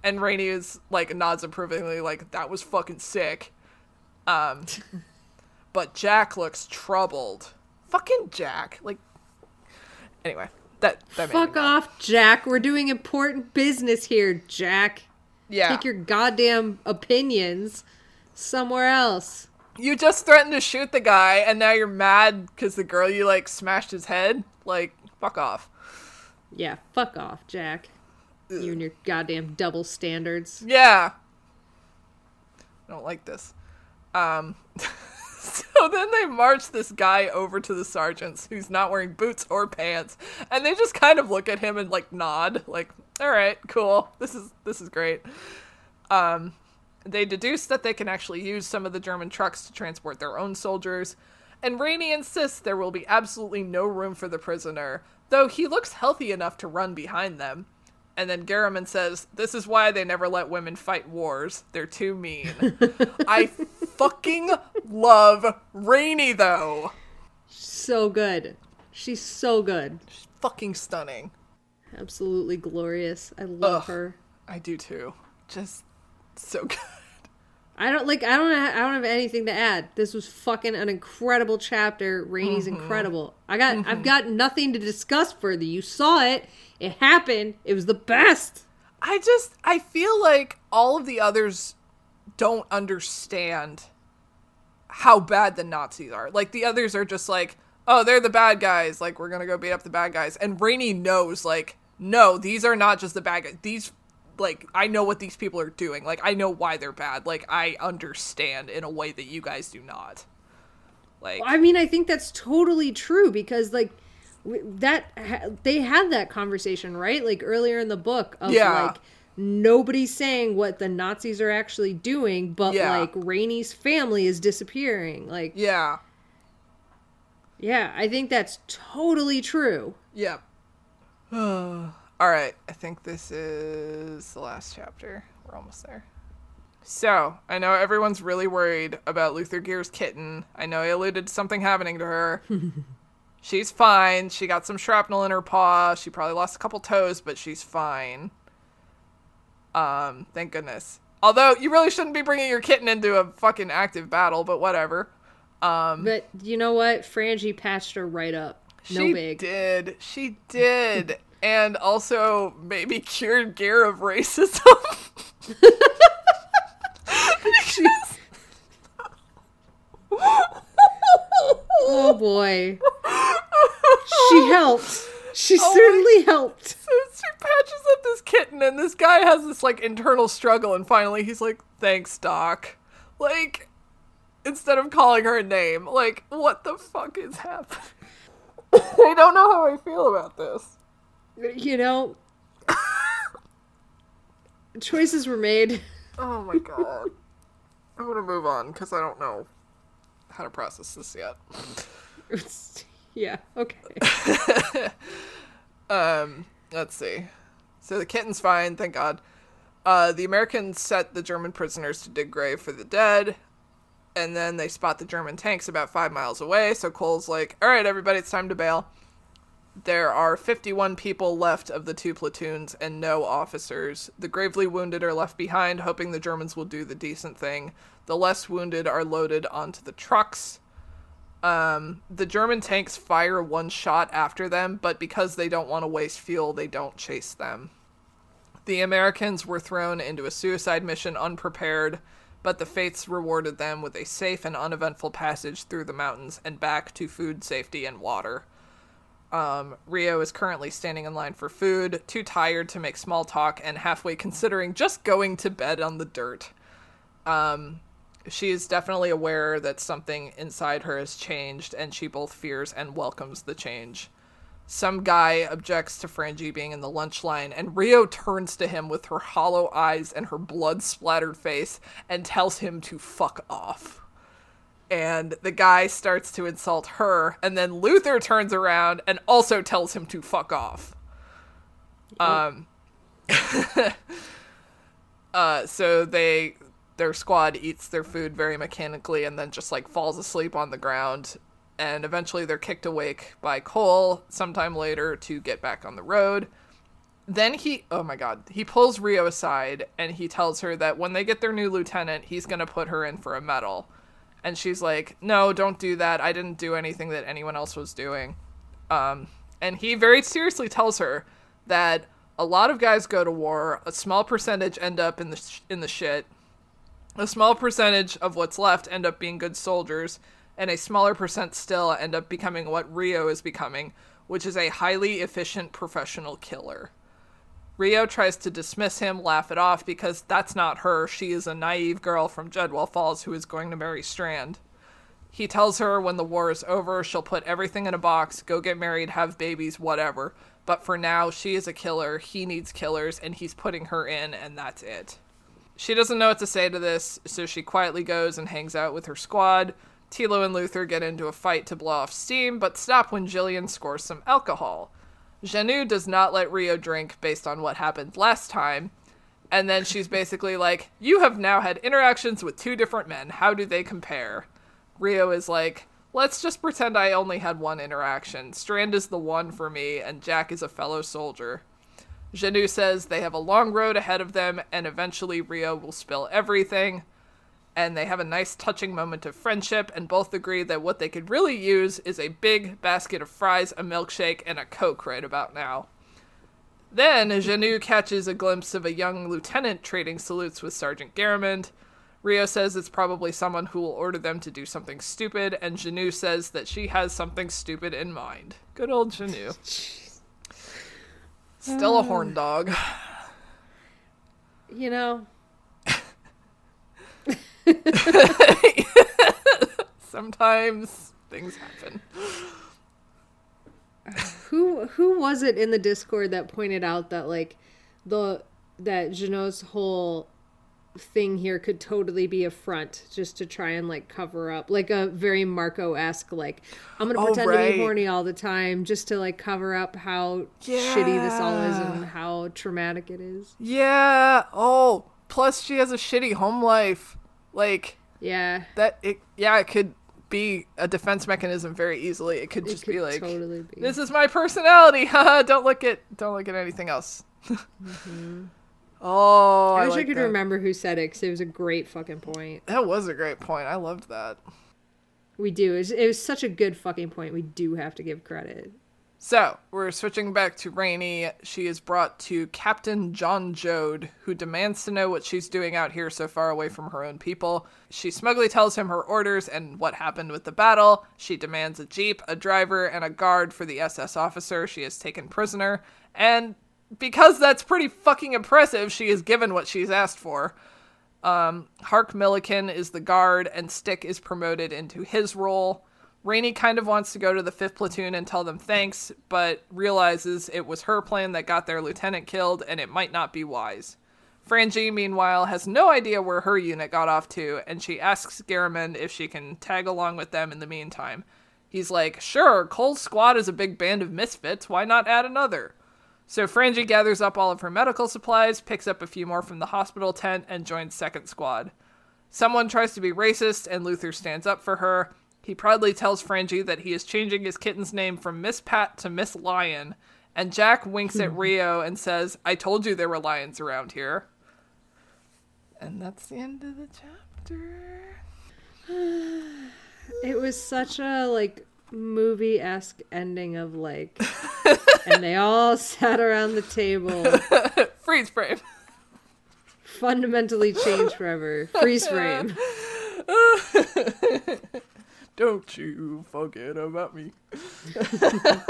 [SPEAKER 1] And Rainy is like nods approvingly, like that was fucking sick. Um, [laughs] but Jack looks troubled. Fucking Jack. Like, anyway, that that
[SPEAKER 2] Fuck off, Jack. We're doing important business here, Jack.
[SPEAKER 1] Yeah,
[SPEAKER 2] Take your goddamn opinions somewhere else.
[SPEAKER 1] you just threatened to shoot the guy, and now you're mad because the girl you like smashed his head. Like, fuck off.
[SPEAKER 2] Yeah, fuck off, Jack. You and your goddamn double standards.
[SPEAKER 1] Yeah. I don't like this. Um [laughs] [laughs] so then they march this guy over to the sergeants who's not wearing boots or pants and they just kind of look at him and like nod like all right cool. This is this is great. Um they deduce that they can actually use some of the german trucks to transport their own soldiers. And Rainy insists there will be absolutely no room for the prisoner though he looks healthy enough to run behind them and then Garriman says, This is why they never let women fight wars. They're too mean. [laughs] I fucking love Rainy, though.
[SPEAKER 2] So good. She's so good.
[SPEAKER 1] She's fucking stunning.
[SPEAKER 2] Absolutely glorious. I love
[SPEAKER 1] Ugh.
[SPEAKER 2] her.
[SPEAKER 1] I do too. Just so [laughs] good.
[SPEAKER 2] I don't like. I don't. I don't have anything to add. This was fucking an incredible chapter. Rainy's
[SPEAKER 1] Mm-hmm.
[SPEAKER 2] incredible. I got. I've got nothing to discuss further. You saw it. It happened. It was the best.
[SPEAKER 1] I just, I feel like all of the others don't understand how bad the Nazis are. Like, the others are just like, oh, they're the bad guys. Like, we're gonna go beat up the bad guys. And Rainy knows, like, no, these are not just the bad guys. These, like, I know what these people are doing. Like, I know why they're bad. Like, I understand in a way that you guys do not. Like,
[SPEAKER 2] I mean, I think that's totally true because like w- that ha- they had that conversation right, like earlier in the book of
[SPEAKER 1] Yeah.
[SPEAKER 2] like nobody's saying what the Nazis are actually doing, but
[SPEAKER 1] Yeah.
[SPEAKER 2] like Rainy's family is disappearing. Like,
[SPEAKER 1] yeah,
[SPEAKER 2] yeah, I think that's totally true.
[SPEAKER 1] yeah. [sighs] [sighs] All right, I think this is the last chapter. We're almost there. So, I know everyone's really worried about Luther Geer's kitten. I know he alluded to something happening to her. [laughs] she's fine. She got some shrapnel in her paw. She probably lost a couple toes, but she's fine. Um, thank goodness. Although, you really shouldn't be bringing your kitten into a fucking active battle, but whatever. Um,
[SPEAKER 2] But you know what? Frangie patched her right up. No
[SPEAKER 1] she
[SPEAKER 2] big.
[SPEAKER 1] did. She did. [laughs] and also maybe cured Geer of racism.
[SPEAKER 2] She's [laughs] Oh boy. she [laughs] helped. She oh certainly helped. [laughs]
[SPEAKER 1] So she patches up this kitten, and this guy has this like internal struggle, and finally he's like, "Thanks, Doc." Like, instead of calling her a name, like, what the fuck is happening? I don't know how I feel about this.
[SPEAKER 2] You know, choices were made. [laughs]
[SPEAKER 1] Oh my god. I'm gonna move on because I don't know how to process this yet. [laughs]
[SPEAKER 2] yeah, okay. [laughs]
[SPEAKER 1] Um, let's see. So the kitten's fine, thank God. Uh, the Americans set the German prisoners to dig grave for the dead, and then they spot the German tanks about five miles away. So Cole's like, "All right, everybody, it's time to bail." There are 51 people left of the two platoons and no officers. The gravely wounded are left behind, hoping the Germans will do the decent thing. The less wounded are loaded onto the trucks. Um, the German tanks fire one shot after them, but because they don't want to waste fuel, they don't chase them. The Americans were thrown into a suicide mission unprepared, but the fates rewarded them with a safe and uneventful passage through the mountains and back to food safety and water. Um, Rio is currently standing in line for food, too tired to make small talk, and halfway considering just going to bed on the dirt. Um, she is definitely aware that something inside her has changed, and she both fears and welcomes the change. Some guy objects to Frangie being in the lunch line, and Rio turns to him with her hollow eyes and her blood splattered face and tells him to fuck off. And the guy starts to insult her, and then Luther turns around and also tells him to fuck off. Um, [laughs] uh, so they their squad eats their food very mechanically and then just like falls asleep on the ground and eventually they're kicked awake by Cole sometime later to get back on the road. Then he oh my god, he pulls Rio aside and he tells her that when they get their new lieutenant, he's going to put her in for a medal. And she's like, "No, don't do that. I didn't do anything that anyone else was doing." Um and he very seriously tells her that a lot of guys go to war, a small percentage end up in the sh- in the shit. A small percentage of what's left end up being good soldiers, and a smaller percent still end up becoming what Rio is becoming, which is a highly efficient professional killer. Rio tries to dismiss him, laugh it off because that's not her. She is a naive girl from Gedwell Falls who is going to marry Strand. He tells her when the war is over, she'll put everything in a box, go get married, have babies, whatever. But for now, she is a killer, he needs killers, and he's putting her in, and that's it. She doesn't know what to say to this, so she quietly goes and hangs out with her squad. Tilo and Luther get into a fight to blow off steam, but stop when Jillian scores some alcohol. Jenou does not let Rio drink based on what happened last time, and then she's basically like, You have now had interactions with two different men. How do they compare? Rio is like, Let's just pretend I only had one interaction. Strand is the one for me, and Jack is a fellow soldier. Jenou says they have a long road ahead of them, and eventually Rio will spill everything. And they have a nice, touching moment of friendship, and both agree that what they could really use is a big basket of fries, a milkshake, and a Coke right about now. Then Jenou catches a glimpse of a young lieutenant trading salutes with Sergeant Garamond. Rio says it's probably someone who will order them to do something stupid, and Jenou says that she has something stupid in mind. Good old Jenou. [laughs] Still a uh, horn dog.
[SPEAKER 2] You know, [laughs]
[SPEAKER 1] Sometimes things happen.
[SPEAKER 2] who who was it in the Discord that pointed out that like the that Jenou's whole thing here could totally be a front just to try and like cover up like a very Marco esque like I'm gonna
[SPEAKER 1] Oh,
[SPEAKER 2] pretend to be horny all the time just to like cover up how shitty this all is and how traumatic it is.
[SPEAKER 1] Yeah. Oh, Plus, she has a shitty home life. Like
[SPEAKER 2] Yeah.
[SPEAKER 1] that. It yeah, it could be a defense mechanism very easily. It could
[SPEAKER 2] It
[SPEAKER 1] just
[SPEAKER 2] could
[SPEAKER 1] be like,
[SPEAKER 2] totally be.
[SPEAKER 1] "This is my personality." [laughs] Haha, don't look at don't look at anything else. Mm-hmm. [laughs] Oh,
[SPEAKER 2] I
[SPEAKER 1] I,
[SPEAKER 2] wish I
[SPEAKER 1] like
[SPEAKER 2] could
[SPEAKER 1] that.
[SPEAKER 2] remember who said it because it was a great fucking point.
[SPEAKER 1] That was a great point. I loved that.
[SPEAKER 2] We do. It was, it was such a good fucking point. We do have to give credit.
[SPEAKER 1] So, we're switching back to Rainy. She is brought to Captain John Jode, who demands to know what she's doing out here so far away from her own people. She smugly tells him her orders and what happened with the battle. She demands a jeep, a driver, and a guard for the SS officer she has taken prisoner. And because that's pretty fucking impressive, she is given what she's asked for. Um, Hark Milliken is the guard, and Stick is promoted into his role. Rainy kind of wants to go to the 5th platoon and tell them thanks, but realizes it was her plan that got their lieutenant killed, and it might not be wise. Frangie, meanwhile, has no idea where her unit got off to, and she asks Garamond if she can tag along with them in the meantime. He's like, Sure, Cole's squad is a big band of misfits, why not add another? So Frangie gathers up all of her medical supplies, picks up a few more from the hospital tent, and joins second squad. Someone tries to be racist, and Luther stands up for her. He proudly tells Frangie that he is changing his kitten's name from Miss Pat to Miss Lion, and Jack winks at hmm. Rio and says, I told you there were lions around here. And that's the end of the chapter. [sighs]
[SPEAKER 2] It was such a like movie esque ending of like, [laughs] and they all sat around the table, [laughs]
[SPEAKER 1] Freeze frame.
[SPEAKER 2] fundamentally changed forever. Freeze frame. [laughs]
[SPEAKER 1] Don't you forget about me. [laughs]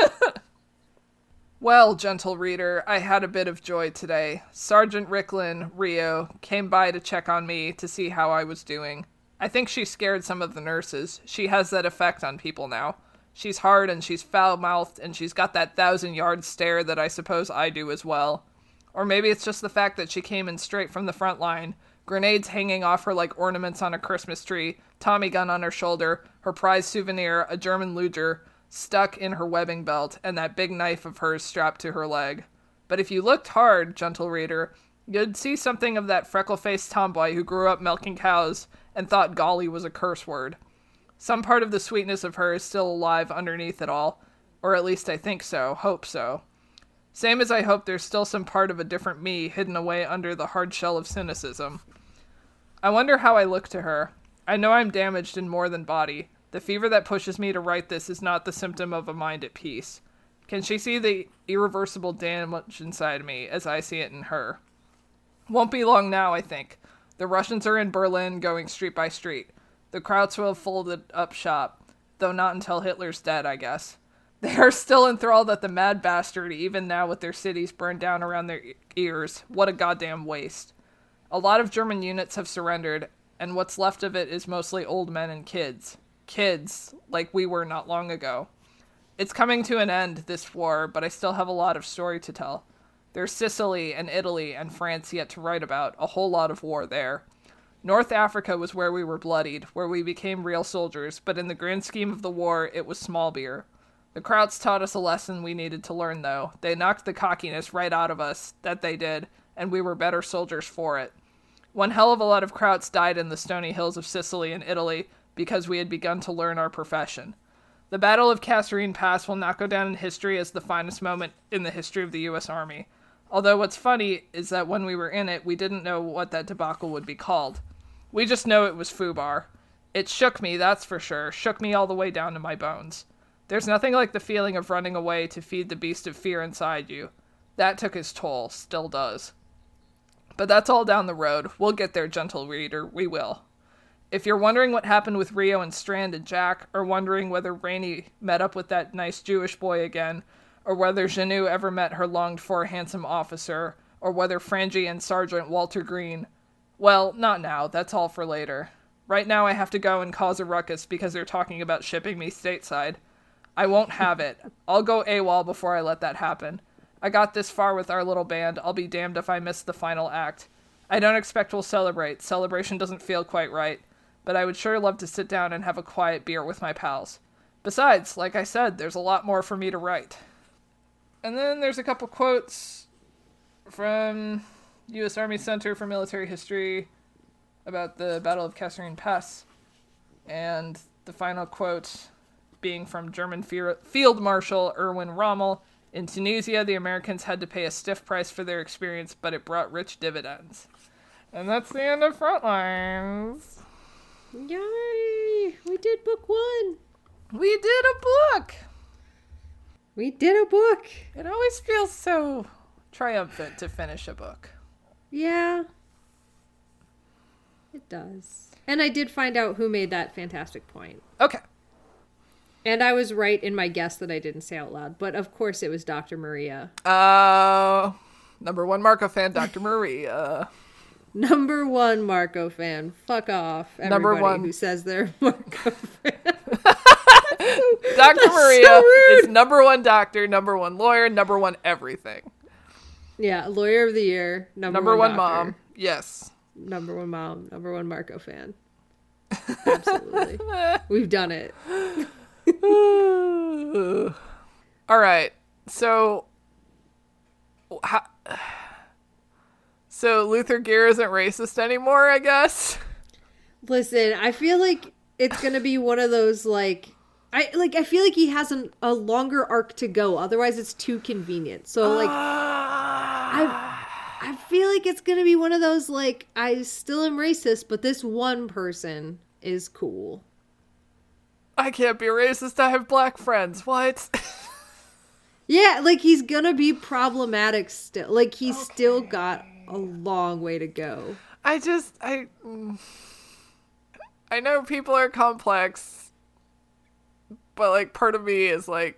[SPEAKER 1] well, gentle reader, I had a bit of joy today. Sergeant Richlin, Rio, came by to check on me to see how I was doing. I think she scared some of the nurses. She has that effect on people now. She's hard and she's foul mouthed and she's got that thousand yard stare that I suppose I do as well. Or maybe it's just the fact that she came in straight from the front line. Grenades hanging off her like ornaments on a Christmas tree, Tommy gun on her shoulder, her prize souvenir, a German Luger, stuck in her webbing belt, and that big knife of hers strapped to her leg. But if you looked hard, gentle reader, you'd see something of that freckle faced tomboy who grew up milking cows and thought golly was a curse word. Some part of the sweetness of her is still alive underneath it all, or at least I think so, hope so. Same as I hope there's still some part of a different me hidden away under the hard shell of cynicism. I wonder how I look to her. I know I'm damaged in more than body. The fever that pushes me to write this is not the symptom of a mind at peace. Can she see the irreversible damage inside me as I see it in her? Won't be long now, I think. The Russians are in Berlin going street by street. The Krauts will have folded up shop, though not until Hitler's dead, I guess. [laughs] They are still enthralled at the mad bastard, even now with their cities burned down around their ears. What a goddamn waste. A lot of German units have surrendered, and what's left of it is mostly old men and kids. Kids, like we were not long ago. It's coming to an end, this war, but I still have a lot of story to tell. There's Sicily and Italy and France yet to write about, a whole lot of war there. North Africa was where we were bloodied, where we became real soldiers, but in the grand scheme of the war, it was small beer. The Krauts taught us a lesson we needed to learn, though. They knocked the cockiness right out of us, that they did, and we were better soldiers for it. One hell of a lot of Krauts died in the stony hills of Sicily and Italy because we had begun to learn our profession. The Battle of Kasserine Pass will not go down in history as the finest moment in the history of the U.S. Army. Although what's funny is that when we were in it, we didn't know what that debacle would be called. We just know it was FUBAR. It shook me, that's for sure, shook me all the way down to my bones. There's nothing like the feeling of running away to feed the beast of fear inside you. That took its toll, still does. But that's all down the road. We'll get there, gentle reader, we will. If you're wondering what happened with Rio and Strand and Jack, or wondering whether Rainy met up with that nice Jewish boy again, or whether Jenou ever met her longed for handsome officer, or whether Frangie and Sergeant Walter Green, well, not now, that's all for later. Right now I have to go and cause a ruckus because they're talking about shipping me stateside. I won't have it. I'll go AWOL before I let that happen. I got this far with our little band, I'll be damned if I miss the final act. I don't expect we'll celebrate, celebration doesn't feel quite right, but I would sure love to sit down and have a quiet beer with my pals. Besides, like I said, there's a lot more for me to write. And then there's a couple quotes from U.S. Army Center for Military History about the Battle of Kasserine Pass. And the final quote being from German Field Marshal Erwin Rommel In Tunisia, the Americans had to pay a stiff price for their experience, but it brought rich dividends. And that's the end of Frontlines.
[SPEAKER 2] Yay! We did book one.
[SPEAKER 1] We did a book!
[SPEAKER 2] We did a book.
[SPEAKER 1] It always feels so triumphant to finish a book.
[SPEAKER 2] Yeah. It does. And I did find out who made that fantastic point.
[SPEAKER 1] Okay.
[SPEAKER 2] And I was right in my guess that I didn't say out loud, but of course it was Dr. Maria.
[SPEAKER 1] Uh, number one Marco fan, Dr. [laughs] Maria.
[SPEAKER 2] Number one Marco fan. Fuck off. Everybody
[SPEAKER 1] Number one.
[SPEAKER 2] who says they're [laughs] Marco fan. [laughs]
[SPEAKER 1] Dr.
[SPEAKER 2] so
[SPEAKER 1] Maria
[SPEAKER 2] rude.
[SPEAKER 1] is number one doctor, number one lawyer, number one everything.
[SPEAKER 2] yeah, lawyer of the year. Number,
[SPEAKER 1] Number one,
[SPEAKER 2] doctor,
[SPEAKER 1] mom. Yes.
[SPEAKER 2] Number one mom. Number one Marco fan. Absolutely. We've done it. [laughs]
[SPEAKER 1] All right. So, ha- so Luther Geer isn't racist anymore, I guess.
[SPEAKER 2] Listen, I feel like it's gonna be one of those like I like I feel like he has an, a longer arc to go. Otherwise, it's too convenient. So like ah. I I feel like it's gonna be one of those like I still am racist, but this one person is cool.
[SPEAKER 1] I can't be racist. I have black friends. What? [laughs]
[SPEAKER 2] Yeah, like he's gonna be problematic still. Like he's still got a long way to go.
[SPEAKER 1] I just I. I know people are complex, but like part of me is like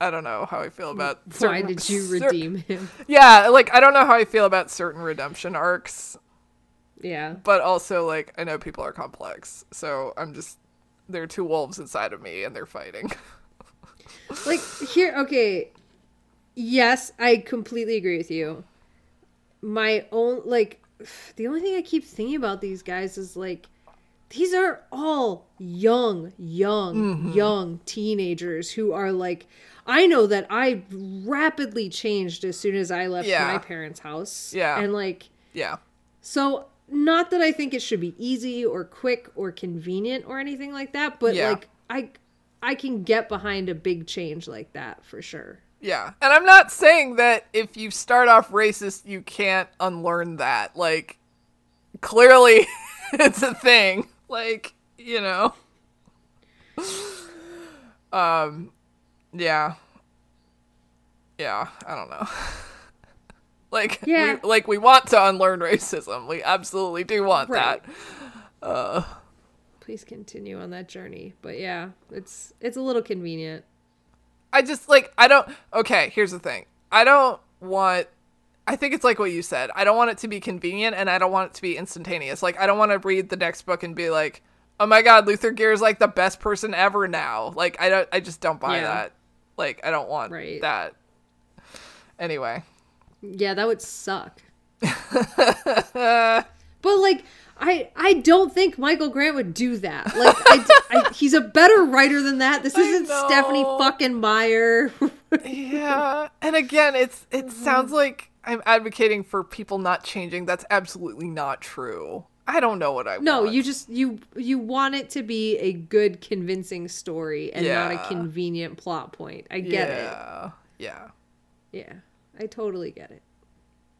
[SPEAKER 1] I don't know how I feel about
[SPEAKER 2] Why
[SPEAKER 1] certain-
[SPEAKER 2] did you
[SPEAKER 1] cer-
[SPEAKER 2] redeem him?
[SPEAKER 1] Yeah, like I don't know how I feel about certain redemption arcs,
[SPEAKER 2] Yeah.
[SPEAKER 1] but also like I know people are complex, so I'm just there are two wolves inside of me and they're fighting. [laughs]
[SPEAKER 2] like here okay yes i completely agree with you my own like [sighs] the only thing i keep thinking about these guys is like these are all young young
[SPEAKER 1] Mm-hmm.
[SPEAKER 2] young teenagers who are like i know that i rapidly changed as soon as i left
[SPEAKER 1] Yeah.
[SPEAKER 2] my parents house
[SPEAKER 1] Yeah.
[SPEAKER 2] and like
[SPEAKER 1] yeah.
[SPEAKER 2] so not that I think it should be easy or quick or convenient or anything like that, but
[SPEAKER 1] Yeah.
[SPEAKER 2] like I I can get behind a big change like that for sure.
[SPEAKER 1] Yeah. And I'm not saying that if you start off racist you can't unlearn that. Like clearly [laughs] it's a thing. Like, you know. Um yeah. Yeah, I don't know. [laughs] like
[SPEAKER 2] Yeah.
[SPEAKER 1] we like we want to unlearn racism. We absolutely do want
[SPEAKER 2] Right.
[SPEAKER 1] that.
[SPEAKER 2] Uh, Please continue on that journey. But yeah, it's it's a little convenient.
[SPEAKER 1] I just like I don't okay, here's the thing. I don't want I think it's like what you said. I don't want it to be convenient and I don't want it to be instantaneous. Like I don't want to read the next book and be like, "Oh my god, Luther Geer is like the best person ever now." Like I don't I just don't buy
[SPEAKER 2] Yeah.
[SPEAKER 1] that. Like I don't want
[SPEAKER 2] Right.
[SPEAKER 1] that. Anyway.
[SPEAKER 2] Yeah, that would suck. but like I I don't think Michael Grant would do that. Like I, I, [laughs] he's a better writer than that. This isn't
[SPEAKER 1] Stephenie
[SPEAKER 2] fucking Meyer.
[SPEAKER 1] Yeah. And again, it's it sounds mm. like I'm advocating for people not changing. That's absolutely not true. I don't know what I
[SPEAKER 2] No,
[SPEAKER 1] want.
[SPEAKER 2] you just you you want it to be a good, convincing story and not a convenient plot point. I get it.
[SPEAKER 1] Yeah. Yeah.
[SPEAKER 2] I totally get it.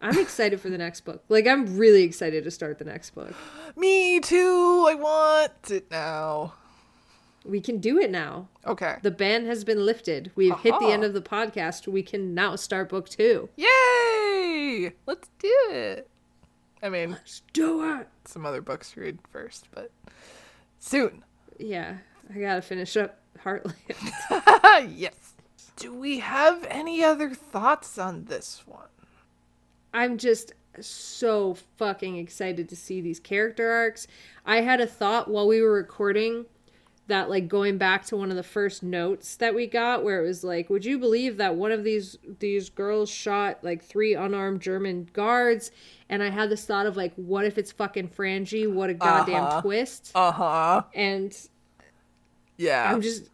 [SPEAKER 2] I'm excited for the next book. Like I'm really excited to start the next book. [gasps]
[SPEAKER 1] Me too. I want it now.
[SPEAKER 2] We can do it now.
[SPEAKER 1] Okay.
[SPEAKER 2] The ban has been lifted. We've hit the end uh-huh. of the podcast. We can now start book two.
[SPEAKER 1] Yay! Let's do it. I mean,
[SPEAKER 2] Let's do it.
[SPEAKER 1] some other books to read first, but soon.
[SPEAKER 2] Yeah, I gotta finish up Heartland. [laughs]
[SPEAKER 1] yes. Do we have any other thoughts on this one?
[SPEAKER 2] I'm just so fucking excited to see these character arcs. I had a thought while we were recording that like going back to one of the first notes that we got where it was like would you believe that one of these these girls shot like three unarmed german guards and i had this thought of like what if it's fucking frangie what a goddamn
[SPEAKER 1] Uh-huh.
[SPEAKER 2] twist
[SPEAKER 1] Uh huh.
[SPEAKER 2] and
[SPEAKER 1] Yeah.
[SPEAKER 2] i'm just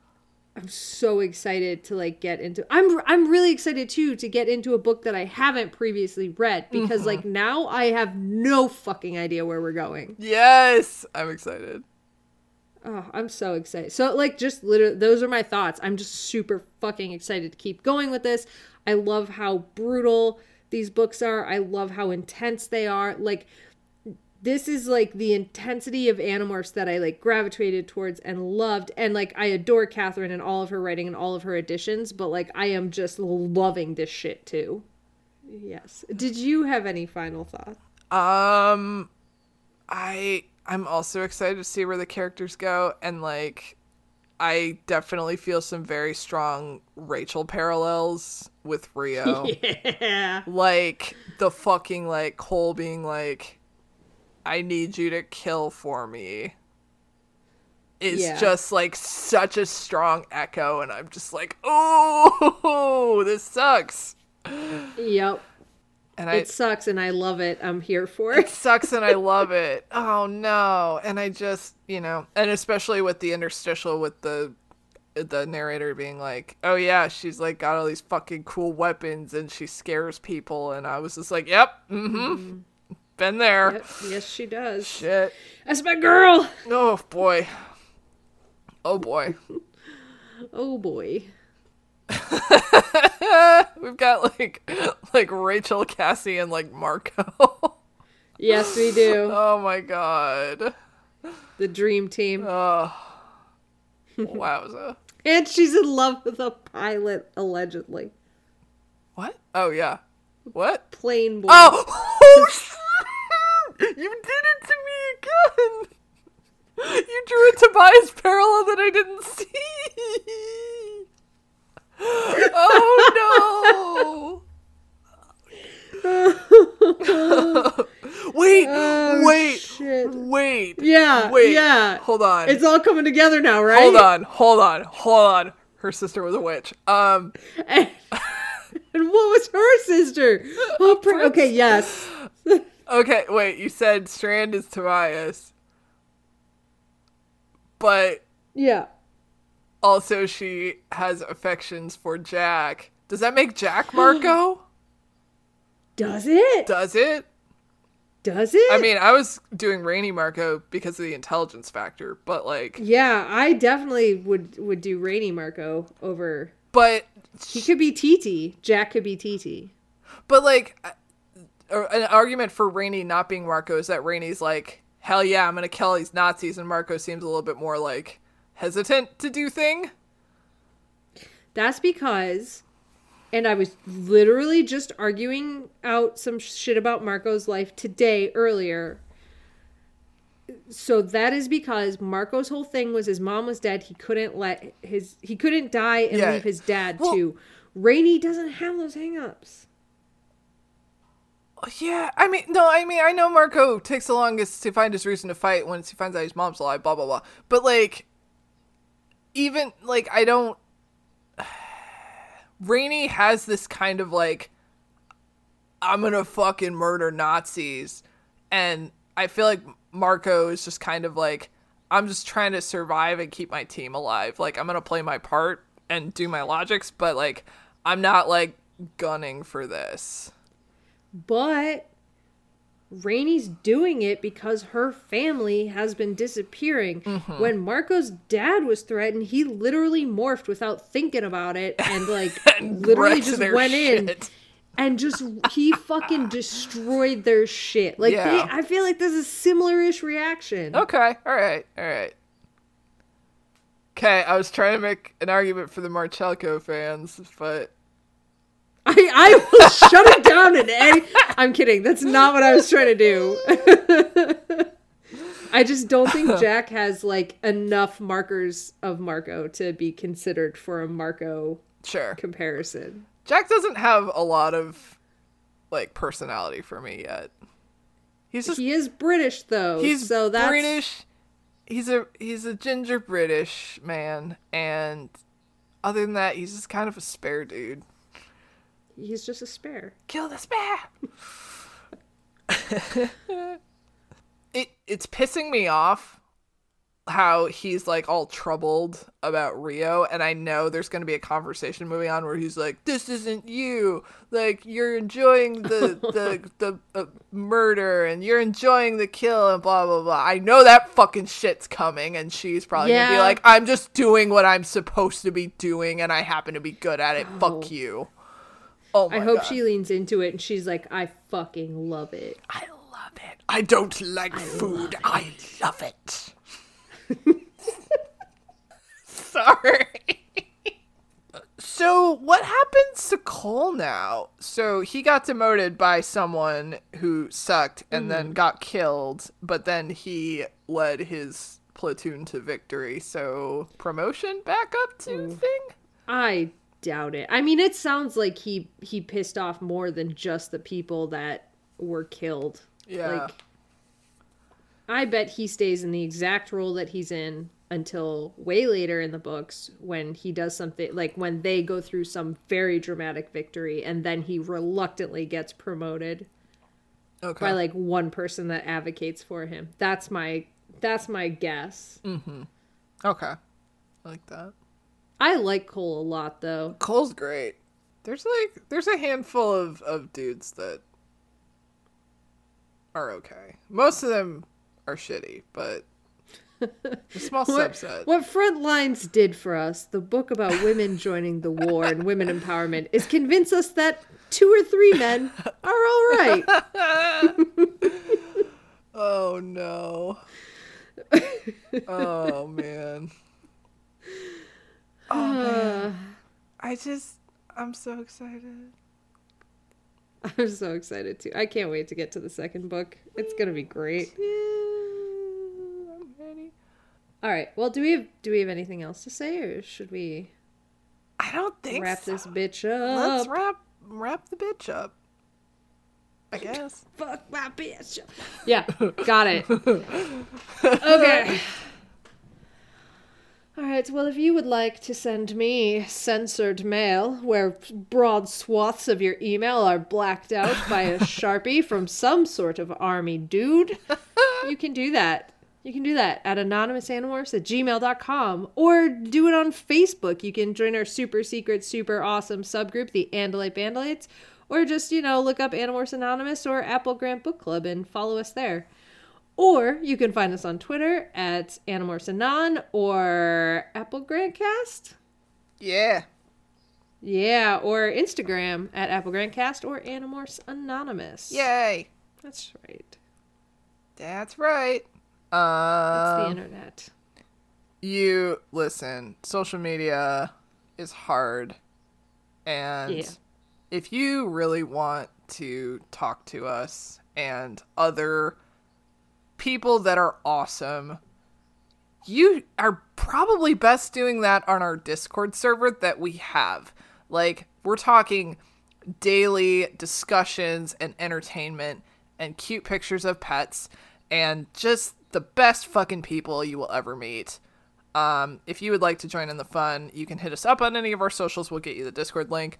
[SPEAKER 2] I'm so excited to like get into I'm I'm really excited too to get into a book that I haven't previously read because like mm-hmm. now I have no fucking idea where we're going.
[SPEAKER 1] Yes, I'm excited.
[SPEAKER 2] Oh, I'm so excited. So like just literally those are my thoughts. I'm just super fucking excited to keep going with this. I love how brutal these books are. I love how intense they are. Like this is like the intensity of Animorphs that I like gravitated towards and loved. And like I adore Katherine and all of her writing and all of her editions, but like I am just loving this shit too. Yes. Did you have any final thoughts?
[SPEAKER 1] Um, I I'm also excited to see where the characters go, and like, I definitely feel some very strong Rachel parallels with Rio. [laughs]
[SPEAKER 2] Yeah.
[SPEAKER 1] Like the fucking like Cole being like, "I need you to kill for me." Is
[SPEAKER 2] Yeah.
[SPEAKER 1] just like such a strong echo, and I'm just like, "Oh, [laughs] this sucks."
[SPEAKER 2] Yep.
[SPEAKER 1] And I
[SPEAKER 2] It sucks and I love it. I'm here for
[SPEAKER 1] it
[SPEAKER 2] it. [laughs]
[SPEAKER 1] sucks and I love it. Oh no. And I just, you know, and especially with the interstitial with the the narrator being like, "Oh yeah, she's like got all these fucking cool weapons and she scares people." And I was just like, "Yep. Mhm. Been there."
[SPEAKER 2] Yep. Yes, she does.
[SPEAKER 1] Shit.
[SPEAKER 2] That's my girl.
[SPEAKER 1] Oh boy. Oh boy. [laughs]
[SPEAKER 2] Oh boy. [laughs]
[SPEAKER 1] We've got like like Rachel, Cassie and like Marco. [laughs]
[SPEAKER 2] Yes, we do.
[SPEAKER 1] oh my god.
[SPEAKER 2] The dream team.
[SPEAKER 1] Oh. Wowza.
[SPEAKER 2] And she's in love with a pilot, allegedly.
[SPEAKER 1] What? Oh yeah. What?
[SPEAKER 2] Plane boy.
[SPEAKER 1] Oh! You did it to me again. You drew a Tobias parallel that I didn't see. Oh no! wait,
[SPEAKER 2] Oh,
[SPEAKER 1] wait,
[SPEAKER 2] shit.
[SPEAKER 1] wait.
[SPEAKER 2] Yeah,
[SPEAKER 1] Wait.
[SPEAKER 2] yeah.
[SPEAKER 1] Hold on.
[SPEAKER 2] It's all coming together now, right?
[SPEAKER 1] hold on. Hold on. Hold on. Her sister was a witch. Um.
[SPEAKER 2] And, [laughs] and what was her sister? Oh, [laughs] okay, yes. [laughs]
[SPEAKER 1] Okay, wait, you said Strand is Tobias. But
[SPEAKER 2] Yeah.
[SPEAKER 1] also she has affections for Jack. Does that make Jack [gasps] Marco?
[SPEAKER 2] Does it?
[SPEAKER 1] Does it?
[SPEAKER 2] Does it?
[SPEAKER 1] I mean, I was doing Rainy Marco because of the intelligence factor, but like
[SPEAKER 2] yeah, I definitely would would do Rainy Marco over.
[SPEAKER 1] but
[SPEAKER 2] He could be TT. Jack could be TT.
[SPEAKER 1] but like an argument for Rainy not being Marco is that Rainy's like, "Hell yeah, I'm going to kill these Nazis," and Marco seems a little bit more like hesitant to do thing.
[SPEAKER 2] That's because, and I was literally just arguing out some shit about Marco's life today earlier. So that is because Marco's whole thing was his mom was dead. He couldn't let his he couldn't die and
[SPEAKER 1] Yeah.
[SPEAKER 2] leave his dad
[SPEAKER 1] Well-
[SPEAKER 2] too. Rainy doesn't have those hangups.
[SPEAKER 1] Yeah, I mean, no, I mean, I know Marco takes the longest to find his reason to fight once he finds out his mom's alive, blah, blah, blah. But, like, even, like, I don't. [sighs] Rainy has this kind of, like, I'm gonna fucking murder Nazis. And I feel like Marco is just kind of like, I'm just trying to survive and keep my team alive. Like, I'm gonna play my part and do my logics, but, like, I'm not, like, gunning for this.
[SPEAKER 2] But Rainy's doing it because her family has been disappearing.
[SPEAKER 1] Mm-hmm.
[SPEAKER 2] When Marco's dad was threatened, he literally morphed without thinking about it and like [laughs]
[SPEAKER 1] And
[SPEAKER 2] literally just went in and just he fucking destroyed their shit. Like
[SPEAKER 1] Yeah.
[SPEAKER 2] they, I feel like there's a similar-ish reaction.
[SPEAKER 1] Okay, all right, all right. Okay, I was trying to make an argument for the Marchelko fans, but
[SPEAKER 2] I, I will shut it down in any. I'm kidding. That's not what I was trying to do. [laughs] I just don't think Jack has like enough markers of Marco to be considered for a Marco
[SPEAKER 1] sure.
[SPEAKER 2] comparison.
[SPEAKER 1] Jack doesn't have a lot of like personality for me yet. He's just
[SPEAKER 2] He is British though,
[SPEAKER 1] he's
[SPEAKER 2] so that's
[SPEAKER 1] British. He's a he's a ginger British man, and other than that, he's just kind of a spare dude.
[SPEAKER 2] He's just a spare.
[SPEAKER 1] Kill the spare. [laughs] it it's pissing me off. how he's like all troubled about Rio, and I know there's going to be a conversation moving on where he's like, "This isn't you. Like you're enjoying the [laughs] the the uh, murder, and you're enjoying the kill, and blah blah blah." I know that fucking shit's coming, and she's probably gonna be like, "I'm just doing what I'm supposed to be doing, and I happen to be good at it.
[SPEAKER 2] Oh.
[SPEAKER 1] Fuck you." Oh
[SPEAKER 2] I hope
[SPEAKER 1] God.
[SPEAKER 2] she leans into it and she's like, I fucking love it.
[SPEAKER 1] I love it. I don't like food. I love it. [laughs] Sorry. so, what happens to Cole now? So, he got demoted by someone who sucked and then mm. got killed, but then he led his platoon to victory. So, promotion back up to thing?
[SPEAKER 2] I doubt it. I mean, it sounds like he he pissed off more than just the people that were killed.
[SPEAKER 1] Yeah.
[SPEAKER 2] Like I bet he stays in the exact role that he's in until way later in the books when he does something like when they go through some very dramatic victory and then he reluctantly gets promoted
[SPEAKER 1] okay.
[SPEAKER 2] by like one person that advocates for him. That's my that's my guess. Mm-hmm.
[SPEAKER 1] okay. I like that.
[SPEAKER 2] I like Cole a lot though.
[SPEAKER 1] Cole's great. There's like there's a handful of of dudes that are okay. Most of them are shitty, but [laughs] a small
[SPEAKER 2] What,
[SPEAKER 1] subset.
[SPEAKER 2] what Frontlines did for us, the book about women joining the war and women empowerment, is convince us that two or three men are all right. [laughs]
[SPEAKER 1] Oh no. [laughs] oh man. Oh man. [sighs] I just I'm so excited.
[SPEAKER 2] I'm so excited too. I can't wait to get to the second book. It's gonna be great.
[SPEAKER 1] I'm ready.
[SPEAKER 2] All right. Well, do we have do we have anything else to say, or should we
[SPEAKER 1] I don't think
[SPEAKER 2] wrap
[SPEAKER 1] so.
[SPEAKER 2] this bitch up.
[SPEAKER 1] Let's wrap wrap the bitch up. I [laughs] guess.
[SPEAKER 2] Fuck my bitch. Yeah, got it. [laughs] Okay. [laughs] All right. Well, if you would like to send me censored mail where broad swaths of your email are blacked out by a [laughs] sharpie from some sort of army dude, you can do that. You can do that at anonymousanimorphs at gmail.com or do it on Facebook. You can join our super secret, super awesome subgroup, the Andalite Bandalites, or just, you know, look up Animorphs Anonymous or Apple Grant Book Club and follow us there. Or you can find us on Twitter at Animorphs Anon or Apple Grantcast.
[SPEAKER 1] Yeah.
[SPEAKER 2] Yeah, or Instagram at Apple Grantcast or Animorphs Anonymous.
[SPEAKER 1] Yay.
[SPEAKER 2] That's right.
[SPEAKER 1] That's right.
[SPEAKER 2] That's the
[SPEAKER 1] Um,
[SPEAKER 2] internet.
[SPEAKER 1] you listen, social media is hard. And
[SPEAKER 2] Yeah.
[SPEAKER 1] if you really want to talk to us and other people that are awesome, you are probably best doing that on our Discord server that we have. Like, we're talking daily discussions and entertainment and cute pictures of pets and just the best fucking people you will ever meet. Um, if you would like to join in the fun, you can hit us up on any of our socials. We'll get you the Discord link.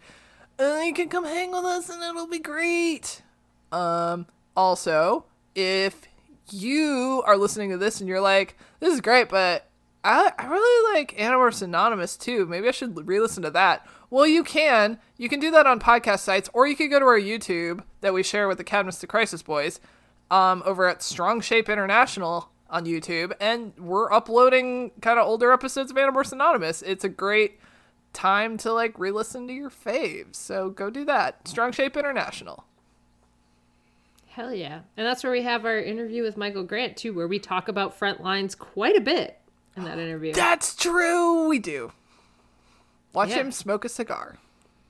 [SPEAKER 1] And you can come hang with us and it'll be great. Um, also, if you are listening to this and you're like, this is great, but I, I really like Animorphs Anonymous too. Maybe I should re listen to that. Well, you can. You can do that on podcast sites, or you could go to our YouTube that we share with the Cadmus to Crisis Boys um, over at Strong Shape International on YouTube, and we're uploading kind of older episodes of Animorphs Anonymous. It's a great time to like re listen to your faves. So go do that. Strong Shape International.
[SPEAKER 2] Hell yeah. And that's where we have our interview with Michael Grant, too, where we talk about front lines quite a bit in that interview.
[SPEAKER 1] That's true. We do. Watch
[SPEAKER 2] Yeah.
[SPEAKER 1] him smoke a cigar.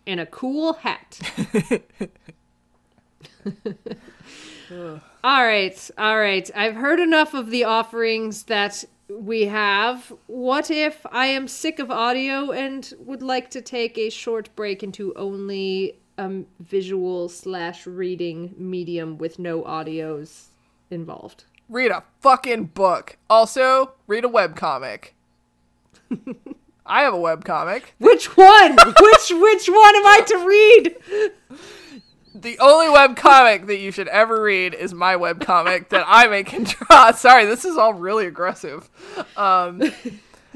[SPEAKER 2] in a cool hat. [laughs] all right, all right. I've heard enough of the offerings that we have. What if I am sick of audio and would like to take a short break into only a visual slash reading medium with no audios involved?
[SPEAKER 1] Read a fucking book. Also, read a webcomic. [laughs] I have a webcomic.
[SPEAKER 2] Which one? which which one am I to read?
[SPEAKER 1] the only web comic that you should ever read is my web comic that I make and draw. [laughs] Sorry, this is all really aggressive. Um,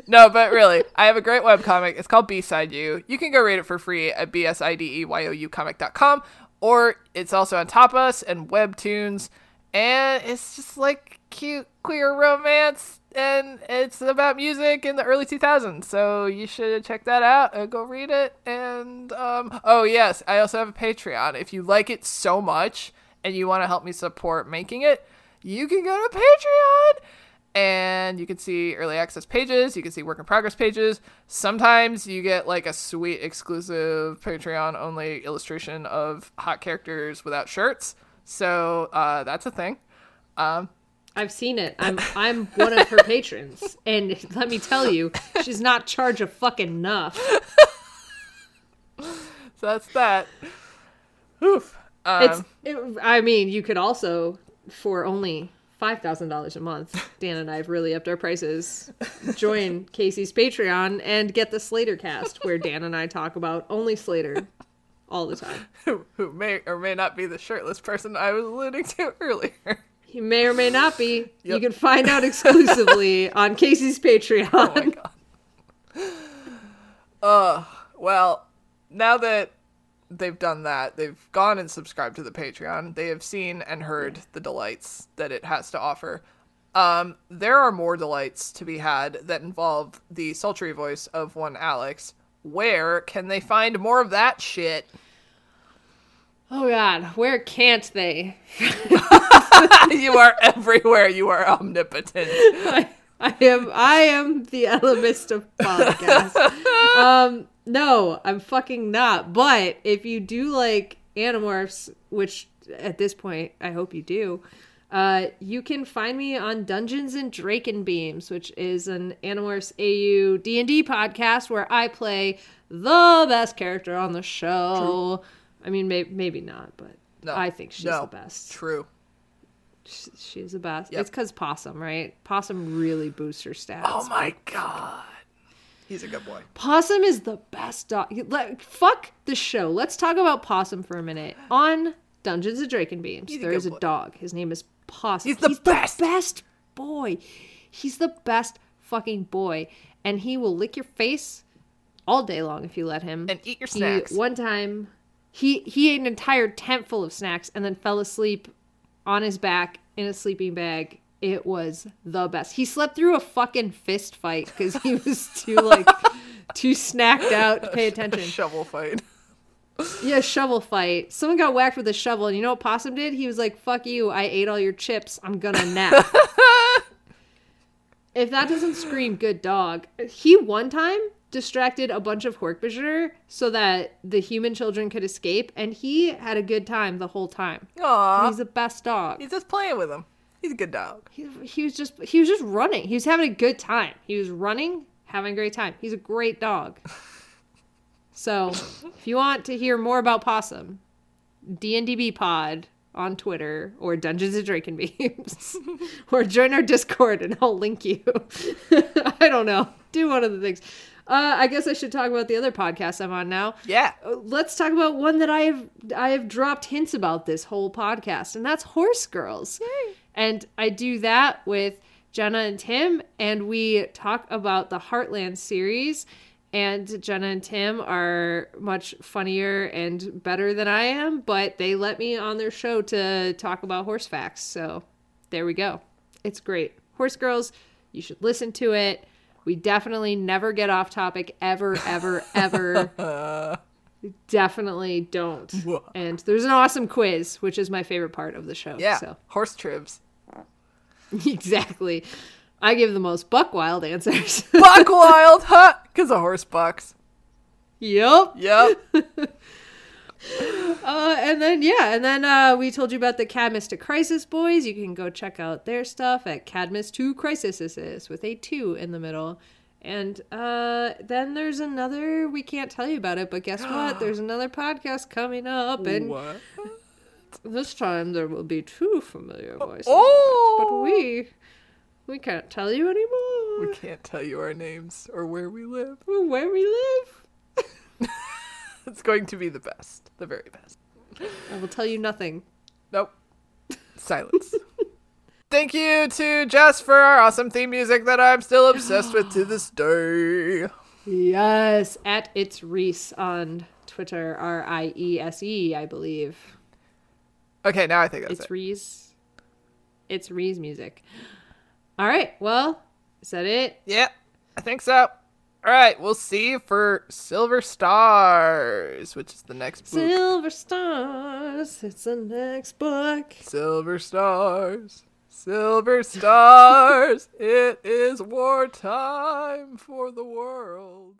[SPEAKER 1] no, but really, I have a great web comic. It's called B-Side You. You can go read it for free at bsideyoucomic.com, or it's also on Tapas and Webtoons, and it's just like cute queer romance, and it's about music in the early 2000s. So you should check that out and go read it. And um, oh yes, I also have a Patreon. If you like it so much and you want to help me support making it, you can go to Patreon and you can see early access pages you can see work in progress pages sometimes you get like a sweet exclusive patreon only illustration of hot characters without shirts so uh, that's a thing um,
[SPEAKER 2] I've seen it. I'm I'm one of her [laughs] patrons, and let me tell you, she's not charge a fucking enough. [laughs]
[SPEAKER 1] so that's that Oof. Um,
[SPEAKER 2] It's. It, I mean, you could also for only five thousand dollars a month. Dan and I have really upped our prices. Join [laughs] Casey's Patreon and get the Slater Cast, where Dan and I talk about only Slater all the time. [laughs]
[SPEAKER 1] who, may or may not be the shirtless person I was alluding to earlier.
[SPEAKER 2] He may or may not be. You can find out exclusively [laughs] on Casey's Patreon.
[SPEAKER 1] Oh my god. Uh, well, now that they've done that, they've gone and subscribed to the Patreon. They have seen and heard the delights that it has to offer. Um, there are more delights to be had that involve the sultry voice of one Alex. Where can they find more of that shit?
[SPEAKER 2] Oh God, where can't they? [laughs]
[SPEAKER 1] you are everywhere. You are omnipotent. [laughs]
[SPEAKER 2] I, I am I am the Ellimist of podcasts. [laughs] um, no, I'm fucking not. But if you do like Animorphs, which at this point I hope you do, uh, you can find me on Dungeons and Dracon Beams, which is an Animorphs AU D and D podcast where I play the best character on the show. I mean, may- maybe not, but
[SPEAKER 1] No,
[SPEAKER 2] I think she's
[SPEAKER 1] no.
[SPEAKER 2] the best.
[SPEAKER 1] True.
[SPEAKER 2] She's the best.
[SPEAKER 1] Yep.
[SPEAKER 2] It's because Possum, right? Possum really boosts her stats.
[SPEAKER 1] Oh my god. He's a good boy.
[SPEAKER 2] Possum is the best dog. Let, fuck the show. Let's talk about Possum for a minute. On Dungeons and Dracon Beams,
[SPEAKER 1] He's a
[SPEAKER 2] there
[SPEAKER 1] good
[SPEAKER 2] is a dog. His name is Possum.
[SPEAKER 1] He's the best.
[SPEAKER 2] best boy. He's the best fucking boy, and he will lick your face all day long if you let him.
[SPEAKER 1] And eat your
[SPEAKER 2] He-
[SPEAKER 1] snacks.
[SPEAKER 2] one time, he he ate an entire tent full of snacks and then fell asleep on his back in a sleeping bag. It was the best. He slept through a fucking fist fight because he was too like [laughs] too snacked out to pay attention.
[SPEAKER 1] Shovel fight.
[SPEAKER 2] Yeah, shovel fight. Someone got whacked with a shovel, and you know what Possum did? He was like, "Fuck you! I ate all your chips. I'm gonna nap." [laughs] if that doesn't scream good dog, he one time distracted a bunch of Hork-Bajir so that the human children could escape, and he had a good time the whole time.
[SPEAKER 1] Aww.
[SPEAKER 2] He's the best dog.
[SPEAKER 1] He's just playing with him. He's a good dog.
[SPEAKER 2] He, he was just he was just running. He was having a good time. He was running, having a great time. He's a great dog. [laughs] So, if you want to hear more about Possum, DNDB Pod on Twitter or Dungeons and Dracon Beams, [laughs] or join our Discord and I'll link you. [laughs] I don't know. Do one of the things. Uh, I guess I should talk about the other podcast I'm on now
[SPEAKER 1] Yeah.
[SPEAKER 2] let's talk about one that I have I have dropped hints about this whole podcast, and that's Horse Girls. And I do that with Jenna and Tim, and we talk about the Heartland series. And Jenna and Tim are much funnier and better than I am, but they let me on their show to talk about horse facts. So there we go. It's great. Horse Girls, you should listen to it. We definitely never get off topic ever, ever, ever. [laughs] definitely don't.
[SPEAKER 1] Whoa.
[SPEAKER 2] And there's an awesome quiz, which is my favorite part of the show.
[SPEAKER 1] Yeah.
[SPEAKER 2] So
[SPEAKER 1] Horse tribs. [laughs]
[SPEAKER 2] exactly. I give the most buck wild answers. [laughs]
[SPEAKER 1] Buck wild, huh? Because a horse bucks.
[SPEAKER 2] yep.
[SPEAKER 1] Yep. [laughs]
[SPEAKER 2] Uh, and then yeah, and then uh, we told you about the Cadmus to Crisis boys. You can go check out their stuff at Cadmus to Crisis with a two in the middle. And uh, then there's another. We can't tell you about it, but guess what? [gasps] There's another podcast coming up, and
[SPEAKER 1] what?
[SPEAKER 2] this time there will be two familiar voices.
[SPEAKER 1] Oh!
[SPEAKER 2] but we we can't tell you anymore
[SPEAKER 1] We can't tell you our names or where we live.
[SPEAKER 2] where we live. [laughs]
[SPEAKER 1] It's going to be the best. The very best.
[SPEAKER 2] I will tell you nothing.
[SPEAKER 1] Nope. Silence. [laughs] Thank you to Jess for our awesome theme music that I'm still obsessed with to this day.
[SPEAKER 2] Yes, at it's Riese on Twitter, R I E S E, I believe.
[SPEAKER 1] Okay, now I think that's
[SPEAKER 2] It's
[SPEAKER 1] it.
[SPEAKER 2] Riese. It's Riese music. All right. Well, is that it?
[SPEAKER 1] Yep, I think so. All right, we'll see for Silver Stars, which is the next book.
[SPEAKER 2] Silver Stars. It's the next book.
[SPEAKER 1] Silver Stars, Silver Stars. it is wartime for the world.